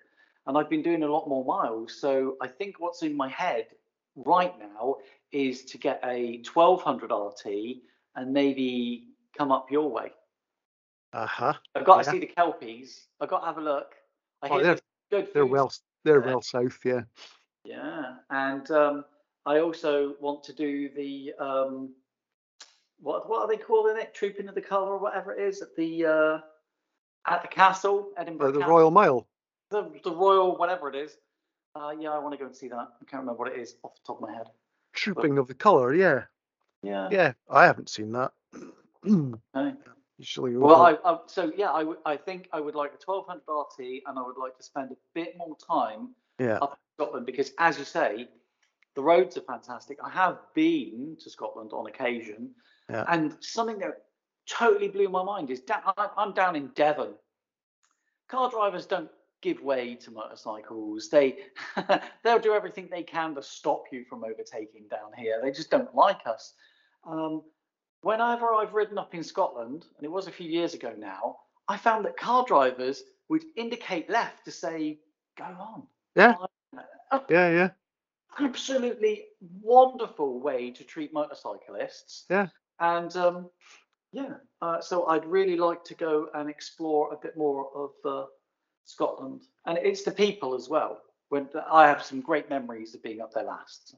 And I've been doing a lot more miles. So I think what's in my head right now is to get a 1200 RT and maybe come up your way. Uh huh. I've got to see the Kelpies. I've got to have a look. I Oh, they're- good They're well. They're there. well south. Yeah. Yeah, and um, I also want to do the um, what what are they calling it? Trooping of the Colour or whatever it is at the uh, at the castle, Edinburgh. Uh, the Castle, Royal Mile. the, the Royal, whatever it is. Uh, yeah, I want to go and see that. I can't remember what it is off the top of my head. Trooping of the colour. Yeah. Yeah. Yeah. I haven't seen that. Okay. usually. Well, I, I so yeah, I I think I would like a 1200 RT, and I would like to spend a bit more time yeah, up in Scotland because, as you say, the roads are fantastic. I have been to Scotland on occasion, Yeah. and something that totally blew my mind is da- I'm down in Devon. Car drivers don't give way to motorcycles. They they'll do everything they can to stop you from overtaking down here. They just don't like us. Um, whenever I've ridden up in Scotland, and it was a few years ago now, I found that car drivers would indicate left to say, "Go on." Yeah. A yeah, yeah. absolutely wonderful way to treat motorcyclists. Yeah. And um, yeah, uh, so I'd really like to go and explore a bit more of uh, Scotland, and it's the people as well. When I have some great memories of being up there last.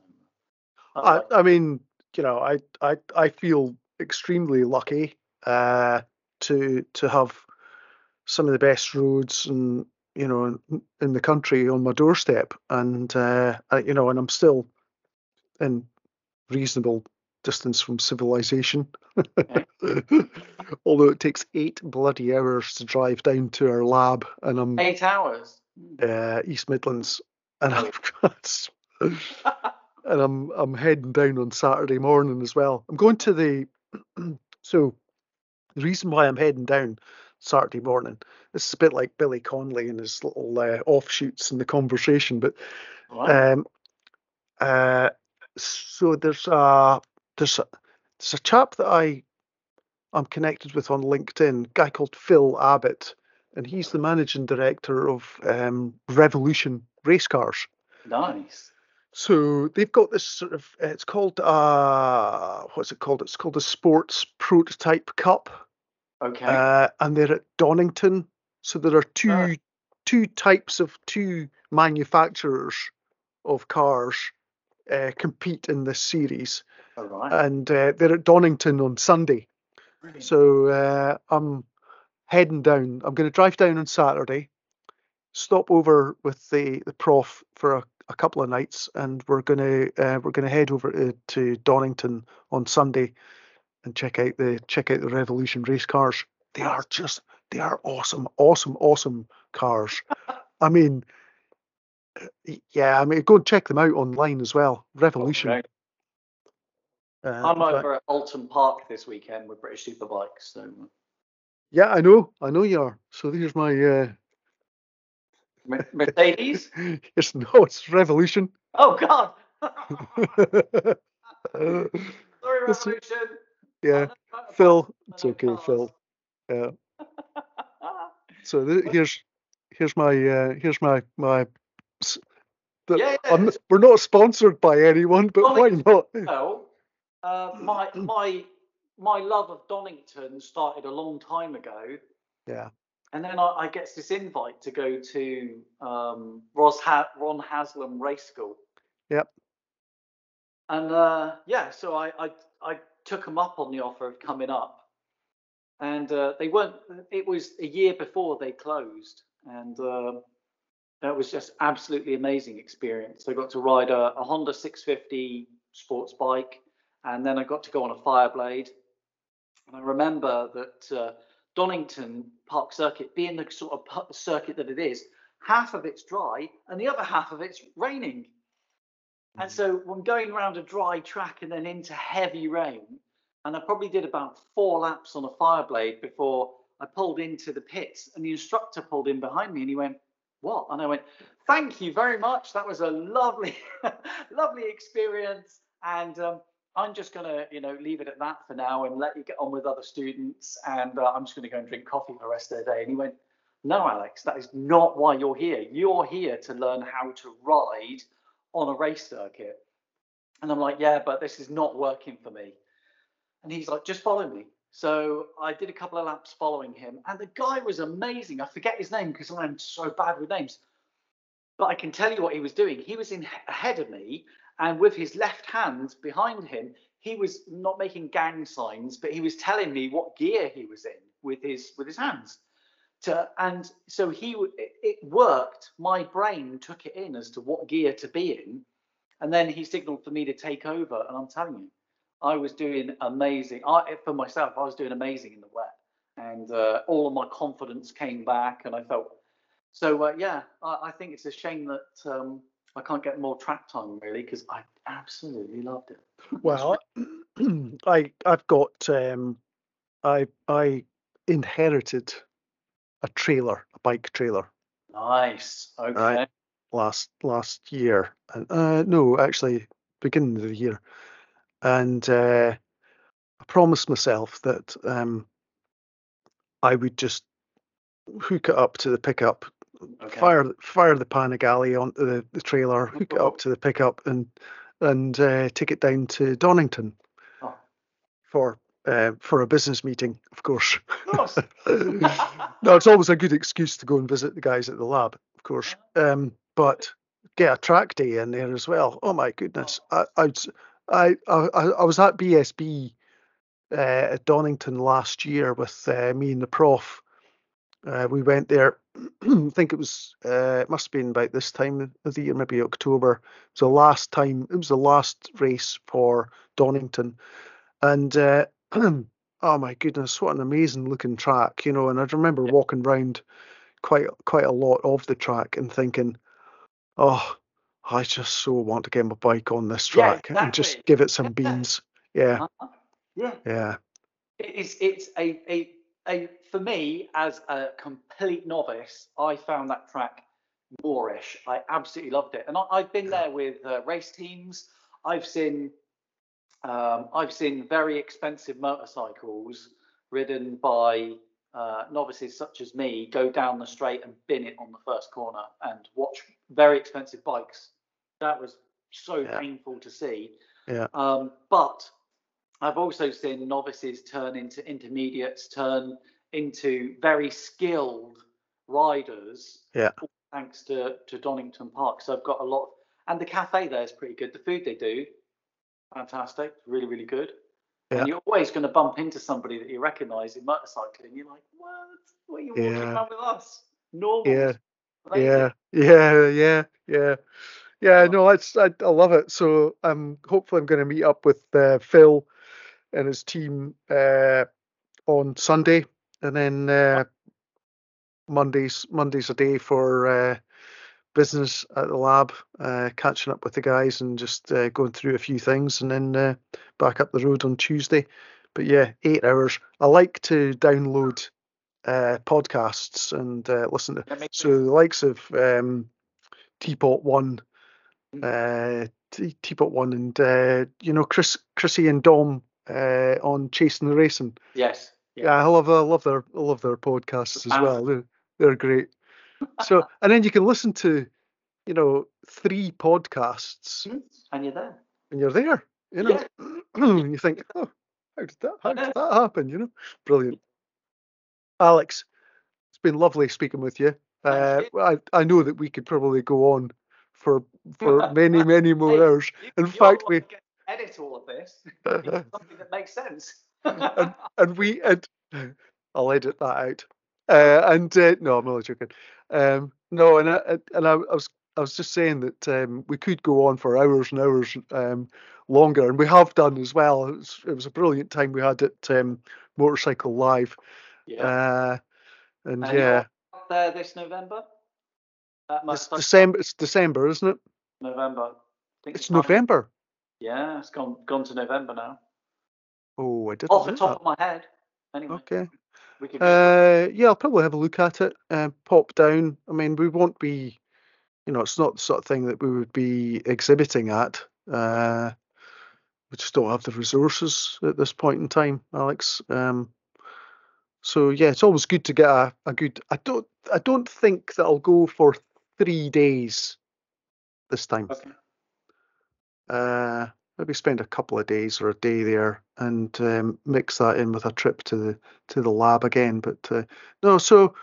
I, I mean, you know, I, I, I feel extremely lucky uh, to to have some of the best roads and you know in, in the country on my doorstep, and uh, I, you know, and I'm still in reasonable distance from civilization. Although it takes eight bloody hours to drive down to our lab, and I'm eight hours. uh, East Midlands, and I've got, and I'm I'm heading down on Saturday morning as well. I'm going to the so the reason why I'm heading down Saturday morning. This is a bit like Billy Connolly and his little uh, offshoots in the conversation, but Wow. um, uh, so there's a there's a there's a chap that I I'm connected with on LinkedIn, a guy called Phil Abbott, and he's the managing director of um, Revolution Race Cars. nice. So they've got this sort of it's called uh what's it called? It's called a Sports Prototype Cup, Okay. uh, and they're at Donington. So there are two Ah. two types of two manufacturers of cars uh, compete in this series, All right. and uh, they're at Donington on Sunday. Brilliant. So uh, I'm heading down. I'm going to drive down on Saturday, stop over with the, the prof for a, a couple of nights, and we're going to uh, we're going to head over to, to Donington on Sunday and check out the check out the Revolution race cars. They are just they are awesome, awesome, awesome cars. I mean, uh, yeah, I mean, go and check them out online as well. Revolution. Okay. Uh, I'm over at Oulton Park this weekend with British Superbikes. So yeah, I know, I know you are. So here's my uh, Mercedes. It's no, it's revolution. oh God. Uh, Sorry, Revolution. yeah, Phil, it's okay, cars. Phil. Yeah. So th- here's here's my uh, here's my my. Yeah, yeah, we're not sponsored by anyone, but Well, why not? Well, uh, my my my love of Donington started a long time ago, Yeah, and then I, I get this invite to go to um, Ros ha- Ron Haslam Race School. Yep. And uh, yeah, so I, I I took them up on the offer of coming up, and uh, they weren't. It was a year before they closed, and uh, that was just absolutely amazing experience. I got to ride a, a Honda 650 sports bike, and then I got to go on a Fireblade. And I remember that uh, Donington Park Circuit, being the sort of circuit that it is, half of it's dry and the other half of it's raining. And so when going around a dry track and then into heavy rain, and I probably did about four laps on a Fireblade before I pulled into the pits, and the instructor pulled in behind me and he went, "What?" And I went, "Thank you very much. That was a lovely, lovely experience." And um, I'm just gonna, you know, leave it at that for now and let you get on with other students. And uh, I'm just gonna go and drink coffee for the rest of the day. And he went, "No, Alex, that is not why you're here. You're here to learn how to ride on a race circuit." And I'm like, "Yeah, but this is not working for me." And he's like, "Just follow me." So I did a couple of laps following him, and the guy was amazing. I forget his name because I'm so bad with names. But I can tell you what he was doing. He was in ahead of me, and with his left hand behind him, he was not making gang signs, but he was telling me what gear he was in with his with his hands. To, and so he it worked. My brain took it in as to what gear to be in, and then he signaled for me to take over. And I'm telling you, I was doing amazing. I, for myself, I was doing amazing in the wet. and uh, all of my confidence came back, and I felt so. Uh, yeah, I, I, think it's a shame that um, I can't get more track time really because I absolutely loved it. Well, I I've got um, I I inherited a trailer, a bike trailer. Nice. Okay. Right. Last last year, and uh, no, actually, beginning of the year, and uh, I promised myself that um, I would just hook it up to the pickup, okay. fire fire the Panigale onto the, the trailer, hook it up to the pickup, and and uh, take it down to Donington oh. for uh, for a business meeting, of course. Of no, it's always a good excuse to go and visit the guys at the lab, of course. Um, but get a track day in there as well. Oh my goodness! I I I, I I was at BSB uh, at Donington last year with uh, me and the prof. Uh, we went there. I think it was uh, it must have been about this time of the year, maybe October. It was the last time. It was the last race for Donington, and uh, oh my goodness, what an amazing looking track, you know. And I remember walking around quite quite a lot of the track and thinking, oh, I just so want to get my bike on this track yeah, exactly. and just give it some beans. Yeah. Uh-huh. Yeah. Yeah. It's it's a, a a for me as a complete novice, I found that track moorish. I absolutely loved it, and I, have been there with uh, race teams. I've seen um, I've seen very expensive motorcycles ridden by uh, novices such as me go down the straight and bin it on the first corner and watch very expensive bikes. That was so yeah. painful to see. Yeah. Um, but I've also seen novices turn into intermediates, turn into very skilled riders. Yeah. Thanks to, to Donington Park. So I've got a lot, and the cafe there is pretty good. The food they do, fantastic, really, really good. Yeah. And you're always going to bump into somebody that you recognise in motorcycling. You're like, what? What are you walking yeah. around with us? Normal. Yeah. Yeah. Yeah. Yeah. Yeah. Yeah. No, it's I, I love it. So I'm hopefully I'm going to meet up with uh, Phil and his team uh, on Sunday, and then uh, Mondays Mondays a day for uh, business at the lab, uh, catching up with the guys and just uh, going through a few things, and then uh, back up the road on Tuesday. But yeah, eight hours. I like to download podcasts and listen to. So the likes of um, Teapot One. Mm. Teapot One and uh, you know Chris Chrissy and Dom uh, on Chasing the Racing. Yes. Yeah, yeah I love I love their I love their podcasts as well. They're, they're great. So and then you can listen to, you know, three podcasts. Hmm, and you're there. And you're there. You know. Yeah. you think, oh, how did that how did that happen? You know? Brilliant. Alex, it's been lovely speaking with you. Uh, I, I know that we could probably go on for for many many more hey, hours. In fact, we edit all of this something that makes sense. and, and, we and I'll edit that out. Uh, and uh, no, I'm only joking. Um, no, and I, and I, I, was I was just saying that um, we could go on for hours and hours um, longer, and we have done as well. It was, it was a brilliant time we had at um, Motorcycle Live. Yeah. Uh, and, and yeah. There this November. It's December. It's December, isn't it? November. It's November. Yeah, it's gone gone to November now. Oh, I didn't. Off the top that. of my head. Anyway. Okay. Uh, yeah, I'll probably have a look at it. Uh, pop down. I mean, we won't be, you know, it's not the sort of thing that we would be exhibiting at. Uh, we just don't have the resources at this point in time, Alex. Um, so yeah, it's always good to get a, a good. I don't. I don't think that I'll go for three days this time. Okay uh, maybe spend a couple of days or a day there and um, mix that in with a trip to the to the lab again. But uh, no, so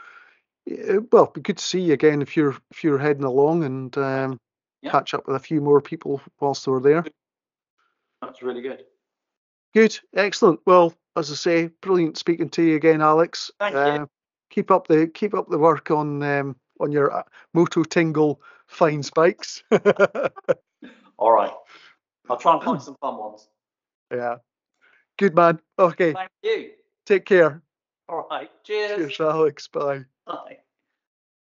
well, be good to see you again if you're if you're heading along and um, yeah. catch up with a few more people whilst we're there. That's really good. Good, excellent. Well, as I say, brilliant speaking to you again, Alex. Thank uh, you. Keep up the keep up the work on um, on your uh, MotoTingle fine spikes. All right. I'll try and find some fun ones. Yeah. Good man. Okay. Thank you. Take care. All right. Cheers. Cheers, Alex. Bye. Bye.